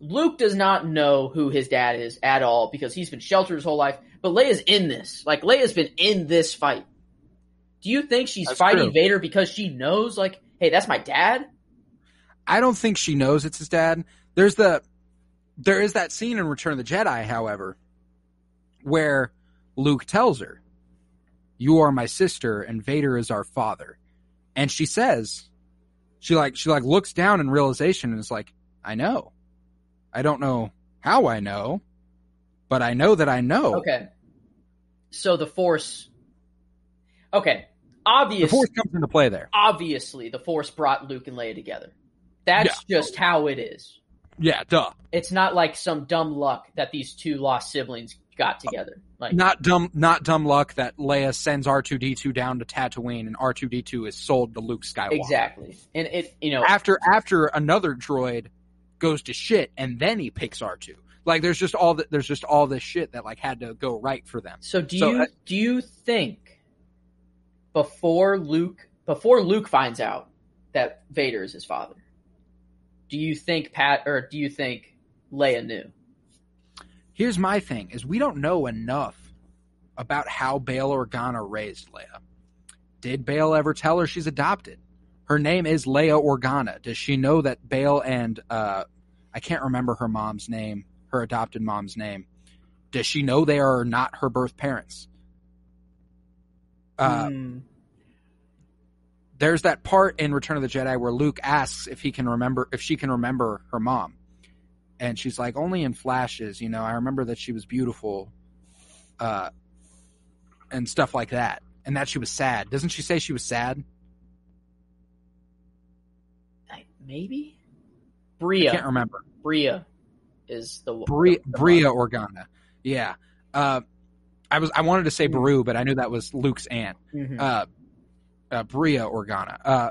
Luke does not know who his dad is at all because he's been sheltered his whole life. But Leia's in this. Like Leia's been in this fight. Do you think she's that's fighting true. Vader because she knows, like, hey, that's my dad? I don't think she knows it's his dad. There's the there is that scene in Return of the Jedi, however, where Luke tells her, "You are my sister, and Vader is our father," and she says, she like she like looks down in realization and is like, "I know, I don't know how I know, but I know that I know." Okay, so the Force. Okay, obviously, the Force comes into play there. Obviously, the Force brought Luke and Leia together. That's yeah. just how it is. Yeah, duh. It's not like some dumb luck that these two lost siblings got together. Like not dumb, not dumb luck that Leia sends R two D two down to Tatooine and R two D two is sold to Luke Skywalker. Exactly, and it you know after after another droid goes to shit and then he picks R two. Like there's just all that there's just all this shit that like had to go right for them. So do so, you uh, do you think before Luke before Luke finds out that Vader is his father? do you think Pat or do you think Leia knew? Here's my thing: is we don't know enough about how Bail Organa raised Leia. Did Bail ever tell her she's adopted? Her name is Leia Organa. Does she know that Bail and uh, I can't remember her mom's name, her adopted mom's name. Does she know they are not her birth parents? Uh, mm there's that part in Return of the Jedi where Luke asks if he can remember if she can remember her mom. And she's like, only in flashes, you know, I remember that she was beautiful, uh, and stuff like that. And that she was sad. Doesn't she say she was sad? Maybe? bria I can't remember. bria is the Breha, the Breha Organa. Yeah. Uh, I was I wanted to say mm-hmm. Beru, but I knew that was Luke's aunt. Mm-hmm. Uh, uh, Breha Organa. Uh, I,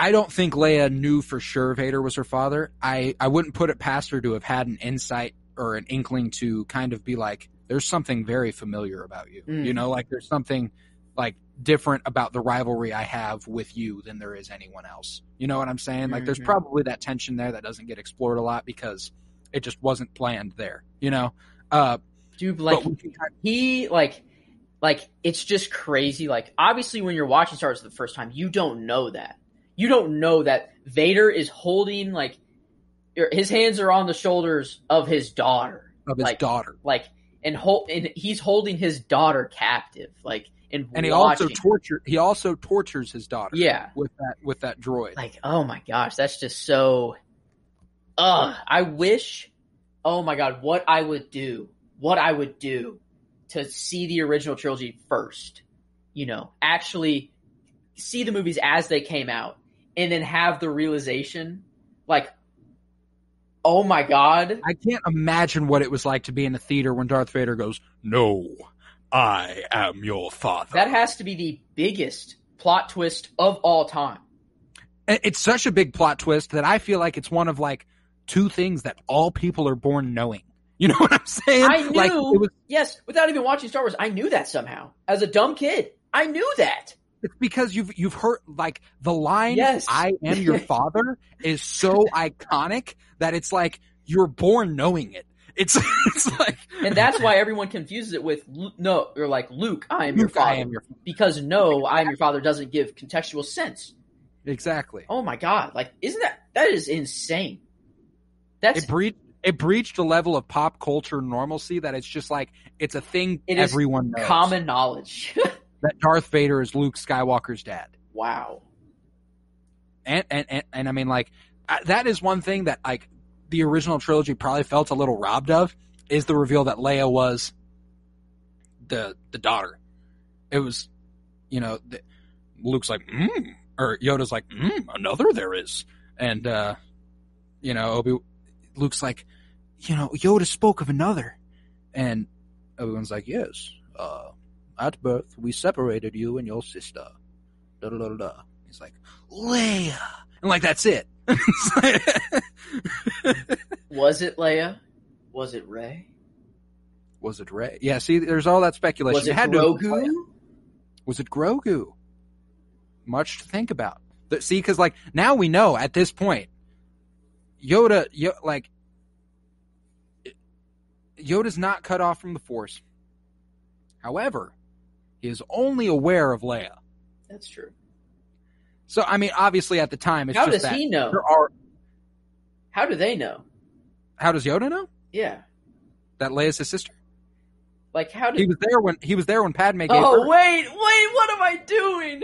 I don't think Leia knew for sure Vader was her father. I, I wouldn't put it past her to have had an insight or an inkling to kind of be like, there's something very familiar about you. Mm. You know, like there's something like different about the rivalry I have with you than there is anyone else. You know what I'm saying? Mm-hmm. Like there's mm-hmm. probably that tension there that doesn't get explored a lot because it just wasn't planned there, you know? Uh, Dude, like he like like it's just crazy. Like obviously when you're watching Star Wars for the first time, you don't know that. You don't know that Vader is holding like er, his hands are on the shoulders of his daughter. Of his like, daughter. Like and hold and he's holding his daughter captive. Like and, and he watching. also torture he also tortures his daughter. Yeah. With that with that droid. Like, oh my gosh, that's just so Ugh. I wish oh my god, what I would do. What I would do to see the original trilogy first. You know, actually see the movies as they came out and then have the realization like oh my god i can't imagine what it was like to be in a theater when darth vader goes no i am your father that has to be the biggest plot twist of all time it's such a big plot twist that i feel like it's one of like two things that all people are born knowing you know what I'm saying? I knew. Like, was, yes, without even watching Star Wars, I knew that somehow. As a dumb kid, I knew that. It's because you've you've heard like the line yes. "I am your father" is so iconic that it's like you're born knowing it. It's it's like, and that's why everyone confuses it with no, or like Luke, I am Luke, your father, am your because no, I am your father doesn't give contextual sense. Exactly. Oh my god! Like, isn't that that is insane? That's it breed it breached a level of pop culture normalcy that it's just like it's a thing it everyone knows. Common knowledge that Darth Vader is Luke Skywalker's dad. Wow. And and and, and I mean like that is one thing that like the original trilogy probably felt a little robbed of is the reveal that Leia was the the daughter. It was, you know, the, Luke's like, mm, or Yoda's like, mm, another there is, and uh, you know, Obi Luke's like, you know, Yoda spoke of another. And everyone's like, yes, uh, at birth, we separated you and your sister. Da da da da. He's like, Leia. And like, that's it. Was it Leia? Was it Rey? Was it Rey? Yeah, see, there's all that speculation. Was it, it had Grogu? Was it Grogu? Much to think about. See, because like now we know at this point, Yoda, Yoda, like Yoda's not cut off from the Force. However, he is only aware of Leia. That's true. So I mean, obviously at the time, it's how does he know? There are. How do they know? How does Yoda know? Yeah, that Leia's his sister. Like how did he was there when he was there when Padme gave Oh birth. wait, wait, what am I doing?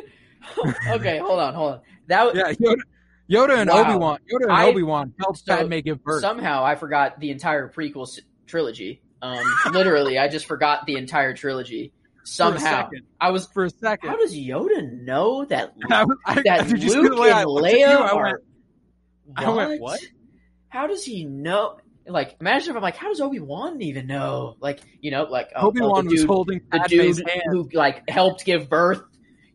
okay, hold on, hold on. That was... yeah, Yoda, Yoda and wow. Obi Wan, Yoda and Obi Wan helped so Padme give birth. Somehow I forgot the entire prequel trilogy. Um, literally, I just forgot the entire trilogy. Somehow, I was for a second. How does Yoda know that I, I, that Luke and Leia you, are? Went, what? Went, what? How does he know? Like, imagine if I'm like, how does Obi Wan even know? Like, you know, like oh, Obi Wan oh, was holding the dude hand. who like helped give birth.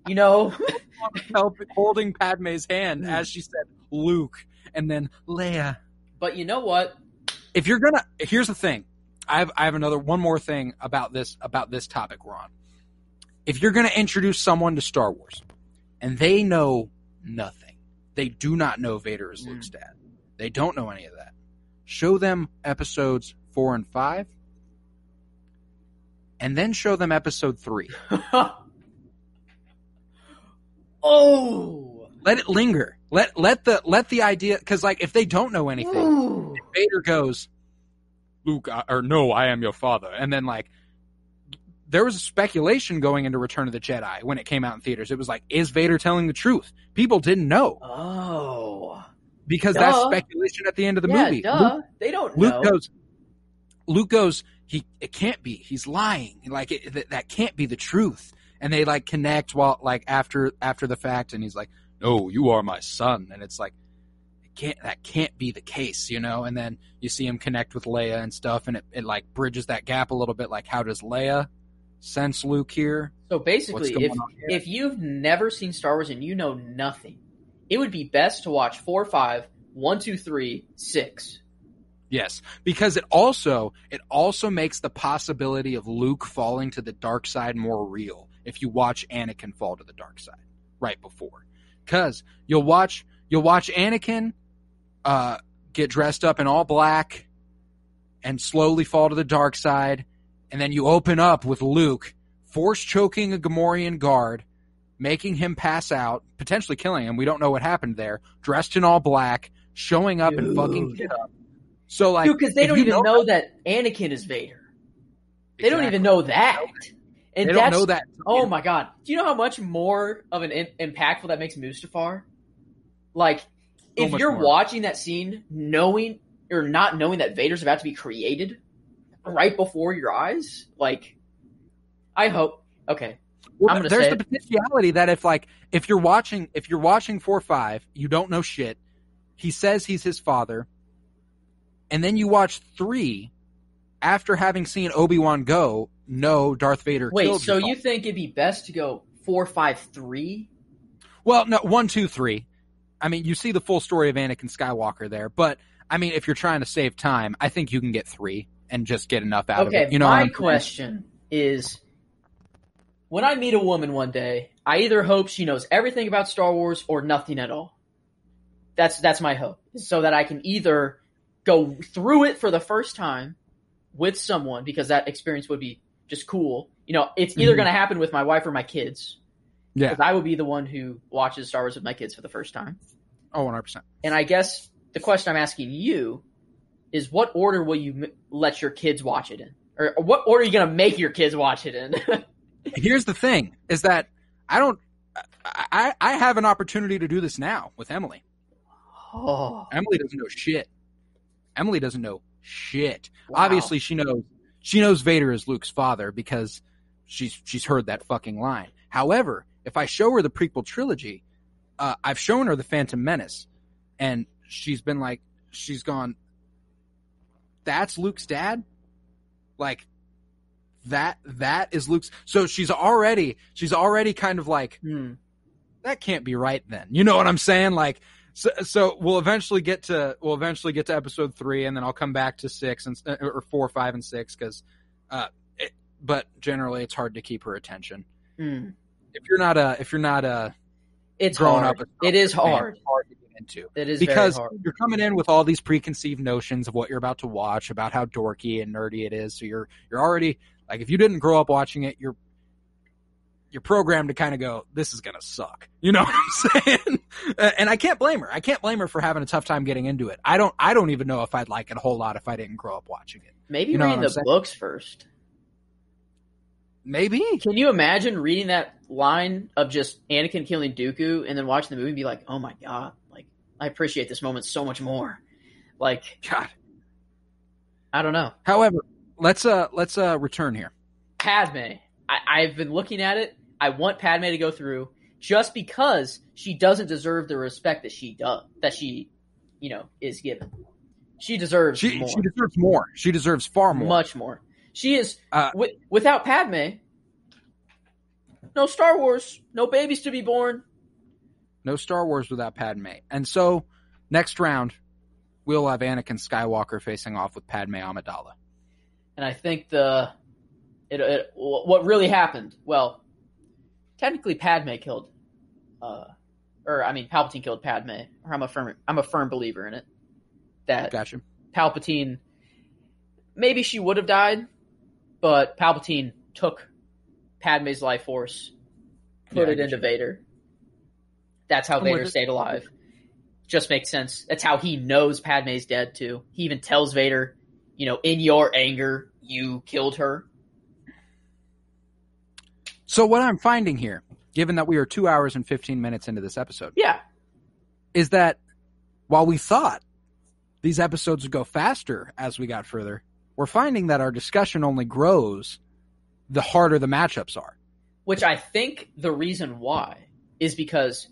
You know, help holding Padme's hand as she said, Luke, and then Leia. But you know what? If you're gonna, here's the thing. I have I have another one more thing about this about this topic, Ron. If you're gonna introduce someone to Star Wars, and they know nothing, they do not know Vader is mm. Luke's dad. They don't know any of that. Show them episodes four and five, and then show them episode three. oh, let it linger. Let let the let the idea because like if they don't know anything, Vader goes, Luke, or no, I am your father, and then like there was speculation going into Return of the Jedi when it came out in theaters. It was like, is Vader telling the truth? People didn't know. Oh, because duh. that's speculation at the end of the yeah, movie. Duh. Luke, they don't. Luke know. goes. Luke goes. He it can't be. He's lying. Like it, that, that can't be the truth. And they like connect while like after after the fact, and he's like, "No, you are my son." And it's like, can't that can't be the case, you know. And then you see him connect with Leia and stuff, and it, it like bridges that gap a little bit. Like, how does Leia sense Luke here? So basically, if if you've never seen Star Wars and you know nothing, it would be best to watch four, five, one, two, three, six. Yes, because it also it also makes the possibility of Luke falling to the dark side more real if you watch Anakin fall to the dark side right before. Cuz you'll watch you'll watch Anakin uh, get dressed up in all black and slowly fall to the dark side and then you open up with Luke force choking a Gamorrean guard, making him pass out, potentially killing him. We don't know what happened there. Dressed in all black, showing up Dude. and fucking shit up. So like, because they don't even know, know that Anakin is Vader. They exactly. don't even know that. And they don't know that. Oh my god! Do you know how much more of an in, impactful that makes Mustafar? Like, so if you're more. watching that scene, knowing or not knowing that Vader's about to be created right before your eyes, like, I hope. Okay, well, there's the potentiality that if like if you're watching if you're watching four five, you don't know shit. He says he's his father, and then you watch three after having seen Obi Wan go no, Darth Vader. Wait, so you think it'd be best to go four, five, three? Well, no, one, two, three. I mean, you see the full story of Anakin Skywalker there, but I mean, if you're trying to save time, I think you can get three and just get enough out okay, of it. You know, my question is, when I meet a woman one day, I either hope she knows everything about Star Wars or nothing at all. That's that's my hope, so that I can either go through it for the first time with someone because that experience would be just cool. You know, it's either mm-hmm. going to happen with my wife or my kids. Yeah. Because I will be the one who watches Star Wars with my kids for the first time. Oh, 100%. And I guess the question I'm asking you is what order will you m- let your kids watch it in? Or what order are you going to make your kids watch it in? Here's the thing is that I don't, I, I have an opportunity to do this now with Emily. Oh. Emily doesn't know shit. Emily doesn't know shit. Wow. Obviously, she knows she knows Vader is Luke's father because she's she's heard that fucking line. However, if I show her the prequel trilogy, uh, I've shown her the Phantom Menace, and she's been like, she's gone. That's Luke's dad, like that. That is Luke's. So she's already she's already kind of like, hmm. that can't be right. Then you know what I'm saying? Like, so, so we'll eventually get to we'll eventually get to episode three, and then I'll come back to six and uh, or four, five, and six because Uh, it, but generally, it's hard to keep her attention. Mm. If you're not a, if you're not a, it's growing hard. up. It is hard. Hard into. It is because you're coming in with all these preconceived notions of what you're about to watch, about how dorky and nerdy it is. So you're you're already like, if you didn't grow up watching it, you're you're programmed to kind of go, this is going to suck. You know what I'm saying? and I can't blame her. I can't blame her for having a tough time getting into it. I don't, I don't even know if I'd like it a whole lot if I didn't grow up watching it. Maybe you know reading the saying? books first. Maybe. Can you imagine reading that line of just Anakin killing Dooku and then watching the movie and be like, oh my God, I appreciate this moment so much more. Like, God. I don't know. However, let's, uh, let's, uh, return here. Padme. I, I've been looking at it I want Padme to go through just because she doesn't deserve the respect that she does that she, you know, is given. She deserves she, more. She deserves more. She deserves far more. Much more. She is uh, w- without Padme. No Star Wars. No babies to be born. No Star Wars without Padme. And so, next round, we'll have Anakin Skywalker facing off with Padme Amidala. And I think the it, it what really happened. Well, technically Padme killed, uh, or I mean Palpatine killed Padme. Or I'm a firm I'm a firm believer in it. That gotcha. Palpatine, maybe she would have died, but Palpatine took Padme's life force, put yeah, it into Vader. That's how Vader stayed alive. Just makes sense. That's how he knows Padme's dead too. He even tells Vader, you know, in your anger, you killed her. So what I'm finding here, given that we are two hours and 15 minutes into this episode, yeah, is that while we thought these episodes would go faster as we got further, we're finding that our discussion only grows the harder the matchups are. Which I think the reason why is because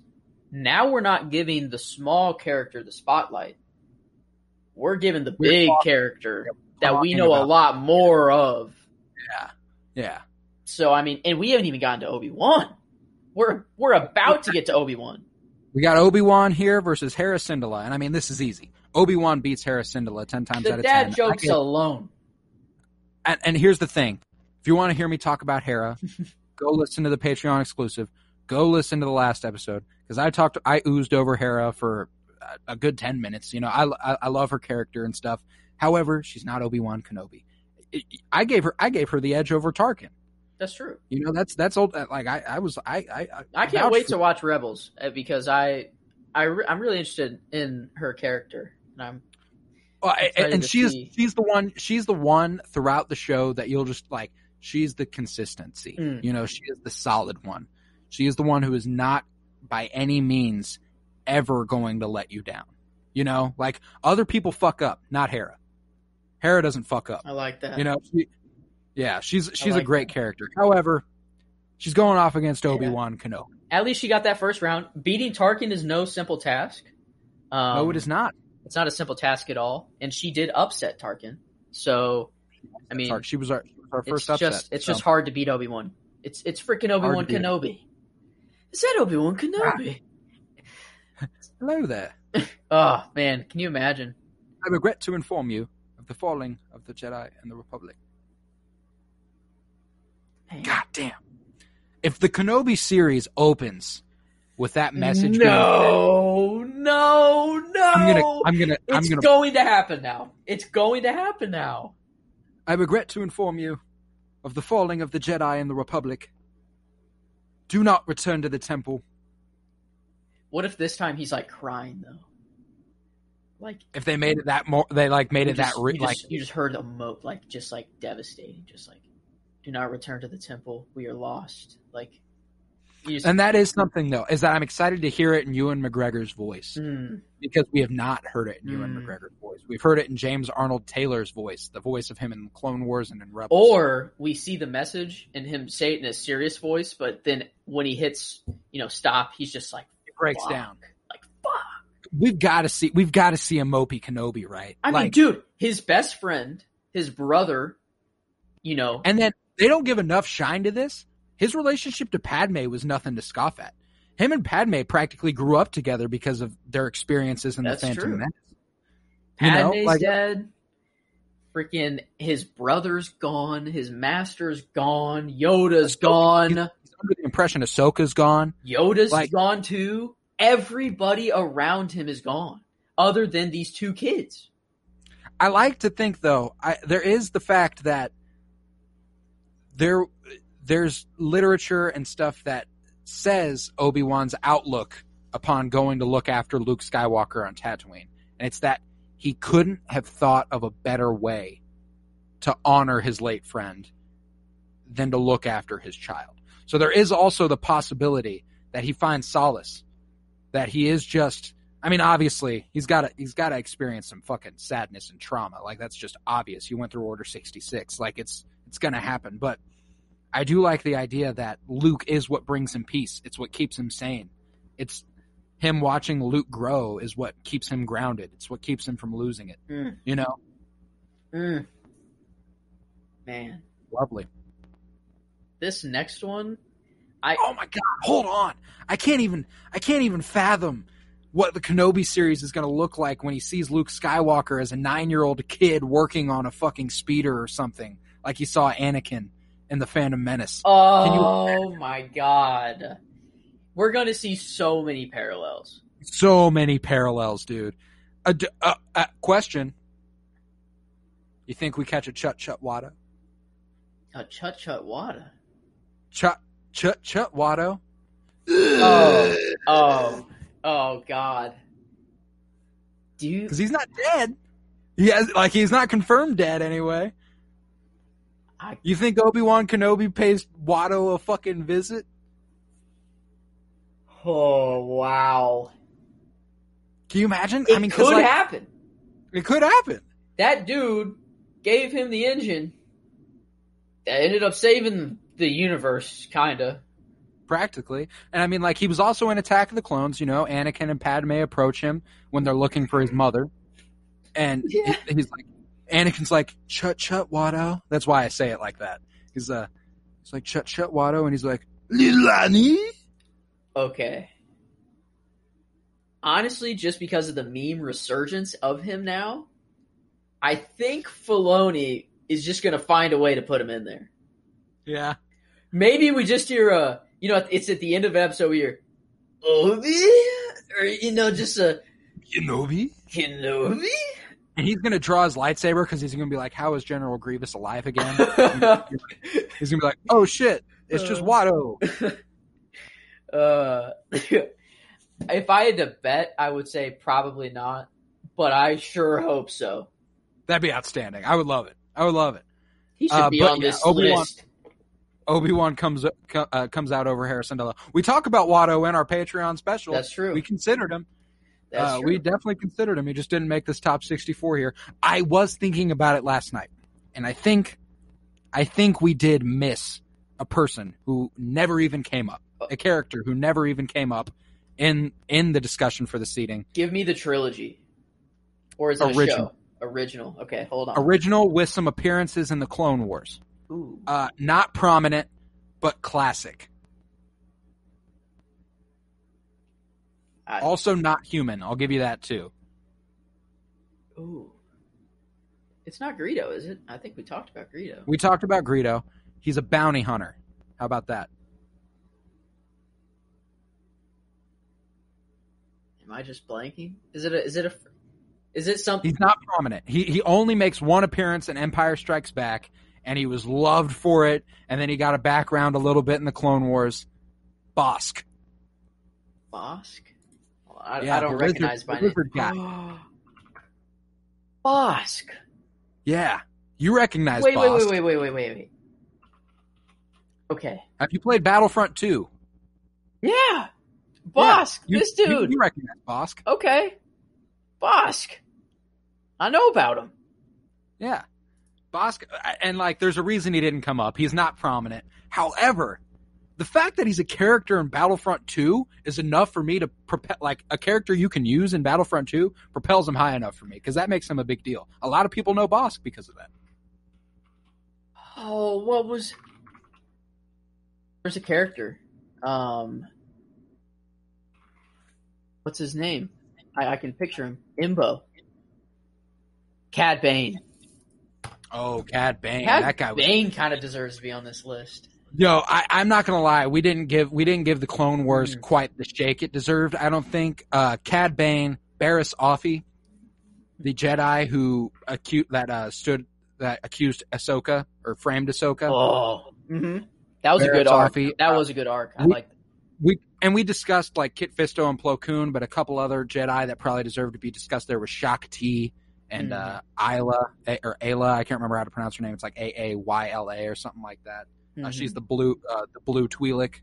now we're not giving the small character the spotlight. We're giving the we're big talking, character that we know a lot more of. Yeah. Yeah. So I mean, and we haven't even gotten to Obi Wan. We're we're about to get to Obi Wan. We got Obi Wan here versus Hera Syndulla, and I mean this is easy. Obi Wan beats Hera Syndulla ten times the out of ten. dad jokes alone. And, and here's the thing: if you want to hear me talk about Hera, go listen to the Patreon exclusive. Go listen to the last episode because I talked, I oozed over Hera for a good ten minutes. You know, I, I, I love her character and stuff. However, she's not Obi Wan Kenobi. I gave her I gave her the edge over Tarkin. That's true. You know, that's that's old. Like I, I was, I, I, I can't wait for... to watch Rebels uh, because I, I, I'm really interested in her character, and I'm. Well, and, and she's see. she's the one she's the one throughout the show that you'll just like she's the consistency. Mm. You know, she is the solid one. She is the one who is not by any means ever going to let you down. You know, like other people fuck up, not Hera. Hera doesn't fuck up. I like that. You know, she, yeah, she's she's like a great that. character. However, she's going off against Obi Wan yeah. Kenobi. At least she got that first round. Beating Tarkin is no simple task. Um, no, it is not. It's not a simple task at all, and she did upset Tarkin. So, I mean, she was our, our first it's upset. Just, it's so. just hard to beat Obi Wan. It's it's freaking Obi Wan Kenobi. Is that Obi Wan Kenobi? Hello there. oh man, can you imagine? I regret to inform you of the falling of the Jedi and the Republic. God damn. If the Kenobi series opens with that message, no, no, no, I'm gonna, I'm gonna, it's I'm gonna, going to happen now. It's going to happen now. I regret to inform you of the falling of the Jedi and the Republic. Do not return to the temple. What if this time he's like crying though? Like if they made it that more, they like made it just, that re- you like just, you just heard a moat like just like devastating, just like do not return to the temple. We are lost. Like, just, and that is something though, is that I'm excited to hear it in Ewan McGregor's voice mm. Because we have not heard it in mm. Ewan McGregor's voice. We've heard it in James Arnold Taylor's voice, the voice of him in Clone Wars and in Rebels. Or we see the message and him say it in a serious voice, but then when he hits, you know, stop, he's just like it breaks fuck. down. Like fuck. We've got to see. We've got to see a Mopey Kenobi, right? I like, mean, dude, his best friend, his brother, you know, and then they don't give enough shine to this. His relationship to Padme was nothing to scoff at. Him and Padme practically grew up together because of their experiences in That's the Phantom true. Menace. You Padme's know, like, dead. freaking his brother's gone, his master's gone, Yoda's Ahsoka, gone. He's, he's under the impression Ahsoka's gone. Yoda's like, gone too. Everybody around him is gone, other than these two kids. I like to think though, I, there is the fact that there there's literature and stuff that says Obi-Wan's outlook upon going to look after Luke Skywalker on Tatooine. And it's that he couldn't have thought of a better way to honor his late friend than to look after his child. So there is also the possibility that he finds solace, that he is just I mean, obviously, he's got to he's got to experience some fucking sadness and trauma. Like that's just obvious. He went through Order sixty six. Like it's it's gonna happen. But I do like the idea that Luke is what brings him peace. It's what keeps him sane. It's him watching Luke grow is what keeps him grounded. It's what keeps him from losing it. Mm. You know? Mm. Man. Lovely. This next one I Oh my god, hold on. I can't even I can't even fathom what the Kenobi series is going to look like when he sees Luke Skywalker as a 9-year-old kid working on a fucking speeder or something like he saw Anakin in the Phantom Menace. Oh my god. We're going to see so many parallels. So many parallels, dude. A, a, a question. You think we catch a Chut Chut Watto? A Chut Chut Watto? Chut Chut Chut Watto? Oh, oh, oh, God. Do you? Because he's not dead. He has, like, he's not confirmed dead anyway. I... You think Obi Wan Kenobi pays Watto a fucking visit? Oh wow! Can you imagine? It I mean, could like, happen. It could happen. That dude gave him the engine that ended up saving the universe, kinda. Practically, and I mean, like he was also in Attack of the Clones. You know, Anakin and Padme approach him when they're looking for his mother, and yeah. he's like, Anakin's like, "Chut chut, Watto." That's why I say it like that. He's uh, he's like, "Chut chut, Watto," and he's like, "Lilani." Okay. Honestly, just because of the meme resurgence of him now, I think Filoni is just going to find a way to put him in there. Yeah. Maybe we just hear a, you know, it's at the end of an episode we hear, Obi? Or, you know, just a. Kenobi? Kenobi? And he's going to draw his lightsaber because he's going to be like, how is General Grievous alive again? he's going to be like, oh shit, it's just uh. Watto. Uh, if I had to bet, I would say probably not, but I sure hope so. That'd be outstanding. I would love it. I would love it. He should uh, be on yeah, this Obi-Wan, list. Obi Wan comes uh, comes out over Hera Syndulla. We talk about Watto in our Patreon special. That's true. We considered him. Uh, we definitely considered him. He just didn't make this top 64 here. I was thinking about it last night, and I think, I think we did miss a person who never even came up a character who never even came up in in the discussion for the seating. Give me the trilogy, or is it original? A show? Original. Okay, hold on. Original with some appearances in the Clone Wars. Ooh. Uh, not prominent, but classic. I... Also not human. I'll give you that too. Ooh. It's not Greedo, is it? I think we talked about Greedo. We talked about Greedo. He's a bounty hunter. How about that? Am I just blanking? Is it a? Is it a? Is it something? He's not prominent. He he only makes one appearance in Empire Strikes Back, and he was loved for it. And then he got a background a little bit in the Clone Wars. Bosk. Bossk. I, yeah, I, don't recognize by name. Bossk. Yeah, you recognize. Wait, Bossk. wait, wait, wait, wait, wait, wait. Okay. Have you played Battlefront 2? Yeah. Bossk. yeah, you, this dude. You, you recognize Bossk? Okay. Bossk. I know about him. Yeah. Bossk, uh, and like, there's a reason he didn't come up. He's not prominent. However, the fact that he's a character in Battlefront 2 is enough for me to propel, like, a character you can use in Battlefront 2 propels him high enough for me because that makes him a big deal. A lot of people know Bossk because of that. Oh, what was. There's a character. Um, what's his name? I, I can picture him. Imbo. Cad Bane. Oh, Cad Bane. Cad that guy. Bane kind of deserves to be on this list. Yo, I, am not gonna lie. We didn't give we didn't give the Clone Wars mm. quite the shake it deserved. I don't think. Uh, Cad Bane, Barriss Offee, the Jedi who accused that uh, stood that accused Ahsoka or framed Ahsoka. Oh, mm-hmm. that was a good arc. Offee. That was a good arc. I like. We and we discussed like Kit Fisto and Plo Koon, but a couple other Jedi that probably deserved to be discussed. There was Shaak Ti and mm-hmm. uh, Isla or Ayla. I can't remember how to pronounce her name. It's like A A Y L A or something like that. Uh, mm-hmm. Uh, she's the blue, uh, the blue Twi'lek,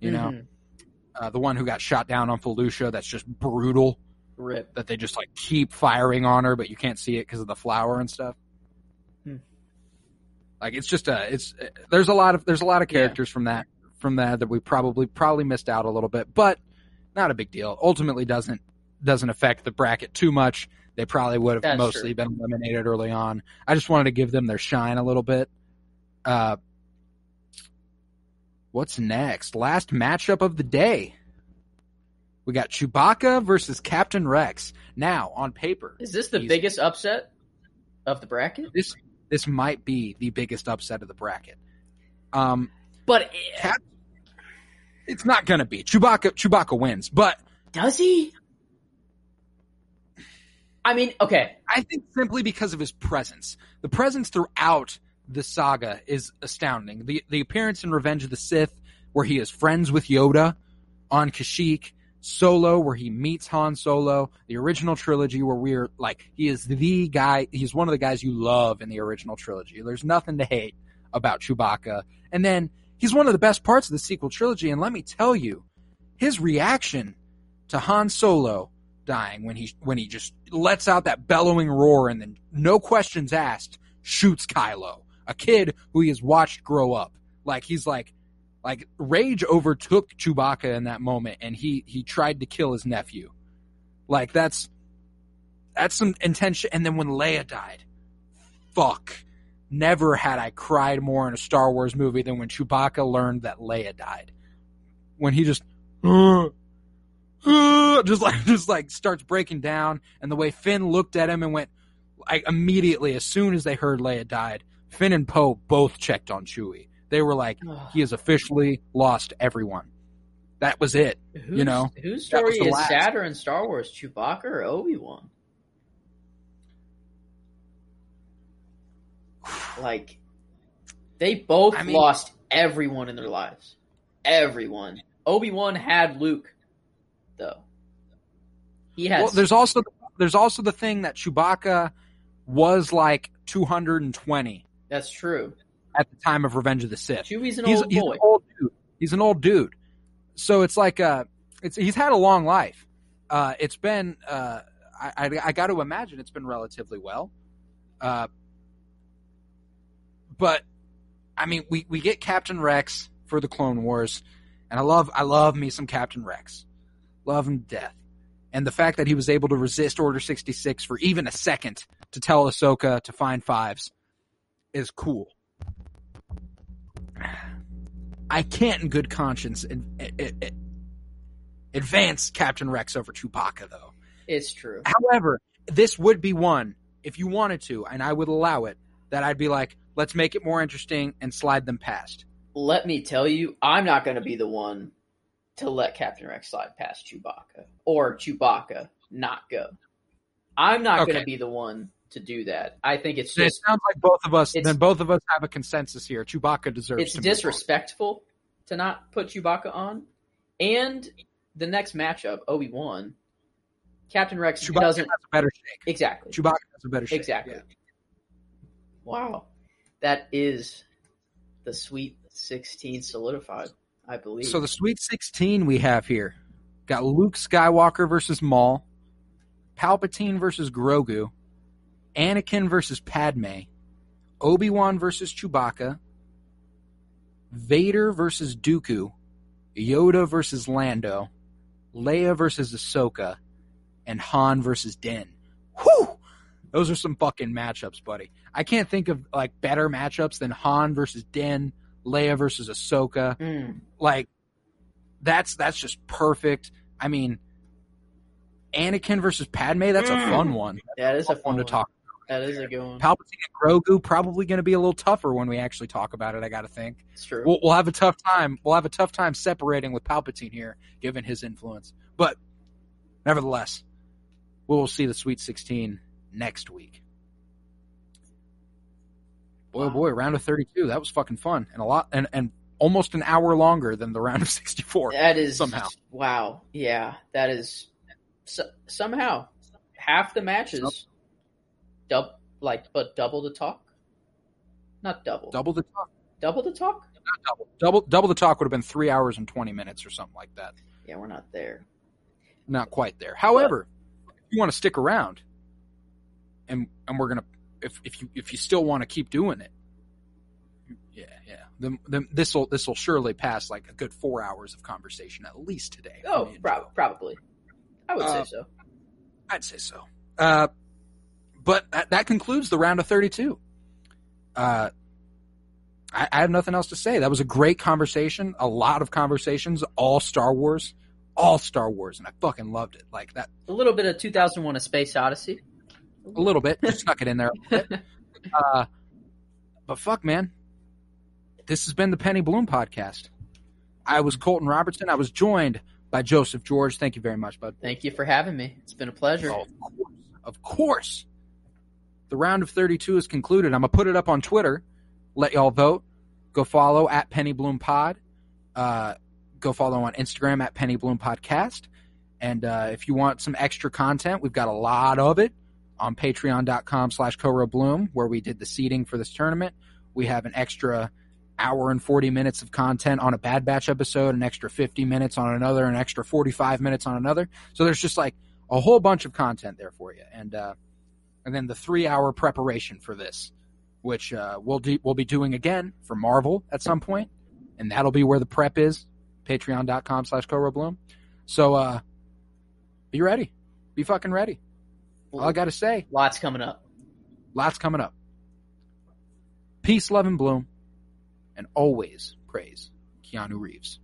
you know, mm-hmm. uh, the one who got shot down on Felucia. That's just brutal. Rip. That they just like keep firing on her, but you can't see it because of the flower and stuff. Hmm. Like it's just a, it's there's a lot of there's a lot of characters yeah. from that from that that we probably probably missed out a little bit, but not a big deal. Ultimately, doesn't doesn't affect the bracket too much. They probably would have That's mostly true. been eliminated early on. I just wanted to give them their shine a little bit. Uh, What's next? Last matchup of the day. We got Chewbacca versus Captain Rex. Now, on paper. Is this the biggest upset of the bracket? This this might be the biggest upset of the bracket. Um but Cap, it's not going to be. Chewbacca Chewbacca wins, but does he? I mean, okay. I think simply because of his presence. The presence throughout the saga is astounding. The the appearance in Revenge of the Sith, where he is friends with Yoda on Kashyyyk, Solo, where he meets Han Solo, the original trilogy, where we're like, he is the guy, he's one of the guys you love in the original trilogy. There's nothing to hate about Chewbacca. And then he's one of the best parts of the sequel trilogy. And let me tell you, his reaction to Han Solo dying when he when he just lets out that bellowing roar and then no questions asked shoots Kylo a kid who he has watched grow up. Like he's like, like rage overtook Chewbacca in that moment, and he he tried to kill his nephew. Like that's that's some intention. And then when Leia died, fuck. Never had I cried more in a Star Wars movie than when Chewbacca learned that Leia died. When he just, uh, uh, just like just like starts breaking down, and the way Finn looked at him and went, like immediately as soon as they heard Leia died, Finn and Poe both checked on Chewie. They were like, he has officially lost everyone. That was it. Who's, you know, whose story is last. sadder in Star Wars, Chewbacca or Obi Wan? like, they both I mean, lost everyone in their lives. Everyone. Obi Wan had Luke, though. He has. Well, there's also there's also the thing that Chewbacca was like 220 that's true. At the time of Revenge of the Sith, Chewie's an he's, old he's boy. An old dude. He's an old dude. So it's like uh, it's he's had a long life. Uh, it's been uh, I, I, I got to imagine it's been relatively well. Uh, but I mean, we we get Captain Rex for the Clone Wars, and I love I love me some Captain Rex, love him to death, and the fact that he was able to resist Order sixty six for even a second to tell Ahsoka to find fives is cool. I can't, in good conscience, advance Captain Rex over Chewbacca, though. It's true. However, this would be one, if you wanted to, and I would allow it, that I'd be like, let's make it more interesting and slide them past. Let me tell you, I'm not going to be the one to let Captain Rex slide past Chewbacca or Chewbacca not go. I'm not okay. going to be the one to do that. I think it's just. It sounds like both of us. Then both of us have a consensus here. Chewbacca deserves. It's disrespectful to not put Chewbacca on, and the next matchup, Obi Wan, Captain Rex Chewbacca doesn't has a better shake. Exactly. Chewbacca has a better shake. Exactly. Yeah. Wow, that is the Sweet Sixteen solidified. I believe. So the Sweet Sixteen we have here got Luke Skywalker versus Maul, Palpatine versus Grogu, Anakin versus Padme, Obi Wan versus Chewbacca, Vader versus Dooku, Yoda versus Lando, Leia versus Ahsoka, and Han versus Din. Whew! Those are some fucking matchups, buddy. I can't think of like better matchups than Han versus Din, Leia versus Ahsoka. Mm. Like that's that's just perfect. I mean, Anakin versus Padme, that's mm. a fun one. That is yeah, it is a fun, one to talk That is a good one. Palpatine and Grogu probably going to be a little tougher when we actually talk about it. I got to think. It's true. We'll, we'll, have a tough time. We'll have a tough time separating with Palpatine here, given his influence. But nevertheless, we will see the Sweet 16 next week. Boy, oh wow. boy, round of 32. That was fucking fun and a lot and and almost an hour longer than the round of 64. That is somehow. Wow. Yeah, that is so, somehow half the matches double like but double the talk. Not double. Double the talk. Double the talk? Not double. Double double the talk would have been 3 hours and 20 minutes or something like that. Yeah, we're not there. Not quite there. However, but, if you want to stick around and and we're going to if if you if you still want to keep doing it, yeah, yeah, then, then this will this will surely pass like a good four hours of conversation at least today. Oh, pro- probably. I would uh, say so. I'd say so. Uh, but that, that, concludes the round of 32. Uh, I, I have nothing else to say. That was a great conversation. A lot of conversations, all Star Wars, all Star Wars, and I fucking loved it. Like that. A little bit of 2001: A Space Odyssey. A little bit. Just snuck it in there. Uh, but fuck, man. This has been the Penny Bloom podcast. I was Colton Robertson. I was joined by Joseph George. Thank you very much, bud. Thank you for having me. It's been a pleasure. Oh, of course. Of course. The round of 32 is concluded. I'm going to put it up on Twitter. Let y'all vote. Go follow at Penny Bloom Pod. Uh, go follow on Instagram at Penny Bloom Podcast. And uh, if you want some extra content, we've got a lot of it on patreon.com slash Bloom, where we did the seating for this tournament. We have an extra hour and 40 minutes of content on a Bad Batch episode, an extra 50 minutes on another, an extra 45 minutes on another. So there's just like a whole bunch of content there for you. And, uh, and then the three hour preparation for this, which, uh, we'll, de- we'll be doing again for Marvel at some point, And that'll be where the prep is, patreon.com slash Bloom. So, uh, be ready. Be fucking ready. All I got to say. Lots coming up. Lots coming up. Peace, love, and bloom. And always praise Keanu Reeves.